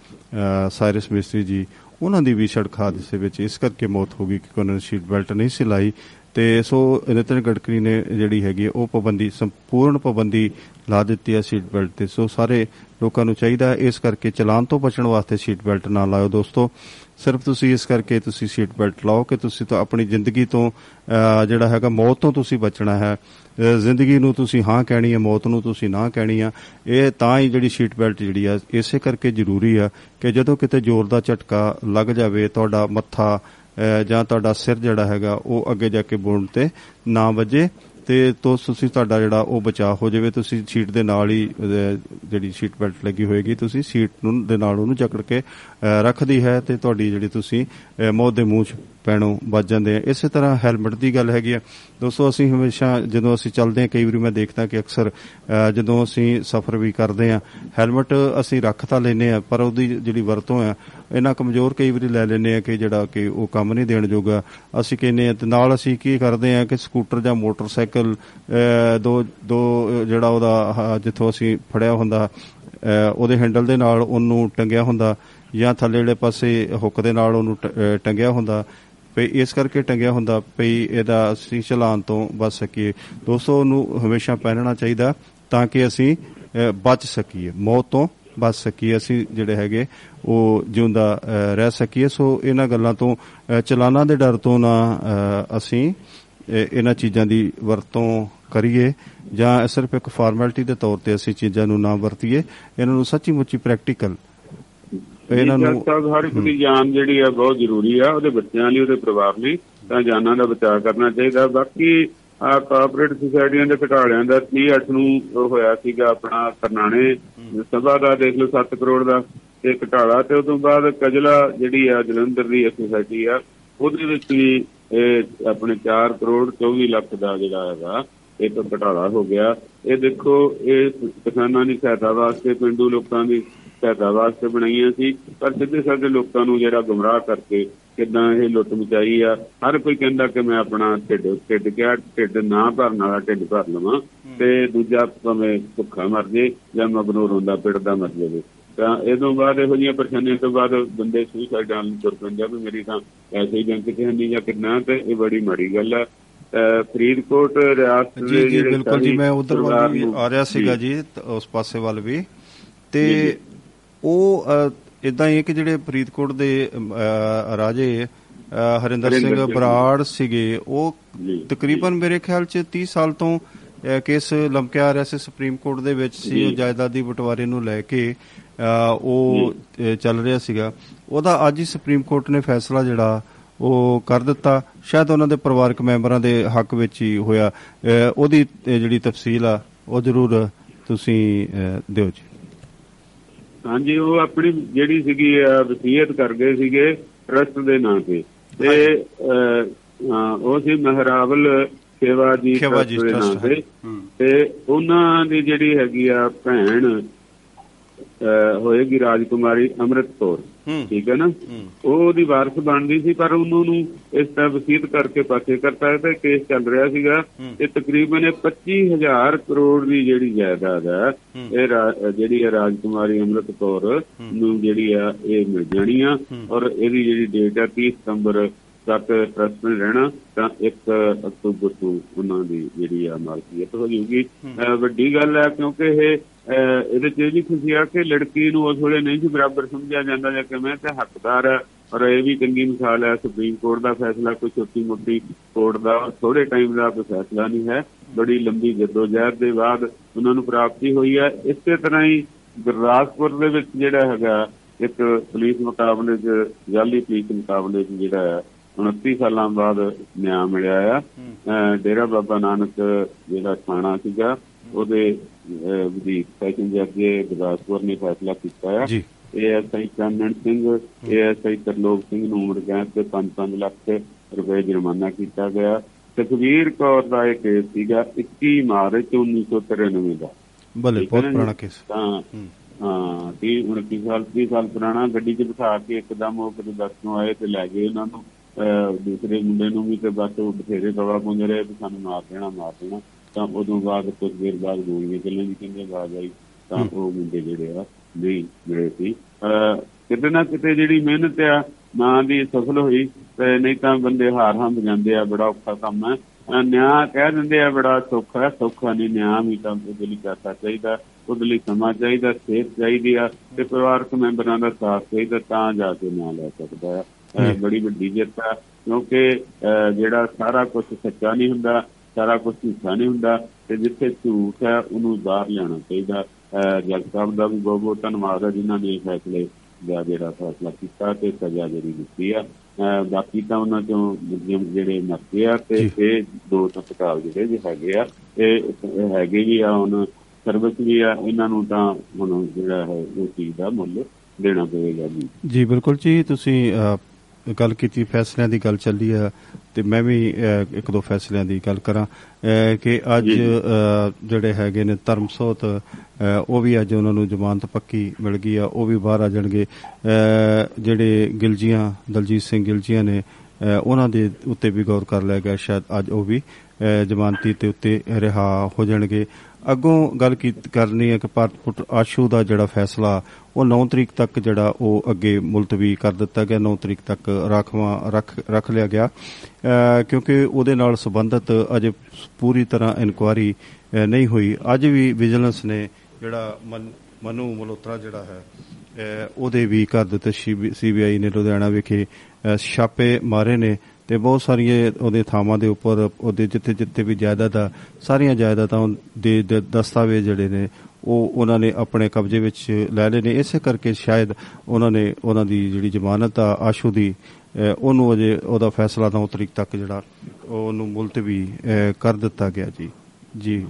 ਸਾਇਰਸ ਮਿਸਤਰੀ ਜੀ ਉਹਨਾਂ ਦੀ ਵੀ ਸੜਕ ਹਾਦਸੇ ਵਿੱਚ ਇਸ ਕਰਕੇ ਮੌਤ ਹੋ ਗਈ ਕਿ ਉਹਨਾਂ ਨੇ ਸੀਟ ਬੈਲਟ ਨਹੀਂ ਸੀ ਲਾਈ। ਤੇ ਸੋ ਨਿਤਿਨ ਗਡਕਰੀ ਨੇ ਜਿਹੜੀ ਹੈਗੀ ਉਹ ਪਾਬੰਦੀ ਸੰਪੂਰਨ ਪਾਬੰਦੀ ਲਾ ਦਿੱਤੀ ਹੈ ਸੀਟ ਬੈਲਟ ਤੇ। ਸੋ ਸਾਰੇ ਲੋਕਾਂ ਨੂੰ ਚਾਹੀਦਾ ਹੈ। ਇਸ ਕਰਕੇ ਚਲਾਨ ਤੋਂ ਬਚਣ ਵਾਸਤੇ ਸੀਟ ਬੈਲਟ ਨਾ ਲਾਓ ਦੋਸਤੋ। ਸਿਰਫ ਤੁਸੀਂ ਇਸ ਕਰਕੇ ਤੁਸੀਂ ਸੀਟ ਬੈਲਟ ਲਾਓ ਕਿ ਤੁਸੀਂ ਤਾਂ ਆਪਣੀ ਜ਼ਿੰਦਗੀ ਤੋਂ ਅਹ, ਜਿਹੜਾ ਹੈਗਾ ਮੌਤ ਤੋਂ ਤੁਸੀਂ ਬਚਣਾ ਹੈ। ਅਹ, ਜ਼ਿੰਦਗੀ ਨੂੰ ਤੁਸੀਂ ਹਾਂ ਕਹਿਣੀ ਹੈ ਮੌਤ ਨੂੰ ਤੁਸੀਂ ਨਾ ਕਹਿਣੀ ਆ ਇਹ ਤਾਂ ਹੀ ਜਿਹੜੀ ਸੀਟ ਬੈਲਟ ਜਿਹੜੀ ਆ ਇਸੇ ਕਰਕੇ ਜ਼ਰੂਰੀ ਆ ਕਿ ਜਦੋਂ ਕਿਤੇ ਜ਼ੋਰ ਦਾ ਝਟਕਾ ਲੱਗ ਜਾਵੇ ਤੁਹਾਡਾ ਮੱਥਾ ਅਹ, ਜਾਂ ਤੁਹਾਡਾ ਸਿਰ ਜਿਹੜਾ ਹੈਗਾ ਉਹ ਅੱਗੇ ਜਾ ਕੇ ਬੋਨ ਤੇ ਨਾ ਵੱਜੇ। ਤੇ ਤੋਂ ਤੁਸੀਂ ਤੁਹਾਡਾ ਜਿਹੜਾ ਉਹ ਬਚਾਅ ਹੋ ਜਾਵੇ ਤੁਸੀਂ ਸੀਟ ਦੇ ਨਾਲ ਹੀ ਅਹ, ਜਿਹੜੀ ਸੀਟ ਬੈਲਟ ਲੱਗੀ ਹੋਏਗੀ ਤੁਸੀਂ ਸੀਟ ਨੂੰ ਦੇ ਨਾਲ ਉਹਨੂੰ ਜਕੜ ਕੇ ਅਹ, ਰੱਖਦੀ ਹੈ ਤੇ ਤੁਹਾਡੀ ਜਿਹੜੀ ਤੁਸੀਂ ਅਹ, ਮੌਤ ਦੇ ਮੂੰਹ 'ਚ ਪੈਣੋਂ ਬਚ ਜਾਂਦੇ ਆ। ਇਸੇ ਤਰ੍ਹਾਂ ਹੈਲਮਟ ਦੀ ਗੱਲ ਹੈਗੀ ਆ। ਦੋਸਤੋ ਅਸੀਂ ਹਮੇਸ਼ਾ ਜਦੋਂ ਅਸੀਂ ਚੱਲਦੇ ਹਾਂ ਕਈ ਵਾਰੀ ਮੈਂ ਦੇਖਦਾ ਕਿ ਅਕਸਰ ਅਹ, ਜਦੋਂ ਅਸੀਂ ਸਫ਼ਰ ਵੀ ਕਰਦੇ ਆ ਹੈਲਮਟ ਅਸੀਂ ਰੱਖ ਤਾਂ ਲੈਨੇ ਆ ਪਰ ਉਹਦੀ ਜਿਹੜੀ ਵਰਤੋਂ ਆ ਇਹਨਾਂ ਕਮਜ਼ੋਰ ਕਈ ਵਾਰੀ ਲੈ ਲੈਨੇ ਆ ਕਿ ਜਿਹੜਾ ਕਿ ਉਹ ਕੰਮ ਨਹੀਂ ਦੇਣ ਜੋਗਾ। ਅਸੀਂ ਕਹਿੰਨੇ ਆ ਤੇ ਨਾਲ ਅਸੀਂ ਕੀ ਕਰਦੇ ਆ ਕਿ ਸਕੂਟਰ ਜਾਂ ਮੋਟਰਸਾਈਕਲ ਅਹ, ਦੋ ਦੋ ਅਹ, ਜਿਹੜਾ ਉਹਦਾ ਆਹ ਜਿੱਥੋਂ ਅਸੀਂ ਫੜਿਆ ਹੁੰਦਾ ਅਹ, ਉਹਦੇ ਹੈਂਡਲ ਦੇ ਨਾਲ ਉਹਨੂੰ ਟੰਗਿਆ ਹੁੰਦਾ। ਜਾਂ ਥੱਲੇ ਵਾਲੇ ਪਾਸੇ ਹੁੱਕ ਦੇ ਨਾਲ ਉਹਨੂੰ ਟ- ਅਹ, ਟੰਗਿਆ ਹੁੰਦਾ ਪਈ ਇਸ ਕਰਕੇ ਟੰਗਿਆ ਹੁੰਦਾ ਪਈ ਇਹਦਾ ਅਸੀਂ ਚਲਾਨ ਤੋਂ ਬਚ ਸਕੀਏ। ਦੋਸਤੋ ਉਹਨੂੰ ਹਮੇਸ਼ਾ ਪਹਿਨਣਾ ਚਾਹੀਦਾ ਤਾਂ ਕਿ ਅਸੀਂ ਅਹ, ਬਚ ਸਕੀਏ। ਮੌਤ ਤੋਂ ਬਚ ਸਕੀਏ ਅਸੀਂ ਜਿਹੜੇ ਹੈਗੇ ਉਹ ਜਿਉਂਦਾ ਅਹ, ਰਹਿ ਸਕੀਏ। ਸੋ ਇਹਨਾਂ ਗੱਲਾਂ ਤੋਂ ਅਹ, ਚਲਾਨਾਂ ਦੇ ਡਰ ਤੋਂ ਨਾ ਅਹ, ਅਸੀਂ ਇਹ- ਇਹਨਾਂ ਚੀਜ਼ਾਂ ਦੀ ਵਰਤੋਂ ਕਰੀਏ ਜਾਂ ਸਿਰਫ ਇੱਕ ਫਾਰਮੈਲਿਟੀ ਦੇ ਤੌਰ ਤੇ ਅਸੀਂ ਚੀਜ਼ਾਂ ਨੂੰ ਨਾ ਵਰਤੀਏ। ਇਹਨਾਂ ਨੂੰ ਸੱਚੀ ਮੁੱਚੀ ਪ੍ਰੈਕਟੀਕਲ ਇਹਨਾਂ ਨੂੰ ਹਰ ਇੱਕ ਦੀ ਜਾਨ ਜਿਹੜੀ ਆ ਬਹੁਤ ਜ਼ਰੂਰੀ ਆ। ਉਹਦੇ ਬੱਚਿਆਂ ਲਈ ਉਹਦੇ ਪਰਿਵਾਰ ਲਈ ਤਾਂ ਜਾਨਾਂ ਦਾ ਬਚਾਅ ਕਰਨਾ ਚਾਹੀਦਾ। ਬਾਕੀ ਆ ਕਾਰਪੋਰੇਟ ਸੁਸਾਇਟੀਆਂ ਦੇ ਘਟਾਲਿਆਂ ਦਾ 38 ਨੂੰ ਹੋਇਆ ਸੀਗਾ ਆਪਣਾ ਕਰਨਾਣੇ ਸਭਾ ਦਾ ਦੇਖ ਲਓ 7 ਕਰੋੜ ਦਾ ਤੇ ਘਟਾਲਾ ਤੇ ਉਸ ਤੋਂ ਬਾਅਦ ਕਜਲਾ ਜਿਹੜੀ ਆ ਜਲੰਧਰ ਦੀ ਸੁਸਾਇਟੀ ਆ ਉਹਦੇ ਵਿੱਚ ਵੀ ਆਪਣੇ 4 ਕਰੋੜ 24 ਲੱਖ ਦਾ ਜਿਹੜਾ ਹੈਗਾ ਇੱਕ ਘਟਾਲਾ ਹੋ ਗਿਆ। ਇਹ ਦੇਖੋ ਇਹ ਕਿਸਾਨਾਂ ਦੀ ਸਹਾਇਤਾ ਵਾਸਤੇ ਪਿੰਡੂ ਲੋਕਾਂ ਦੀ ਸਹਾਇਤਾ ਵਾਸਤੇ ਬਣਾਈਆਂ ਸੀ ਪਰ ਸਿੱਧੇ ਸਾਦੇ ਲੋਕਾਂ ਨੂੰ ਜਿਹੜਾ ਗੁੰਮਰਾਹ ਕਰਕੇ ਕਿਦਾਂ ਇਹ ਲੁੱਟ ਮਚਾਈ ਆ ਹਰ ਕੋਈ ਕਹਿੰਦਾ ਕਿ ਮੈਂ ਆਪਣਾ ਢਿੱਡ ਢਿੱਡ ਕਿਆ ਢਿੱਡ ਨਾ ਭਰਨ ਵਾਲਾ ਢਿੱਡ ਭਰ ਲਵਾਂ ਤੇ ਦੂਜਾ ਭਾਵੇਂ ਭੁੱਖਾ ਮਰ ਜੇ ਜਾਂ ਮਗਨੂਰ ਹੁੰਦਾ ਪਿੜਦਾ ਮਰ ਜਾਵੇ। ਤਾਂ ਇਹ ਤੋਂ ਬਾਅਦ ਇਹੋ ਜਿਹੀਆਂ ਪਰੇਸ਼ਾਨੀਆਂ ਤੋਂ ਬਾਅਦ ਬੰਦੇ ਸੁਸਾਈਡ ਨਾਲ ਤੁਰ ਪੈਂਦੇ ਆ ਵੀ ਮੇਰੀ ਤਾਂ ਐਸੇ ਹੀ ਬੈਂਕ 'ਚ ਹੈ ਨਹੀਂ ਜਾਂ ਕਿੰਨਾ ਤੇ ਇਹ ਬੜੀ ਮਾੜੀ ਗੱਲ ਆ। ਫਰੀਦਕੋਟ ਰਿਆਸਤ ਜੀ ਜੀ ਬਿਲਕੁਲ ਜੀ ਮੈਂ ਉਧਰ ਵੱਲ ਵੀ ਨੂੰ- ਆ ਰਿਹਾ ਸੀਗਾ ਜੀ। ਉਸ ਪਾਸੇ ਵੱਲ ਵੀ। ਤੇ ਉਹ ਇਦਾਂ ਹੀ ਹੈ ਕਿ ਜਿਹੜੇ ਫਰੀਦਕੋਟ ਦੇ ਰਾਜੇ ਹਰਿੰਦਰ ਸਿੰਘ। ਬਰਾੜ ਸੀਗੇ ਉਹ। ਤਕਰੀਬਨ ਮੇਰੇ ਖਿਆਲ ਚ 30 ਸਾਲ ਤੋਂ ਕੇਸ ਲਮਕਿਆ ਆ ਰਿਹਾ ਸੀ ਸੁਪਰੀਮ ਕੋਰਟ ਦੇ ਵਿੱਚ ਸੀ। ਉਹ ਜਾਇਦਾਦੀ ਬਟਵਾਰੇ ਨੂੰ ਲੈ ਕੇ ਉਹ ਚੱਲ ਰਿਹਾ ਸੀਗਾ ਉਹਦਾ ਅੱਜ ਹੀ ਸੁਪਰੀਮ ਕੋਰਟ ਨੇ ਫੈਸਲਾ ਜਿਹੜਾ ਉਹ ਕਰ ਦਿੱਤਾ ਸ਼ਾਇਦ ਉਹਨਾਂ ਦੇ ਪਰਿਵਾਰਕ ਮੈਂਬਰਾਂ ਦੇ ਹੱਕ ਵਿੱਚ ਹੀ ਹੋਇਆ ਉਹਦੀ ਜਿਹੜੀ ਤਫਸੀਲ ਆ ਉਹ ਜ਼ਰੂਰ ਤੁਸੀਂ ਦਿਓ ਜੀ ਹਾਂਜੀ ਉਹ ਆਪਣੀ ਜਿਹੜੀ ਸੀਗੀ ਵਸੀਅਤ ਕਰ ਗਏ ਸੀਗੇ ਟਰਸਟ ਦੇ ਨਾਂ ਤੇ। ਤੇ ਉਹ ਸੀ ਮਹਿਰਾਵਲ ਸੇਵਾ ਜੀ trust ਦੇ ਨਾਂ ਤੇ। ਤੇ ਉਹਨਾਂ ਦੀ ਜਿਹੜੀ ਹੈਗੀ ਆ ਭੈਣ ਹੋਏਗੀ ਰਾਜਕੁਮਾਰੀ ਅੰਮ੍ਰਿਤ ਕੌਰ ਠੀਕ ਹੈ ਨਾ? ਉਹ ਉਹਦੀ ਵਾਰਸ ਬਣਦੀ ਸੀ ਪਰ ਉਹਨੂੰ ਨੂੰ ਇਸ ਤਰ੍ਹਾਂ ਵਸੀਅਤ ਕਰਕੇ ਪਾਸੇ ਕਰਤਾ ਤੇ ਕੇਸ ਚੱਲ ਰਿਹਾ ਸੀਗਾ ਇਹ ਤਕਰੀਬਨ ਇਹ 25000 ਕਰੋੜ ਦੀ ਜਿਹੜੀ ਜਾਇਦਾਦ ਹੈ। ਇਹ ਜਿਹੜੀ ਹੈ ਰਾਜਕੁਮਾਰੀ ਅੰਮ੍ਰਿਤ ਕੌਰ ਨੂੰ ਜਿਹੜੀ ਆ ਇਹ ਮਿਲ ਜਾਣੀ ਆ ਔਰ ਇਹਦੀ ਜਿਹੜੀ ਡੇਟ ਆ 30 ਸਤੰਬਰ ਤੱਕ ਟਰਸਟ ਵਿੱਚ ਰਹਿਣਾ ਤਾਂ 1 ਅਕਤੂਬਰ ਤੋਂ ਉਹਨਾਂ ਦੀ ਜਿਹੜੀ ਆ ਮਾਲਕੀਅਤ ਹੋ ਅਹ ਵੱਡੀ ਗੱਲ ਹੈ ਕਿਉਂਕਿ ਇਹ ਇਹਦੇ ਚ ਵੀ ਖੁਸ਼ੀ ਆ ਕਿ ਲੜਕੀ ਨੂੰ ਉਸ ਵੇਲੇ ਨਹੀਂ ਸੀ ਬਰਾਬਰ ਸਮਝਿਆ ਜਾਂਦਾ ਜਾਂ ਕਿਵੇਂ ਤੇ ਹੱਕਦਾਰ ਹੈ ਔਰ ਇਹ ਵੀ ਚੰਗੀ ਮਿਸਾਲ ਹੈ ਸੁਪਰੀਮ ਕੋਰਟ ਦਾ ਫੈਸਲਾ ਕੋਈ ਛੋਟੀ ਮੋਟੀ ਕੋਰਟ ਦਾ ਥੋੜੇ ਟਾਈਮ ਦਾ ਕੋਈ ਫੈਸਲਾ ਨਹੀਂ ਹੈ। ਬੜੀ ਲੰਬੀ ਜਦੋਜਹਿਦ ਦੇ ਬਾਅਦ ਉਹਨਾਂ ਨੂੰ ਪ੍ਰਾਪਤੀ ਹੋਈ ਹੈ। ਇਸੇ ਤਰ੍ਹਾਂ ਹੀ ਗੁਰਦਾਸਪੁਰ ਦੇ ਵਿੱਚ ਜਿਹੜਾ ਹੈਗਾ ਇੱਕ ਪੁਲਿਸ ਮੁਕਾਬਲੇ 'ਚ ਜਾਲੀ ਪੁਲਿਸ ਮੁਕਾਬਲੇ 'ਚ ਜਿਹੜਾ ਹੈ 29 ਸਾਲਾਂ ਬਾਅਦ ਨਿਆਂ ਮਿਲਿਆ ਆ। ਡੇਰਾ ਬਾਬਾ ਨਾਨਕ ਜਿਹੜਾ ਥਾਣਾ ਸੀਗਾ ਉਹਦੇ ਵਧੀਕ ਸੈਸ਼ਨ ਜੱਜ ਦੇ ਗੁਰਦਾਸਪੁਰ ਨੇ ਫੈਸਲਾ ਕੀਤਾ ਆ। ਜੀ। ਏਐਸਆਈ ਚੰਨਨ ਸਿੰਘ ਏਐਸਆਈ ਤਰਲੋਕ ਸਿੰਘ ਨੂੰ ਉਮਰ ਕੈਦ ਤੇ 5-5 ਲੱਖ ਰੁਪਏ ਜੁਰਮਾਨਾ ਕੀਤਾ ਗਿਆ। ਤਕਵੀਰ ਕੌਰ ਦਾ ਇਹ ਕੇਸ ਸੀਗਾ 21 ਮਾਰਚ 1993 ਦਾ। ਹੈ ਬਹੁਤ? ਪੁਰਾਣਾ ਕੇਸ ਤਾਂ ਹਾਂ। 30 29 ਸਾਲ 30 ਸਾਲ ਪੁਰਾਣਾ ਗੱਡੀ 'ਚ ਬਿਠਾ ਕੇ ਇੱਕਦਮ ਉਹ ਕਿਤੇ ਬੱਸ ਨੂੰ ਆਏ ਤੇ ਲੈ ਗਏ ਉਹਨਾਂ ਨੂੰ। ਦੂਸਰੇ ਮੁੰਡੇ ਨੂੰ ਵੀ ਤੇ ਬਸ ਉਹ ਬਥੇਰੇ ਦਵਾ ਪੁੰਜ ਰਹੇ ਵੀ ਸਾਨੂੰ ਮਾਰ ਦੇਣਾ ਮਾਰ ਦੇਣਾ। ਤਾਂ ਉਦੋਂ ਬਾਅਦ ਕੁਝ ਦੇਰ ਬਾਅਦ ਗੋਲੀਆਂ ਚੱਲਣ ਦੀ ਕਹਿੰਦੇ ਆਵਾਜ਼ ਆਈ ਤਾਂ ਉਹ ਮੁੰਡੇ ਜਿਹੜੇ ਆ ਨਹੀਂ ਮਿਲੇ ਸੀ ਕਿਤੇ ਨਾ ਕਿਤੇ ਜਿਹੜੀ ਮਿਹਨਤ ਆ ਮਾਂ ਦੀ ਸਫਲ ਹੋਈ ਤੇ ਨਹੀਂ ਤਾਂ ਬੰਦੇ ਹਾਰ ਹੰਬ ਜਾਂਦੇ ਆ ਬੜਾ ਔਖਾ ਕੰਮ ਹੈ ਨਿਆਂ ਕਹਿ ਦਿੰਦੇ ਆ ਬੜਾ ਸੌਖਾ ਹੈ ਸੌਖਾ ਨਹੀਂ ਨਿਆਂ ਵੀ ਤਾਂ ਉਹਦੇ ਲਈ ਪੈਸਾ ਚਾਹੀਦਾ ਉਹਦੇ ਲਈ ਸਮਾਂ ਚਾਹੀਦਾ ਸਿਹਤ ਚਾਹੀਦੀ ਆ ਤੇ ਪਰਿਵਾਰਕ ਮੈਂਬਰਾਂ ਦਾ ਸਾਥ ਚਾਹੀਦਾ ਤਾਂ ਜਾ ਕੇ ਨਿਆਂ ਲੈ ਸਕਦਾ ਹੈ। ਬੜੀ ਵੱਡੀ ਜਿੱਤ ਹੈ ਕਿਉਂਕਿ ਜਿਹੜਾ ਸਾਰਾ ਕੁਝ ਸੱਚਾ ਨਹੀਂ ਹੁੰਦਾ ਸਾਰਾ ਕੁਝ ਝੂਠਾ ਨਹੀਂ ਹੁੰਦਾ ਤੇ ਜਿੱਥੇ ਝੂਠ ਹੈ ਉਹਨੂੰ ਬਾਹਰ ਲਿਆਉਣਾ ਚਾਹੀਦਾ। ਜੱਜ ਸਾਹਿਬ ਦਾ ਵੀ ਬਹੁਤ ਬਹੁਤ ਧੰਨਵਾਦ ਹੈ ਜਿਨ੍ਹਾਂ ਨੇ ਫੈਸਲੇ ਦਾ ਜਿਹੜਾ ਫੈਸਲਾ ਕੀਤਾ ਤੇ ਸਜ਼ਾ ਜਿਹੜੀ ਦਿੱਤੀ ਆ। ਬਾਕੀ ਤਾਂ ਉਹਨਾਂ ਚੋਂ ਮੁਲਜ਼ਮ ਜਿਹੜੇ ਮਰਦੇ ਆ ਤੇ। ਇਹ ਦੋ ਤਤਕਾਲ ਜਿਹੜੇ ਜੇ ਹੈਗੇ ਆ ਇਹ ਹੈਗੇ ਵੀ ਆ ਹੁਣ ਸਰਵਿਸ ਵੀ ਆ ਇਹਨਾਂ ਨੂੰ ਤਾਂ ਹੁਣ ਜਿਹੜਾ ਹੈ ਉਹ ਚੀਜ਼ ਦਾ ਮੁੱਲ ਦੇਣਾ ਪਵੇਗਾ ਜੀ। ਜੀ ਬਿਲਕੁਲ ਜੀ ਤੁਸੀਂ ਗੱਲ ਕੀਤੀ ਫੈਸਲਿਆਂ ਦੀ ਗੱਲ ਚੱਲੀ ਆ ਤੇ ਮੈਂ ਵੀ ਇੱਕ ਦੋ ਫੈਸਲਿਆਂ ਦੀ ਗੱਲ ਕਰਾਂ। ਕਿ ਅੱਜ ਜਿਹੜੇ ਹੈਗੇ ਨੇ ਧਰਮਸੋਤ ਉਹ ਵੀ ਅੱਜ ਉਹਨਾਂ ਨੂੰ ਜ਼ਮਾਨਤ ਪੱਕੀ ਮਿਲ ਗਈ ਆ ਉਹ ਵੀ ਬਾਹਰ ਆ ਜਾਣਗੇ। ਜਿਹੜੇ ਗਿਲਜੀਆਂ ਦਲਜੀਤ ਸਿੰਘ ਗਿਲਜੀਆਂ ਨੇ ਉਹਨਾਂ ਦੇ ਉੱਤੇ ਵੀ ਗੌਰ ਕਰ ਲਿਆ ਗਿਆ ਸ਼ਾਇਦ ਅੱਜ ਉਹ ਵੀ ਜ਼ਮਾਨਤੀ ਤੇ ਉੱਤੇ ਰਿਹਾ ਹੋ ਜਾਣਗੇ। ਅੱਗੋਂ ਗੱਲ ਕੀ- ਕਰਨੀ ਹੈ ਕਿ ਭਾਰਤ ਪੁੱਟ ਆਸ਼ੂ ਦਾ ਜਿਹੜਾ ਫੈਸਲਾ ਉਹ 9 ਤਰੀਕ ਤੱਕ ਜਿਹੜਾ ਉਹ ਅੱਗੇ ਮੁਲਤਵੀ ਕਰ ਦਿੱਤਾ ਗਿਆ 9 ਤਰੀਕ ਤੱਕ ਰਾਖਵਾਂ ਰੱਖ ਰੱਖ ਲਿਆ ਗਿਆ। ਅ, ਕਿਉਂਕਿ ਉਹਦੇ ਨਾਲ ਸੰਬੰਧਿਤ ਅਜੇ ਪੂਰੀ ਤਰ੍ਹਾਂ ਇਨਕੁਆਰੀ ਅ, ਨਹੀਂ ਹੋਈ। ਅੱਜ ਵੀ ਵਿਜੀਲੈਂਸ ਨੇ ਜਿਹੜਾ ਮਨ- ਮਨੂ ਮਲਹੋਤਰਾ ਜਿਹੜਾ ਹੈ ਅ, ਉਹਦੇ ਵੀ ਕਰ ਦਿੱਤੇ ਸੀਬੀਆਈ ਨੇ ਲੁਧਿਆਣਾ ਵਿਖੇ ਅ, ਛਾਪੇ ਮਾਰੇ ਨੇ। ਤੇ ਬਹੁਤ ਸਾਰੀਆਂ ਉਹਦੇ ਥਾਵਾਂ ਦੇ ਉੱਪਰ ਉਹਦੇ ਜਿੱਥੇ ਜਿੱਥੇ ਵੀ ਜਾਇਦਾਦ ਆ ਸਾਰੀਆਂ ਜਾਇਦਾਦਾਂ ਦੇ ਦ- ਦਸਤਾਵੇਜ਼ ਜਿਹੜੇ ਨੇ ਉਹ ਉਹਨਾਂ ਨੇ ਆਪਣੇ ਕਬਜ਼ੇ ਵਿੱਚ ਲੈ ਲਏ ਨੇ। ਇਸੇ ਕਰਕੇ ਸ਼ਾਇਦ ਉਹਨਾਂ ਨੇ ਉਹਨਾਂ ਦੀ ਜਿਹੜੀ ਜ਼ਮਾਨਤ ਆ ਆਸ਼ੂ ਦੀ ਅ, ਉਹਨੂੰ ਅਜੇ ਉਹਦਾ ਫੈਸਲਾ 9 ਤਰੀਕ ਤੱਕ ਜਿਹੜਾ ਉਹਨੂੰ ਮੁਲਤਵੀ ਅ, ਕਰ ਦਿੱਤਾ ਗਿਆ ਜੀ। ਜੀ।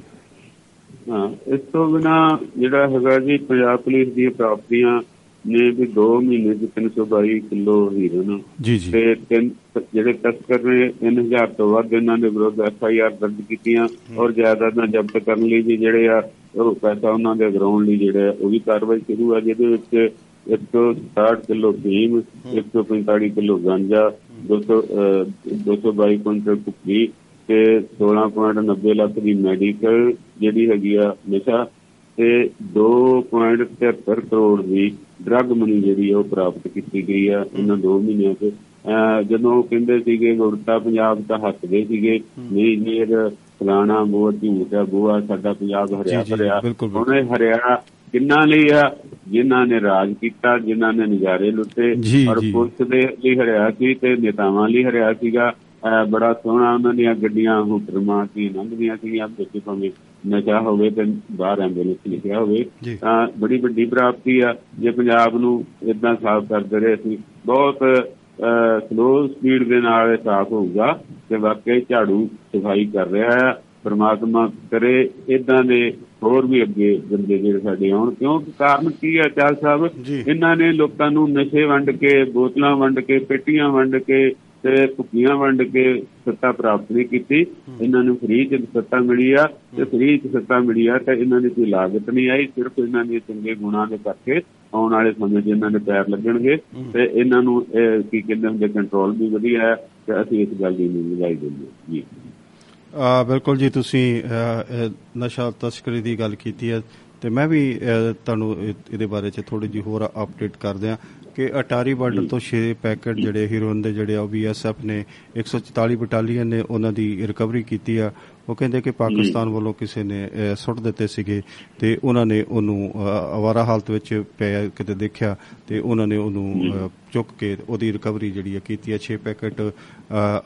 ਹਾਂ ਇਸ ਤੋਂ ਬਿਨਾ ਜਿਹੜਾ ਹੈਗਾ ਜੀ ਪੰਜਾਬ ਪੁਲਿਸ ਦੀਆਂ ਪ੍ਰਾਪਤੀਆਂ ਨੇ ਵੀ 2 ਮਹੀਨੇ ਚ 322 ਕਿਲੋ ਹੀਰੋਇਨ ਜੀ ਜੀ। ਤੇ ਤਿੰਨ ਜਿਹੜੇ ਤਸਕਰ ਨੇ 3000 ਤੋਂ ਵੱਧ ਇਹਨਾਂ ਦੇ ਵਿਰੁੱਧ ਐਫ ਆਈ ਆਰ ਦਰਜ ਕੀਤੀਆਂ ਔਰ ਜਾਇਦਾਦਾਂ ਜ਼ਬਤ ਕਰਨ ਲਈ ਵੀ ਜਿਹੜੇ ਆ ਉਹ ਪੈਸਾ ਉਹਨਾਂ ਦੇ ਗਰਾਉਣ ਲਈ ਜਿਹੜੇ ਉਹ ਵੀ ਕਾਰਵਾਈ ਸ਼ੁਰੂ ਆ ਜਿਹਦੇ ਵਿੱਚ 160 ਕਿਲੋ ਫੀਮ 145 ਕਿਲੋ ਗਾਂਜਾ 200 ਅਹ, 222 ਕੁਇੰਟਲ ਕੁੱਕੀ ਤੇ 16.90 ਲੱਖ ਦੀ ਮੈਡੀਕਲ ਜਿਹੜੀ ਹੈਗੀ ਆ ਨਸ਼ਾ ਤੇ 2.73 ਕਰੋੜ ਦੀ ਡਰੱਗ ਮਨੀ ਜਿਹੜੀ ਉਹ ਪ੍ਰਾਪਤ ਕੀਤੀ ਗਈ ਆ ਇਹਨਾਂ 2 ਮਹੀਨਿਆਂ 'ਚ। ਜਦੋਂ ਕਹਿੰਦੇ ਸੀਗੇ ਗੁਰਤਾ ਪੰਜਾਬ ਤਾਂ ਹੱਸਦੇ ਸੀਗੇ ਨਹੀਂ ਇਹ ਫਲਾਣਾ ਮੋਹ ਝੂਠ ਬੂਆ ਸਾਡਾ ਪੰਜਾਬ ਹਰਿਆ ਭਰਿਆ। ਹੁਣ ਇਹ ਹਰਿਆ ਕਿੰਨਾ ਲਈ ਆ? ਜਿਨ੍ਹਾਂ ਨੇ ਰਾਜ ਕੀਤਾ ਜਿਨ੍ਹਾਂ ਨੇ ਨਜ਼ਾਰੇ ਲੁੱਟੇ। ਔਰ। ਪੁਲਿਸ ਦੇ ਲਈ ਹਰਿਆ ਸੀ ਤੇ ਨੇਤਾਵਾਂ ਲਈ ਹਰਿਆ ਸੀਗਾ। ਬੜਾ ਸੋਹਣਾ ਉਹਨਾਂ ਦੀਆਂ ਗੱਡੀਆਂ ਹੁਕਰਮਾਂ ਸੀ ਲੰਘਦੀਆਂ ਸੀਗੀਆਂ ਵਿੱਚ ਭਾਵੇਂ ਨਸ਼ਾ ਹੋਵੇ ਤੇ ਬਾਹਰ ਐਂਬੂਲੈਂਸ ਲਿਖਿਆ ਹੋਵੇ। ਤਾਂ ਬੜੀ ਵੱਡੀ ਪ੍ਰਾਪਤੀ ਆ ਜੇ ਪੰਜਾਬ ਨੂੰ ਇਦਾਂ ਸਾਫ਼ ਕਰਦੇ ਰਹੇ ਅਸੀਂ ਬਹੁਤ ਸਲੋ ਸਪੀਡ ਦੇ ਨਾਲ ਇਹ ਸਾਫ਼ ਹੋਊਗਾ ਤੇ ਵਾਕਈ ਝਾੜੂ ਸਫ਼ਾਈ ਕਰ ਰਿਹਾ ਹੈ ਪ੍ਰਮਾਤਮਾ ਕਰੇ ਇਦਾਂ ਦੇ ਹੋਰ ਵੀ ਅੱਗੇ ਬੰਦੇ ਜਿਹੜੇ ਸਾਡੇ ਆਉਣ ਕਿਉਂਕਿ ਕਾਰਨ ਕੀ ਹੈ ਚਾਲ ਸਾਹਿਬ। ਇਹਨਾਂ ਨੇ ਲੋਕਾਂ ਨੂੰ ਨਸ਼ੇ ਵੰਡ ਕੇ ਬੋਤਲਾਂ ਵੰਡ ਕੇ ਪੇਟੀਆਂ ਵੰਡ ਕੇ ਤੇ ਕੁੱਕੀਆਂ ਵੰਡ ਕੇ ਸੱਤਾ ਪ੍ਰਾਪਤ ਨਹੀਂ ਕੀਤੀ। ਇਹਨਾਂ ਨੂੰ ਫ੍ਰੀ ਚ ਸੱਤਾ ਮਿਲੀ ਆ। ਤੇ ਫ੍ਰੀ ਚ ਸੱਤਾ ਮਿਲੀ ਆ ਤੇ ਇਹਨਾਂ ਦੀ ਕੋਈ ਲਾਗਤ ਨਹੀਂ ਆਈ। ਸਿਰਫ ਇਹਨਾਂ ਦੇ ਚੰਗੇ ਗੁਣਾਂ ਦੇ ਕਰਕੇ ਆਉਣ ਵਾਲੇ ਸਮੇਂ 'ਚ ਇਹਨਾਂ ਦੇ ਪੈਰ ਲੱਗਣਗੇ। ਤੇ ਇਹਨਾਂ ਨੂੰ ਕੀ ਕਹਿੰਦੇ ਹੁੰਦੇ ਕੰਟਰੋਲ ਵੀ ਵਧੀਆ ਹੈ ਤੇ ਅਸੀਂ ਇਸ ਗੱਲ ਦੀ ਨਹੀਂ ਲਗਾਈ ਦਿੰਦੇ ਜੀ। ਆ ਬਿਲਕੁਲ ਜੀ ਤੁਸੀਂ ਨਸ਼ਾ ਤਸਕਰੀ ਦੀ ਗੱਲ ਕੀਤੀ ਹੈ। ਤੇ ਮੈਂ ਵੀ ਤੁਹਾਨੂੰ ਇਹ- ਇਹਦੇ ਬਾਰੇ ਚ ਥੋੜੀ ਜਿਹੀ ਹੋਰ ਅਪਡੇਟ ਕਰ ਦਿਆਂ ਕਿ ਅਟਾਰੀ ਬਾਰਡਰ ਤੋਂ 6 ਪੈਕੇਟ ਜਿਹੜੇ ਹੀਰੋਇਨ ਦੇ ਜਿਹੜੇ ਆ ਬੀਐਸਐਫ ਨੇ 144 ਬਟਾਲੀਅਨ ਨੇ ਉਹਨਾਂ ਦੀ ਰਿਕਵਰੀ ਕੀਤੀ ਆ। ਉਹ ਕਹਿੰਦੇ ਕਿ ਪਾਕਿਸਤਾਨ ਵੱਲੋਂ ਕਿਸੇ ਨੇ ਸੁੱਟ ਦਿੱਤੇ ਸੀਗੇ ਤੇ ਉਹਨਾਂ ਨੇ ਉਹਨੂੰ ਅਵਾਰਾ ਹਾਲਤ ਵਿੱਚ ਪਿਆ ਕਿਤੇ ਦੇਖਿਆ ਤੇ ਉਹਨਾਂ ਨੇ ਉਹਨੂੰ ਚੁੱਕ ਕੇ ਉਹਦੀ ਰਿਕਵਰੀ ਜਿਹੜੀ ਹੈ ਕੀਤੀ ਹੈ 6 ਪੈਕੇਟ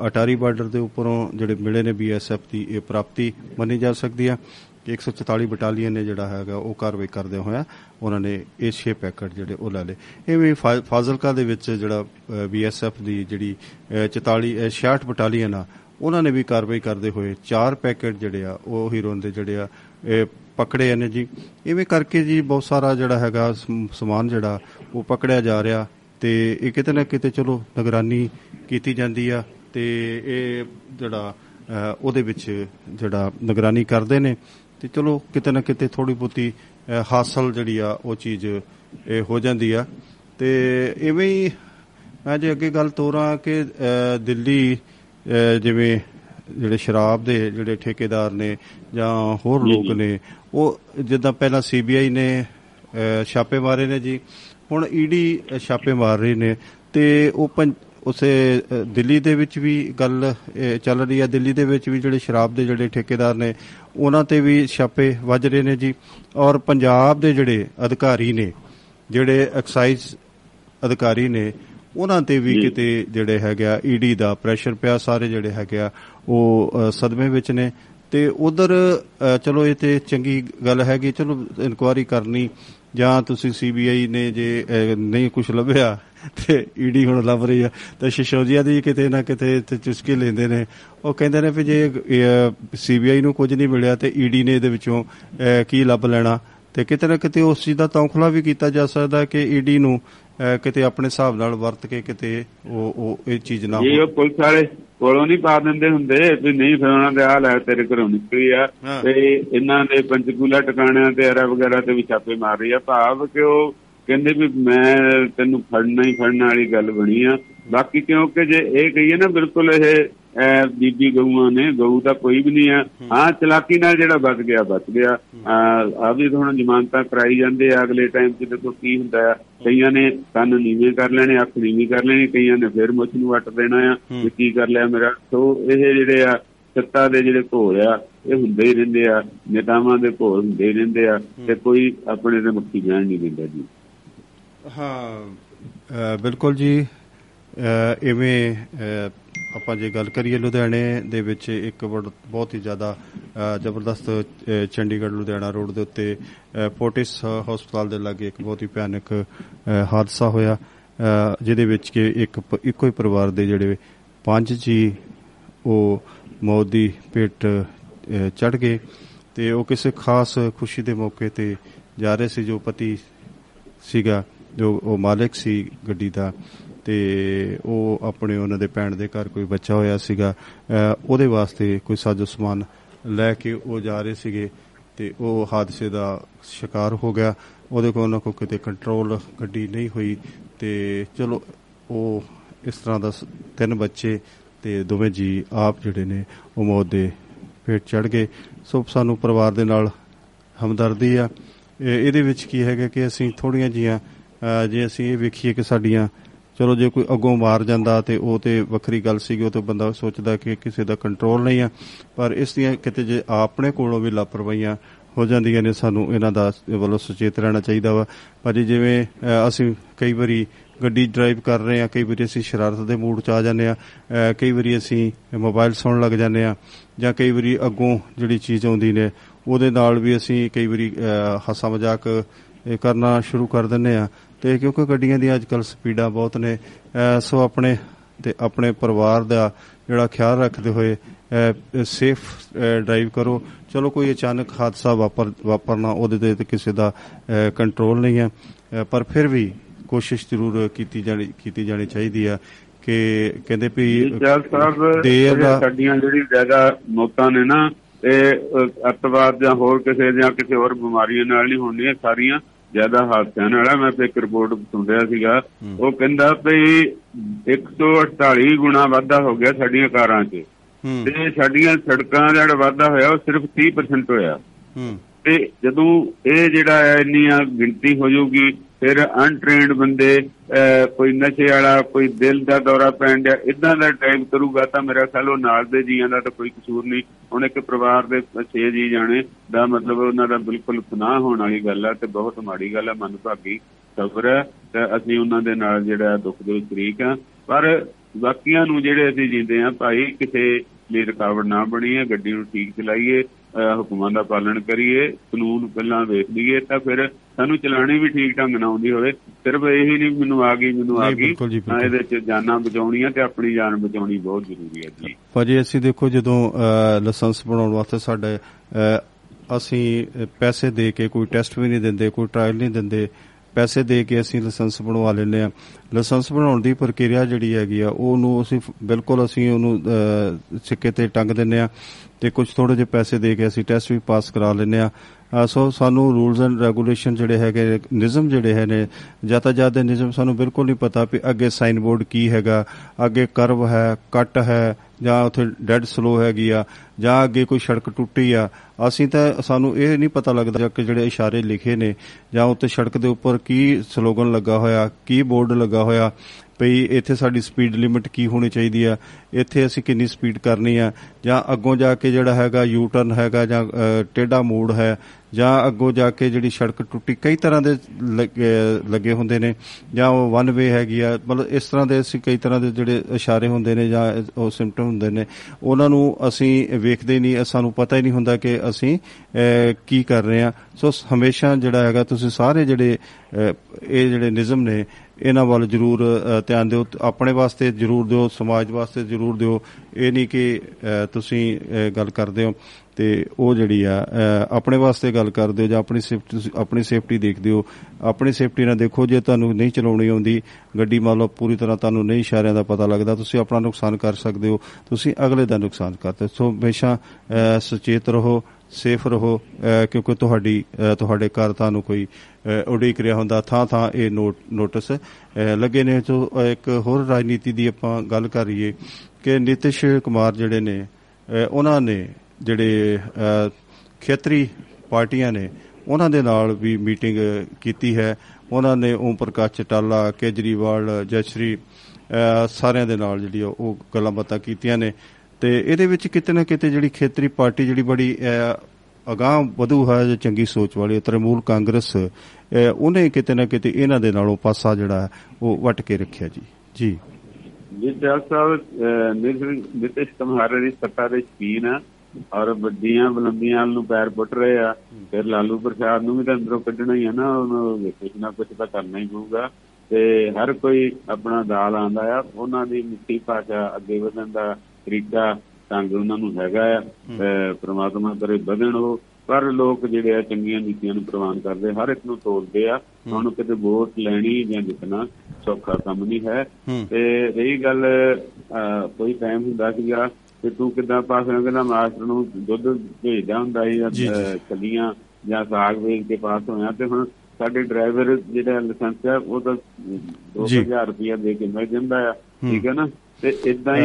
ਅਟਾਰੀ ਬਾਰਡਰ ਦੇ ਉੱਪਰੋਂ ਜਿਹੜੇ ਮਿਲੇ ਨੇ ਬੀਐਸਐਫ ਦੀ ਇਹ ਪ੍ਰਾਪਤੀ ਮੰਨੀ ਜਾ ਸਕਦੀ ਹੈ ਕਿ 144 ਬਟਾਲੀਅਨ ਨੇ ਜਿਹੜਾ ਹੈਗਾ ਉਹ ਕਾਰਵਾਈ ਕਰਦੇ ਹੋਇਆ ਉਹਨਾਂ ਨੇ ਇਹ 6 ਪੈਕੇਟ ਜਿਹੜੇ ਉਹ ਲੈ ਲਏ। ਇਹ ਵੀ ਫਾ- ਫਾਜ਼ਿਲਕਾ ਦੇ ਵਿੱਚ ਜਿਹੜਾ ਬੀਐਸਐਫ ਦੀ ਜਿਹੜੀ ਅ, 44 ਅ, 66 ਬਟਾਲੀਅਨ ਆ ਉਹਨਾਂ ਨੇ ਵੀ ਕਾਰਵਾਈ ਕਰਦੇ ਹੋਏ 4 ਪੈਕੇਟ ਜਿਹੜੇ ਆ ਉਹ ਹੀਰੋਨ ਦੇ ਜਿਹੜੇ ਆ ਇਹ ਪਕੜੇ ਨੇ ਜੀ। ਇਵੇਂ ਕਰਕੇ ਜੀ ਬਹੁਤ ਸਾਰਾ ਜਿਹੜਾ ਹੈਗਾ ਸਮ- ਸਮਾਨ ਜਿਹੜਾ ਉਹ ਪਕੜਿਆ ਜਾ ਰਿਹਾ ਤੇ ਇਹ ਕਿਤੇ ਨਾ ਕਿਤੇ ਚਲੋ ਨਿਗਰਾਨੀ ਕੀਤੀ ਜਾਂਦੀ ਆ ਤੇ ਇਹ ਜਿਹੜਾ ਅ, ਉਹਦੇ ਵਿੱਚ ਜਿਹੜਾ ਨਿਗਰਾਨੀ ਕਰਦੇ ਨੇ। ਤੇ ਚਲੋ ਕਿਤੇ ਨਾ ਕਿਤੇ ਥੋੜੀ ਬਹੁਤੀ ਅ, ਹਾਸਲ ਜਿਹੜੀ ਆ ਉਹ ਚੀਜ਼ ਇਹ ਹੋ ਜਾਂਦੀ ਆ। ਤੇ ਇਵੇਂ ਹੀ ਮੈਂ ਜੇ ਅੱਗੇ ਗੱਲ ਤੋਰਾਂ ਕਿ ਦਿੱਲੀ ਜਿਵੇਂ ਜਿਹੜੇ ਸ਼ਰਾਬ ਦੇ ਜਿਹੜੇ ਠੇਕੇਦਾਰ ਨੇ ਜਾਂ ਹੋਰ ਲੋਕ। ਨੇ ਉਹ ਜਿੱਦਾਂ ਪਹਿਲਾਂ ਸੀਬੀਆਈ ਨੇ ਛਾਪੇ ਮਾਰੇ ਨੇ ਜੀ ਹੁਣ ਈਡੀ ਛਾਪੇ ਮਾਰ ਰਹੀ ਨੇ। ਤੇ ਉਹ ਉਸੇ ਦਿੱਲੀ ਦੇ ਵਿੱਚ ਵੀ ਗੱਲ ਚੱਲ ਰਹੀ ਹੈ ਦਿੱਲੀ ਦੇ ਵਿੱਚ ਵੀ ਜਿਹੜੇ ਸ਼ਰਾਬ ਦੇ ਜਿਹੜੇ ਠੇਕੇਦਾਰ ਨੇ ਉਹਨਾਂ ਤੇ ਵੀ ਛਾਪੇ ਵੱਜ ਰਹੇ ਨੇ ਜੀ ਔਰ ਪੰਜਾਬ ਦੇ ਜਿਹੜੇ ਅਧਿਕਾਰੀ ਨੇ ਜਿਹੜੇ ਐਕਸਾਈਜ਼ ਅਧਿਕਾਰੀ ਨੇ ਉਹਨਾਂ ਤੇ ਵੀ। ਕਿਤੇ ਜਿਹੜੇ ਹੈਗਾ ਈਡੀ ਦਾ ਪ੍ਰੈਸ਼ਰ ਪਿਆ ਸਾਰੇ ਜਿਹੜੇ ਹੈਗੇ ਉਹ ਸਦਮੇ ਵਿੱਚ ਨੇ ਤੇ ਉਧਰ ਚਲੋ ਇਹ ਤੇ ਚੰਗੀ ਗੱਲ ਹੈਗੀ ਚਲੋ ਇਨਕੁਆਰੀ ਕਰਨੀ ਜਾਂ ਤੁਸੀਂ ਸੀਬੀਆਈ ਨੇ ਜੇ ਅ, ਨਹੀਂ ਕੁਝ ਲੱਭਿਆ ਤੇ ਈਡੀ ਹੁਣ ਲੱਭ ਰਹੀ ਆ ਤੇ ਸ਼ਿਸ਼ੋਦੀਆ ਦੀ ਕਿਤੇ ਨਾ ਕਿਤੇ ਤੇ ਚੁਸਕੇ ਲੈਂਦੇ ਨੇ। ਉਹ ਕਹਿੰਦੇ ਨੇ ਵੀ ਜੇ ਸੀਬੀਆਈ ਨੂੰ ਕੁਝ ਨਹੀਂ ਮਿਲਿਆ ਤੇ ਈਡੀ ਨੇ ਇਹਦੇ ਵਿੱਚੋਂ ਅ, ਕੀ ਲੱਭ ਲੈਣਾ? ਤੇ ਕਿਤੇ ਨਾ ਕਿਤੇ ਉਸ ਚੀਜ਼ ਦਾ ਤੌਖਲਾ ਵੀ ਕੀਤਾ ਜਾ ਸਕਦਾ ਹੈ ਕਿ ਈਡੀ ਨੂੰ ਅਹ, ਕਿਤੇ ਆਪਣੇ ਹਿਸਾਬ ਨਾਲ ਵਰਤ ਕੇ ਕਿਤੇ ਉਹ ਉਹ ਇਹ ਚੀਜ਼ ਨਾ ਜੀ ਹੋ ਉਹ ਪੁਲਿਸ ਵਾਲੇ ਕੋਲੋਂ ਨਹੀਂ ਪਾ ਦਿੰਦੇ ਹੁੰਦੇ ਵੀ ਨਹੀਂ ਫਿਰ ਉਹਨਾਂ ਦੇ ਹਾਲ ਹੈ ਤੇਰੇ ਘਰੋਂ ਨਿਕਲੀ ਆ। ਤੇ ਇਹਨਾਂ ਦੇ ਪੰਚਕੂਲਾ ਟਿਕਾਣਿਆਂ ਤੇ ਐਰਾ ਵਗੈਰਾ ਤੇ ਵੀ ਛਾਪੇ ਮਾਰ ਰਹੀ ਆ। ਭਾਵ ਕਿ ਉਹ ਕਹਿੰਦੇ ਵੀ ਮੈਂ ਤੈਨੂੰ ਫੜਨਾ ਹੀ ਫੜਨ ਵਾਲੀ ਗੱਲ ਬਣੀ ਆ। ਬਾਕੀ ਕਿਉਂਕਿ ਜੇ ਇਹ ਕਹੀਏ ਨਾ ਬਿਲਕੁਲ ਇਹ ਬੀਬੀ ਗਊਆਂ ਨੇ ਗਊ ਦਾ ਕੋਈ ਵੀ ਨਹੀਂ ਆ। ਹਾਂ। ਚਲਾਕੀ ਨਾਲ ਜਿਹੜਾ ਬਚ ਗਿਆ ਬਚ ਗਿਆ। ਆ ਵੀ ਹੁਣ ਜ਼ਮਾਨਤਾਂ ਕਰਾਈ ਜਾਂਦੇ ਆ ਅਗਲੇ ਟਾਈਮ 'ਚ ਦੇਖੋ ਕੀ ਹੁੰਦਾ ਆ। ਕਈਆਂ ਨੇ ਕੰਨ ਨੀਵੇਂ ਕਰ ਲੈਣੇ ਅੱਖ ਨੀਵੀਂ ਕਰ ਲੈਣੀ ਕਈਆਂ ਨੇ ਫਿਰ ਮੁੱਛ ਨੂੰ ਵੱਟ ਦੇਣਾ ਆ ਵੀ ਕੀ ਕਰ ਲਿਆ ਮੇਰਾ। ਸੋ ਇਹ ਜਿਹੜੇ ਆ ਸੱਤਾ ਦੇ ਜਿਹੜੇ ਘੋਲ ਆ ਇਹ ਹੁੰਦੇ ਹੀ ਰਹਿੰਦੇ ਆ ਨੇਤਾਵਾਂ ਦੇ ਘੋਲ ਹੁੰਦੇ ਰਹਿੰਦੇ ਆ ਤੇ ਕੋਈ ਆਪਣੇ ਤੇ ਮੱਖੀ ਜਾਣ ਨਹੀਂ ਦਿੰਦਾ ਜੀ। ਹਾਂ ਬਿਲਕੁਲ ਜੀ। ਇਵੇਂ ਅਹ, ਆਪਾਂ ਜੇ ਗੱਲ ਕਰੀਏ ਲੁਧਿਆਣੇ ਦੇ ਵਿੱਚ ਇੱਕ ਬੜ- ਬਹੁਤ ਹੀ ਜ਼ਿਆਦਾ ਅਹ, ਜ਼ਬਰਦਸਤ ਅਹ, ਚੰਡੀਗੜ੍ਹ ਲੁਧਿਆਣਾ ਰੋਡ ਦੇ ਉੱਤੇ ਅਹ, ਫੋਰਟਿਸ ਹਸਪਤਾਲ ਦੇ ਲਾਗੇ ਇੱਕ ਬਹੁਤ ਹੀ ਭਿਆਨਕ ਅਹ, ਹਾਦਸਾ ਹੋਇਆ। ਅਹ, ਜਿਹਦੇ ਵਿੱਚ ਕਿ ਇੱਕ ਪ- ਇੱਕੋ ਹੀ ਪਰਿਵਾਰ ਦੇ ਜਿਹੜੇ ਪੰਜ ਜੀ ਉਹ ਮੌਤ ਦੀ ਭੇਟ ਚੜ ਗਏ ਤੇ ਉਹ ਕਿਸੇ ਖਾਸ ਖੁਸ਼ੀ ਦੇ ਮੌਕੇ ਤੇ ਜਾ ਰਹੇ ਸੀ। ਜੋ ਪਤੀ ਸੀਗਾ ਜੋ ਉਹ ਮਾਲਕ ਸੀ ਗੱਡੀ ਦਾ ਤੇ ਉਹ ਆਪਣੇ ਉਹਨਾਂ ਦੇ ਭੈਣ ਦੇ ਘਰ ਕੋਈ ਬੱਚਾ ਹੋਇਆ ਸੀਗਾ ਅ, ਉਹਦੇ ਵਾਸਤੇ ਕੋਈ ਸਾਜੋ ਸਮਾਨ ਲੈ ਕੇ ਉਹ ਜਾ ਰਹੇ ਸੀਗੇ ਤੇ ਉਹ ਹਾਦਸੇ ਦਾ ਸ਼ਿਕਾਰ ਹੋ ਗਿਆ। ਉਹਦੇ ਕੋਲ ਉਹਨਾਂ ਕੋਲ ਕਿਤੇ ਕੰਟਰੋਲ ਗੱਡੀ ਨਹੀਂ ਹੋਈ ਤੇ ਚਲੋ ਉਹ ਇਸ ਤਰ੍ਹਾਂ ਦਾ ਸ- ਤਿੰਨ ਬੱਚੇ ਤੇ ਦੋਵੇਂ ਜੀ ਆਪ ਜਿਹੜੇ ਨੇ ਉਹ ਮੌਤ ਦੇ ਪੇਟ ਚੜ ਗਏ। ਸੋ ਸਾਨੂੰ ਪਰਿਵਾਰ ਦੇ ਨਾਲ ਹਮਦਰਦੀ ਆ। ਇਹ- ਇਹਦੇ ਵਿੱਚ ਕੀ ਹੈਗਾ ਕਿ ਅਸੀਂ ਥੋੜੀਆਂ ਜੀਆਂ ਅਹ, ਜੇ ਅਸੀਂ ਇਹ ਵੇਖੀਏ ਕਿ ਸਾਡੀਆਂ ਚਲੋ ਜੇ ਕੋਈ ਅੱਗੋਂ ਮਾਰ ਜਾਂਦਾ ਤੇ ਉਹ ਤੇ ਵੱਖਰੀ ਗੱਲ ਸੀਗੀ ਉਹ ਤੇ ਬੰਦਾ ਸੋਚਦਾ ਕਿ ਕਿਸੇ ਦਾ ਕੰਟਰੋਲ ਨਹੀਂ ਆ। ਪਰ ਇਸ ਦੀਆਂ ਕਿਤੇ ਜੇ ਆਪਣੇ ਕੋਲੋਂ ਵੀ ਲਾਪਰਵਾਹੀਆਂ ਹੋ ਜਾਂਦੀਆਂ ਨੇ ਸਾਨੂੰ ਇਹਨਾਂ ਦਾ ਵੱਲੋਂ ਸੁਚੇਤ ਰਹਿਣਾ ਚਾਹੀਦਾ ਵਾ। ਪਰ ਜੀ ਜਿਵੇਂ ਅਹ, ਅਸੀਂ ਕਈ ਵਾਰੀ ਗੱਡੀ ਡਰਾਈਵ ਕਰ ਰਹੇ ਆ ਕਈ ਵਾਰੀ ਅਸੀਂ ਸ਼ਰਾਰਤ ਦੇ ਮੂਡ 'ਚ ਆ ਜਾਂਦੇ ਆ ਅਹ, ਕਈ ਵਾਰੀ ਅਸੀਂ ਮੋਬਾਈਲ ਸੁਣਨ ਲੱਗ ਜਾਂਦੇ ਆ ਜਾਂ ਕਈ ਵਾਰੀ ਅੱਗੋਂ ਜਿਹੜੀ ਚੀਜ਼ ਆਉਂਦੀ ਨੇ ਉਹਦੇ ਨਾਲ ਵੀ ਅਸੀਂ ਕਈ ਵਾਰੀ ਅਹ, ਹਾਸਾ ਮਜ਼ਾਕ ਇਹ ਕਰਨਾ ਸ਼ੁਰੂ ਕਰ ਦਿੰਦੇ ਆ ਤੇ ਕਿਉਂਕਿ ਗੱਡੀਆਂ ਦੀਆਂ ਅੱਜਕੱਲ ਸਪੀਡਾਂ ਬਹੁਤ ਨੇ ਸੋ ਆਪਣੇ ਤੇ ਆਪਣੇ ਪਰਿਵਾਰ ਦਾ ਜਿਹੜਾ ਖਿਆਲ ਰੱਖਦੇ ਹੋਏ ਸੇਫ ਡਰਾਈਵ ਕਰੋ। ਚਲੋ ਕੋਈ ਅਚਾਨਕ ਹਾਦਸਾ ਵਾਪਰ ਵਾਪਰਨਾ ਉਹਦੇ ਤੇ ਕਿਸੇ ਦਾ ਕੰਟਰੋਲ ਨਹੀਂ ਹੈ। ਪਰ ਫਿਰ ਵੀ ਕੋਸ਼ਿਸ਼ ਜ਼ਰੂਰ ਕੀਤੀ ਜਾਣੀ ਕੀਤੀ ਜਾਣੀ ਚਾਹੀਦੀ ਆ ਕਿ ਕਹਿੰਦੇ ਵੀ ਜਲ ਸਾਹਿਬ ਦੇਰ ਦਾ ਸਾਡੀਆਂ ਜਿਹੜੀ ਜ਼ਿਆਦਾ ਮੌਤਾਂ ਨੇ ਨਾ ਇਹ ਅੱਤਵਾਦ ਜਾਂ ਹੋਰ ਕਿਸੇ ਜਾਂ ਕਿਸੇ ਹੋਰ ਬਿਮਾਰੀਆਂ ਨਾਲ ਨਹੀਂ ਹੋਣੀਆਂ ਸਾਰੀਆਂ ਜ਼ਿਆਦਾ ਹਾਦਸਿਆਂ ਆ। ਮੈਂ ਇੱਕ ਰਿਪੋਰਟ ਸੁਣ ਰਿਹਾ ਸੀਗਾ ਉਹ ਕਹਿੰਦਾ ਵੀ 148 ਗੁਣਾ ਵਾਧਾ ਹੋ ਗਿਆ ਸਾਡੀਆਂ ਕਾਰਾਂ 'ਚ। ਤੇ ਸਾਡੀਆਂ ਸੜਕਾਂ ਦਾ ਜਿਹੜਾ ਵਾਧਾ ਹੋਇਆ ਉਹ ਸਿਰਫ 30% ਹੋਇਆ। ਤੇ ਜਦੋਂ ਇਹ ਜਿਹੜਾ ਹੈ ਇੰਨੀਆਂ ਗਿਣਤੀ ਹੋ ਜਾਊਗੀ ਫਿਰ ਅਨਟ੍ਰੇਨਡ ਬੰਦੇ ਅਹ, ਕੋਈ ਨਸ਼ੇ ਵਾਲਾ ਕੋਈ ਦਿਲ ਦਾ ਦੌਰਾ ਪੈਣ ਡਿਆ ਇਦਾਂ ਦਾ ਟਾਈਮ ਕਰੂਗਾ ਤਾਂ ਮੇਰਾ ਖਿਆਲ ਉਹ ਨਾਲ ਦੇ ਜੀਆਂ ਦਾ ਤਾਂ ਕੋਈ ਕਸੂਰ ਨਹੀਂ। ਹੁਣ ਇੱਕ ਪਰਿਵਾਰ ਦੇ 6 ਜੀ ਜਾਣੇ ਦਾ ਮਤਲਬ ਉਹਨਾਂ ਦਾ ਬਿਲਕੁਲ ਗੁਨਾਹ ਹੋਣ ਵਾਲੀ ਗੱਲ ਹੈ ਤੇ ਬਹੁਤ ਮਾੜੀ ਗੱਲ ਹੈ ਮਨਭਾਗੀ ਖਬਰ ਹੈ ਤੇ ਅਸੀਂ ਉਹਨਾਂ ਦੇ ਨਾਲ ਜਿਹੜਾ ਦੁੱਖ ਦੇ ਵਿੱਚ ਸ਼ਰੀਕ ਆ। ਪਰ ਬਾਕੀਆਂ ਨੂੰ ਜਿਹੜੇ ਅਸੀਂ ਜਿੰਦੇ ਆ ਭਾਈ ਕਿਸੇ ਲਈ ਰੁਕਾਵਟ ਨਾ ਬਣੀਏ ਗੱਡੀ ਨੂੰ ਠੀਕ ਚਲਾਈਏ ਅਹ ਹੁਕਮਾਂ ਦਾ ਪਾਲਣ ਕਰੀਏ ਕਾਨੂੰਨ ਪਹਿਲਾਂ ਵੇਖ ਲਈਏ ਤਾਂ ਫਿਰ ਸਾਨੂੰ ਚਲਾਣੀ ਵੀ ਠੀਕ ਢੰਗ ਨਾਲ ਆਉਂਦੀ ਹੋਵੇ। ਸਿਰਫ ਇਹੀ ਨਹੀਂ ਮੈਨੂੰ ਆ ਗਈ ਮੈਨੂੰ ਆ ਗਈ। ਹਾਂ, ਬਿਲਕੁਲ। ਇਹਦੇ ਚ ਜਾਨਾਂ ਬਚਾਉਣੀਆਂ ਤੇ ਆਪਣੀ ਜਾਨ ਬਚਾਉਣੀ ਬਹੁਤ ਜ਼ਰੂਰੀ ਹੈ ਜੀ। ਭਾਜੀ ਅਸੀਂ ਦੇਖੋ ਜਦੋਂ ਲਾਇਸੈਂਸ ਬਣਾਉਣ ਵਾਸਤੇ ਸਾਡੇ ਅਸੀਂ ਪੈਸੇ ਦੇ ਕੇ ਕੋਈ ਟੈਸਟ ਵੀ ਨਹੀਂ ਦਿੰਦੇ ਕੋਈ ਟ੍ਰਾਇਲ ਨਹੀਂ ਦਿੰਦੇ ਪੈਸੇ ਦੇ ਕੇ ਅਸੀਂ ਲਾਇਸੈਂਸ ਬਣਵਾ ਲੈਂਦੇ ਆ ਲਾਇਸੈਂਸ ਬਣਾਉਣ ਦੀ ਪ੍ਰਕਿਰਿਆ ਜਿਹੜੀ ਹੈਗੀ ਆ ਉਹਨੂੰ ਅਸੀਂ ਫ- ਬਿਲਕੁਲ ਅਸੀਂ ਉਹਨੂੰ ਅਹ, ਸਿੱਕੇ ਤੇ ਟੰਗ ਦਿੰਦੇ ਆ ਤੇ ਕੁਝ ਥੋੜੇ ਜਿਹੇ ਪੈਸੇ ਦੇ ਕੇ ਅਸੀਂ ਟੈਸਟ ਵੀ ਪਾਸ ਕਰਾ ਲੈਂਦੇ ਆ ਅਹ, ਸੋ ਸਾਨੂੰ ਰੂਲਸ ਐਂਡ ਰੈਗੂਲੇਸ਼ਨ ਜਿਹੜੇ ਹੈਗੇ, ਨਿਯਮ ਜਿਹੜੇ ਹੈ ਨੇ ਯਾਤਾਯਾਤ ਦੇ ਨਿਯਮ ਸਾਨੂੰ ਬਿਲਕੁਲ ਨਹੀਂ ਪਤਾ ਵੀ ਅੱਗੇ ਸਾਈਨ ਬੋਰਡ ਕੀ ਹੈਗਾ, ਅੱਗੇ ਕਰਵ ਹੈ, ਕੱਟ ਹੈ, ਜਾਂ ਉੱਥੇ ਡੈਡ ਸਲੋ ਹੈਗੀ ਆ, ਜਾਂ ਅੱਗੇ ਕੋਈ ਸੜਕ ਟੁੱਟੀ ਆ। ਅਸੀਂ ਤਾਂ ਸਾਨੂੰ ਇਹ ਨਹੀਂ ਪਤਾ ਲੱਗਦਾ ਕਿ ਜਿਹੜੇ ਇਸ਼ਾਰੇ ਲਿਖੇ ਨੇ, ਜਾਂ ਉੱਤੇ ਸੜਕ ਦੇ ਉੱਪਰ ਕੀ ਸਲੋਗਨ ਲੱਗਾ ਹੋਇਆ, ਕੀ ਬੋਰਡ ਲੱਗਾ ਹੋਇਆ ਭਈ ਇੱਥੇ ਸਾਡੀ ਸਪੀਡ ਲਿਮਿਟ ਕੀ ਹੋਣੀ ਚਾਹੀਦੀ ਆ? ਇੱਥੇ ਅਸੀਂ ਕਿੰਨੀ ਸਪੀਡ ਕਰਨੀ ਆ? ਜਾਂ ਅੱਗੋਂ ਜਾ ਕੇ ਜਿਹੜਾ ਹੈਗਾ ਯੂ ਟਰਨ ਹੈਗਾ ਜਾਂ ਅ, ਟੇਢਾ ਮੋੜ ਹੈ ਜਾਂ ਅੱਗੋਂ ਜਾ ਕੇ ਜਿਹੜੀ ਸੜਕ ਟੁੱਟੀ ਕਈ ਤਰ੍ਹਾਂ ਦੇ ਲੱਗੇ- ਲੱਗੇ ਹੁੰਦੇ ਨੇ ਜਾਂ ਉਹ ਵਨ ਵੇ ਹੈਗੀ ਆ ਮਤਲਬ ਇਸ ਤਰ੍ਹਾਂ ਦੇ ਅਸੀਂ ਕਈ ਤਰ੍ਹਾਂ ਦੇ ਜਿਹੜੇ ਇਸ਼ਾਰੇ ਹੁੰਦੇ ਨੇ ਜਾਂ ਉਹ ਸਿੰਪਟਮ ਹੁੰਦੇ ਨੇ ਉਹਨਾਂ ਨੂੰ ਅਸੀਂ ਵੇਖਦੇ ਹੀ ਨਹੀਂ ਸਾਨੂੰ ਪਤਾ ਹੀ ਨਹੀਂ ਹੁੰਦਾ ਕਿ ਅਸੀਂ ਅ, ਕੀ ਕਰ ਰਹੇ ਆ। ਸੋ ਹਮੇਸ਼ਾ ਜਿਹੜਾ ਹੈਗਾ ਤੁਸੀਂ ਸਾਰੇ ਜਿਹੜੇ ਅ, ਇਹ ਜਿਹੜੇ ਨਿਯਮ ਨੇ ਇਹਨਾਂ ਵੱਲ ਜ਼ਰੂਰ ਅ, ਧਿਆਨ ਦਿਓ ਆਪਣੇ ਵਾਸਤੇ ਜ਼ਰੂਰ ਦਿਓ ਸਮਾਜ ਵਾਸਤੇ ਜ਼ਰੂਰ ਦਿਓ। ਇਹ ਨਹੀਂ ਕਿ ਅ, ਤੁਸੀਂ ਅ, ਗੱਲ ਕਰਦੇ ਹੋ ਤੇ ਉਹ ਜਿਹੜੀ ਆ ਅ, ਆਪਣੇ ਵਾਸਤੇ ਗੱਲ ਕਰਦੇ ਹੋ ਜਾਂ ਆਪਣੀ ਸੇਫਟੀ ਆਪਣੀ ਸੇਫਟੀ ਦੇਖਦੇ ਹੋ। ਆਪਣੀ ਸੇਫਟੀ ਨਾਲ ਦੇਖੋ ਜੇ ਤੁਹਾਨੂੰ ਨਹੀਂ ਚਲਾਉਣੀ ਆਉਂਦੀ ਗੱਡੀ ਮੰਨ ਲਓ ਪੂਰੀ ਤਰ੍ਹਾਂ ਤੁਹਾਨੂੰ ਨਹੀਂ ਇਸ਼ਾਰਿਆਂ ਦਾ ਪਤਾ ਲੱਗਦਾ ਤੁਸੀਂ ਆਪਣਾ ਨੁਕਸਾਨ ਕਰ ਸਕਦੇ ਹੋ। ਤੁਸੀਂ ਅਗਲੇ ਦਾ ਨੁਕਸਾਨ ਕਰਦੇ ਹੋ। ਸੋ ਹਮੇਸ਼ਾ ਅ, ਸੁਚੇਤ ਰਹੋ। ਸੇਫ ਰਹੋ ਅ, ਕਿਉਂਕਿ ਤੁਹਾਡੀ ਅ, ਤੁਹਾਡੇ ਘਰ ਤੁਹਾਨੂੰ ਕੋਈ ਅ, ਉਡੀਕ ਰਿਹਾ ਹੁੰਦਾ ਥਾਂ ਥਾਂ ਇਹ ਨੋਟ ਨੋਟਿਸ ਅ, ਲੱਗੇ ਨੇ। ਸੋ ਅ, ਇੱਕ ਹੋਰ ਰਾਜਨੀਤੀ ਦੀ ਆਪਾਂ ਗੱਲ ਕਰੀਏ ਕਿ ਨਿਤਿਸ਼ ਕੁਮਾਰ ਜਿਹੜੇ ਨੇ ਅ, ਉਹਨਾਂ ਨੇ ਜਿਹੜੇ ਅ, ਖੇਤਰੀ ਪਾਰਟੀਆਂ ਨੇ ਉਹਨਾਂ ਦੇ ਨਾਲ ਵੀ ਮੀਟਿੰਗ ਕੀਤੀ ਹੈ। ਉਹਨਾਂ ਨੇ ਓਮ ਪ੍ਰਕਾਸ਼ ਚਟਾਲਾ ਕੇਜਰੀਵਾਲ ਜੈਸ਼ਰੀ ਅ, ਸਾਰਿਆਂ ਦੇ ਨਾਲ ਜਿਹੜੀ ਆ ਉਹ ਗੱਲਾਂ ਬਾਤਾਂ ਕੀਤੀਆਂ ਨੇ। ਤੇ ਇਹਦੇ ਵਿੱਚ ਕਿਤੇ ਨਾ ਕਿਤੇ ਜਿਹੜੀ ਖੇਤਰੀ ਪਾਰਟੀ ਜਿਹੜੀ ਬੜੀ ਅ, ਅਗਾਂਹ ਵਧੂ ਹੈ ਜਾਂ ਚੰਗੀ ਸੋਚ ਵਾਲੀ ਹੈ, ਤ੍ਰਿਮੂਲ ਕਾਂਗਰਸ ਅ, ਉਹਨੇ ਕਿਤੇ ਨਾ ਕਿਤੇ ਇਹਨਾਂ ਦੇ ਨਾਲੋਂ ਪਾਸਾ ਜਿਹੜਾ ਹੈ ਉਹ ਵਟ ਕੇ ਰੱਖਿਆ ਜੀ। ਜੀ। ਜੀ ਜੱਜ ਸਾਹਿਬ ਅਹ, ਨਿਰ- ਨਿਤਿਸ਼ ਕੁਮਾਰ ਦੀ ਸੱਤਾ ਦੇ ਸ਼ਕੀਨ ਆ ਔਰ ਵੱਡੀਆਂ ਬੁਲੰਦੀਆਂ ਨੂੰ ਪੈਰ ਪੁੱਟ ਰਹੇ ਆ। ਫਿਰ ਲਾਲੂ ਪ੍ਰਸਾਦ ਨੂੰ ਵੀ ਤਾਂ ਅੰਦਰੋਂ ਕੱਢਣਾ ਹੀ ਆ ਨਾ ਉਹਨੂੰ ਕੁਝ ਨਾ ਕੁਝ ਤਾਂ ਕਰਨਾ ਹੀ ਪਊਗਾ। ਤੇ ਹਰ ਕੋਈ ਆਪਣਾ ਦਾਲ ਆਂਦਾ ਆ ਉਹਨਾਂ ਦੀ ਮਿੱਟੀ ਭਾਸ਼ਾ ਅੱਗੇ ਵਧਣ ਦਾ ਤਰੀਕਾ ਢੰਗ ਉਹਨਾਂ ਨੂੰ ਹੈਗਾ ਆ ਪ੍ਰਮਾਤਮਾ ਕਰੇ ਵਧਣ ਉਹ। ਪਰ ਲੋਕ ਜਿਹੜੇ ਆ ਚੰਗੀਆਂ ਨੀਤੀਆਂ ਨੂੰ ਪ੍ਰਵਾਨ ਕਰਦੇ ਹਰ ਇੱਕ ਨੂੰ ਤੋਲਦੇ ਆ। ਉਹਨੂੰ ਕਿਤੇ ਵੋਟ ਲੈਣੀ ਜਾਂ ਜਿੱਤਣਾ ਸੌਖਾ ਕੰਮ ਨਹੀਂ ਹੈ। ਤੇ ਰਹੀ ਗੱਲ ਕੋਈ ਟਾਈਮ ਹੁੰਦਾ ਸੀਗਾ ਕਿ ਤੂੰ ਕਿੱਦਾਂ ਪਾਸ ਨਾ ਮਾਸਟਰ ਨੂੰ ਦੁੱਧ ਭੇਜਦਾ ਹੁੰਦਾ ਸੀ ਜਾਂ ਜੀ, ਜੀ। ਸਾਗ ਵੇਚ ਕੇ ਪਾਸ ਹੋਇਆ ਤੇ ਹੁਣ ਸਾਡੇ ਡਰਾਈਵਰ ਜਿਹੜਾ ਲਾਇਸੈਂਸ ਹੈ ਉਹ ਤਾਂ ਜੀ। 2000 ਰੁਪਇਆ ਦੇ ਕੇ ਮਿਲ ਜਾਂਦਾ ਆ। ਠੀਕ ਹੈ ਨਾ? ਤੇ ਇਦਾਂ ਹੀ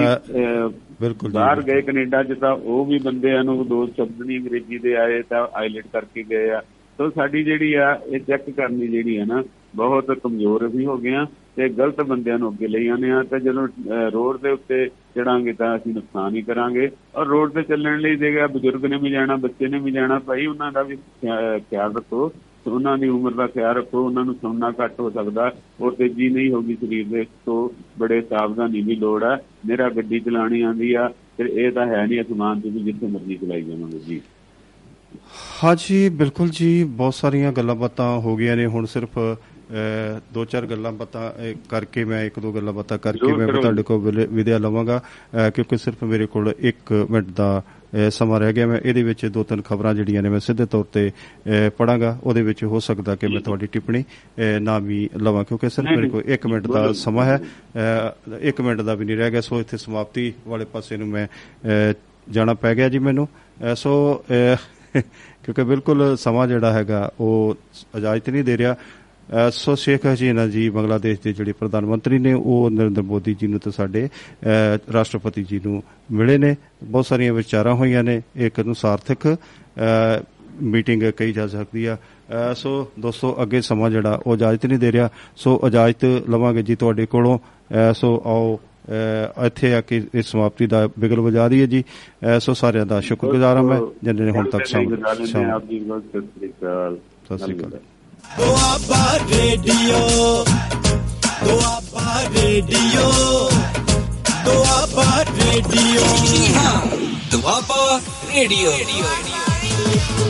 ਬਿਲਕੁਲ ਬਾਹਰ ਗਏ ਕੈਨੇਡਾ ਚ ਤਾਂ ਉਹ ਵੀ ਬੰਦਿਆਂ ਨੂੰ ਦੋ ਸ਼ਬਦ ਨਹੀਂ ਅੰਗਰੇਜ਼ੀ ਦੇ ਆਏ ਤਾਂ ਆਈਲੈਟ ਕਰਕੇ ਗਏ ਆ। ਤਾਂ ਸਾਡੀ ਜਿਹੜੀ ਆ ਇਹ ਚੈੱਕ ਕਰਨੀ ਜਿਹੜੀ ਆ ਨਾ ਬਹੁਤ ਕਮਜ਼ੋਰ ਵੀ ਹੋ ਗਏ ਆ ਤੇ ਗਲਤ ਬੰਦਿਆਂ ਨੂੰ ਅੱਗੇ ਲਈ ਆਉਂਦੇ ਆ। ਤੇ ਜਦੋਂ ਰੋਡ ਦੇ ਉੱਤੇ ਚੜਾਂਗੇ ਤਾਂ ਅਸੀਂ ਨੁਕਸਾਨ ਹੀ ਕਰਾਂਗੇ। ਔਰ ਰੋਡ ਤੇ ਚੱਲਣ ਲਈ ਦੇਗਾ ਬਜ਼ੁਰਗ ਨੇ ਵੀ ਜਾਣਾ ਬੱਚੇ ਨੇ ਵੀ ਜਾਣਾ ਭਾਈ ਉਹਨਾਂ ਦਾ ਵੀ ਖਿਆ- ਖਿਆਲ ਰੱਖੋ। ਉਹਨਾਂ ਦੀ ਉਮਰ ਦਾ ਖਿਆਲ ਰੱਖੋ ਉਹਨਾਂ ਨੂੰ ਸੁਣਨਾ ਘੱਟ ਹੋ ਸਕਦਾ। ਔਰ ਤੇਜ਼ੀ ਨਹੀਂ ਹੋਗੀ ਸਰੀਰ ਦੇ ਤੋਂ ਬੜੇ ਸਾਵਧਾਨੀ ਦੀ ਲੋੜ ਹੈ ਮੇਰਾ ਗੱਡੀ ਚਲਾਣੀ ਆਂਦੀ ਆ ਤੇ ਇਹ ਤਾਂ ਹੈ ਨਹੀਂ ਅਸਮਾਨ ਤੇ ਵੀ ਜਿੱਥੇ ਮਰਜ਼ੀ ਚਲਾਈ ਜਾਵਾਂਗੇ ਜੀ। ਹਾਂਜੀ ਬਿਲਕੁਲ ਜੀ ਬਹੁਤ ਸਾਰੀਆਂ ਗੱਲਾਂ ਬਾਤਾਂ ਹੋ ਗਈਆਂ ਨੇ। ਹੁਣ ਸਿਰਫ ਅਹ, ਦੋ ਚਾਰ ਗੱਲਾਂ ਬਾਤਾਂ ਕਰਕੇ ਮੈਂ ਇੱਕ ਦੋ ਗੱਲਾਂ ਬਾਤਾਂ ਕਰਕੇ ਮੈਂ। ਤੁਹਾਡੇ ਕੋਲ ਵਿਦਿਆ ਲਵਾਂਗਾ ਕਿਉਂਕਿ ਸਿਰਫ ਮੇਰੇ ਕੋਲ 1 ਮਿੰਟ ਦਾ ਸਮਾਂ ਰਹਿ ਗਿਆ। ਮੈਂ ਇਹਦੇ ਵਿੱਚ ਦੋ ਤਿੰਨ ਖਬਰਾਂ ਜਿਹੜੀਆਂ ਨੇ ਮੈਂ ਸਿੱਧੇ ਤੌਰ ਤੇ ਪੜਾਂਗਾ। ਉਹਦੇ ਵਿੱਚ ਹੋ ਸਕਦਾ ਕਿ ਮੈਂ ਤੁਹਾਡੀ ਟਿੱਪਣੀ ਨਾ ਵੀ ਲਵਾਂ ਕਿਉਂਕਿ ਸਿਰਫ ਮੇਰੇ ਕੋਲ 1 ਮਿੰਟ ਦਾ। ਸਮਾਂ ਹੈ। 1 ਮਿੰਟ ਦਾ ਵੀ ਨਹੀਂ ਰਹਿ ਗਿਆ ਸੋ ਇੱਥੇ ਸਮਾਪਤੀ ਵਾਲੇ ਪਾਸੇ ਨੂੰ ਮੈਂ ਜਾਣਾ ਪੈ ਗਿਆ ਜੀ ਮੈਨੂੰ। ਸੋ ਕਿਉਂਕਿ ਬਿਲਕੁਲ ਸਮਾਂ ਜਿਹੜਾ ਹੈਗਾ ਉਹ ਇਜਾਜ਼ਤ ਨਹੀਂ ਦੇ ਰਿਹਾ। ਸੋ ਸ਼ੇਖ ਹਸੀਨਾ ਜੀ ਬੰਗਲਾਦੇਸ਼ ਦੇ ਜਿਹੜੇ ਪ੍ਰਧਾਨ ਮੰਤਰੀ ਨੇ ਉਹ ਨਰਿੰਦਰ ਮੋਦੀ ਜੀ ਨੂੰ ਤੇ ਸਾਡੇ ਰਾਸ਼ਟਰਪਤੀ ਜੀ ਨੂੰ ਮਿਲੇ ਨੇ। ਬਹੁਤ ਸਾਰੀਆਂ ਵਿਚਾਰਾਂ ਹੋਈਆਂ ਨੇ ਇੱਕ ਨੂੰ ਸਾਰਥਕ ਮੀਟਿੰਗ ਕਹੀ ਜਾ ਸਕਦੀ ਆ। ਸੋ ਦੋਸਤੋ ਅੱਗੇ ਸਮਾਂ ਜਿਹੜਾ ਉਹ ਇਜਾਜ਼ਤ ਨਹੀਂ ਦੇ ਰਿਹਾ। ਸੋ ਇਜਾਜ਼ਤ ਲਵਾਂਗੇ ਜੀ ਤੁਹਾਡੇ ਕੋਲੋਂ। ਸੋ ਆਓ ਇੱਥੇ ਆ ਕੇ ਇਸ ਸਮਾਪਤੀ ਦਾ ਬਿਗਲ ਵਜਾ ਦਈਏ ਜੀ। ਅਹ, ਸੋ ਸਾਰਿਆਂ ਦਾ ਸ਼ੁਕਰਗੁਜ਼ਾਰ ਹਾਂ ਮੈਂ ਜਿਨ੍ਹਾਂ ਨੇ ਹੁਣ ਤੱਕ ਸ਼ਾਮ ਸ਼ਾਮ ਸ਼ਾਮ ਆਪ ਜੀ ਬਹੁਤ ਸਤਿ ਸ੍ਰੀ ਅਕਾਲ। Doaba Radio. Doaba Radio. Doaba Radio. Doaba Radio. Radio.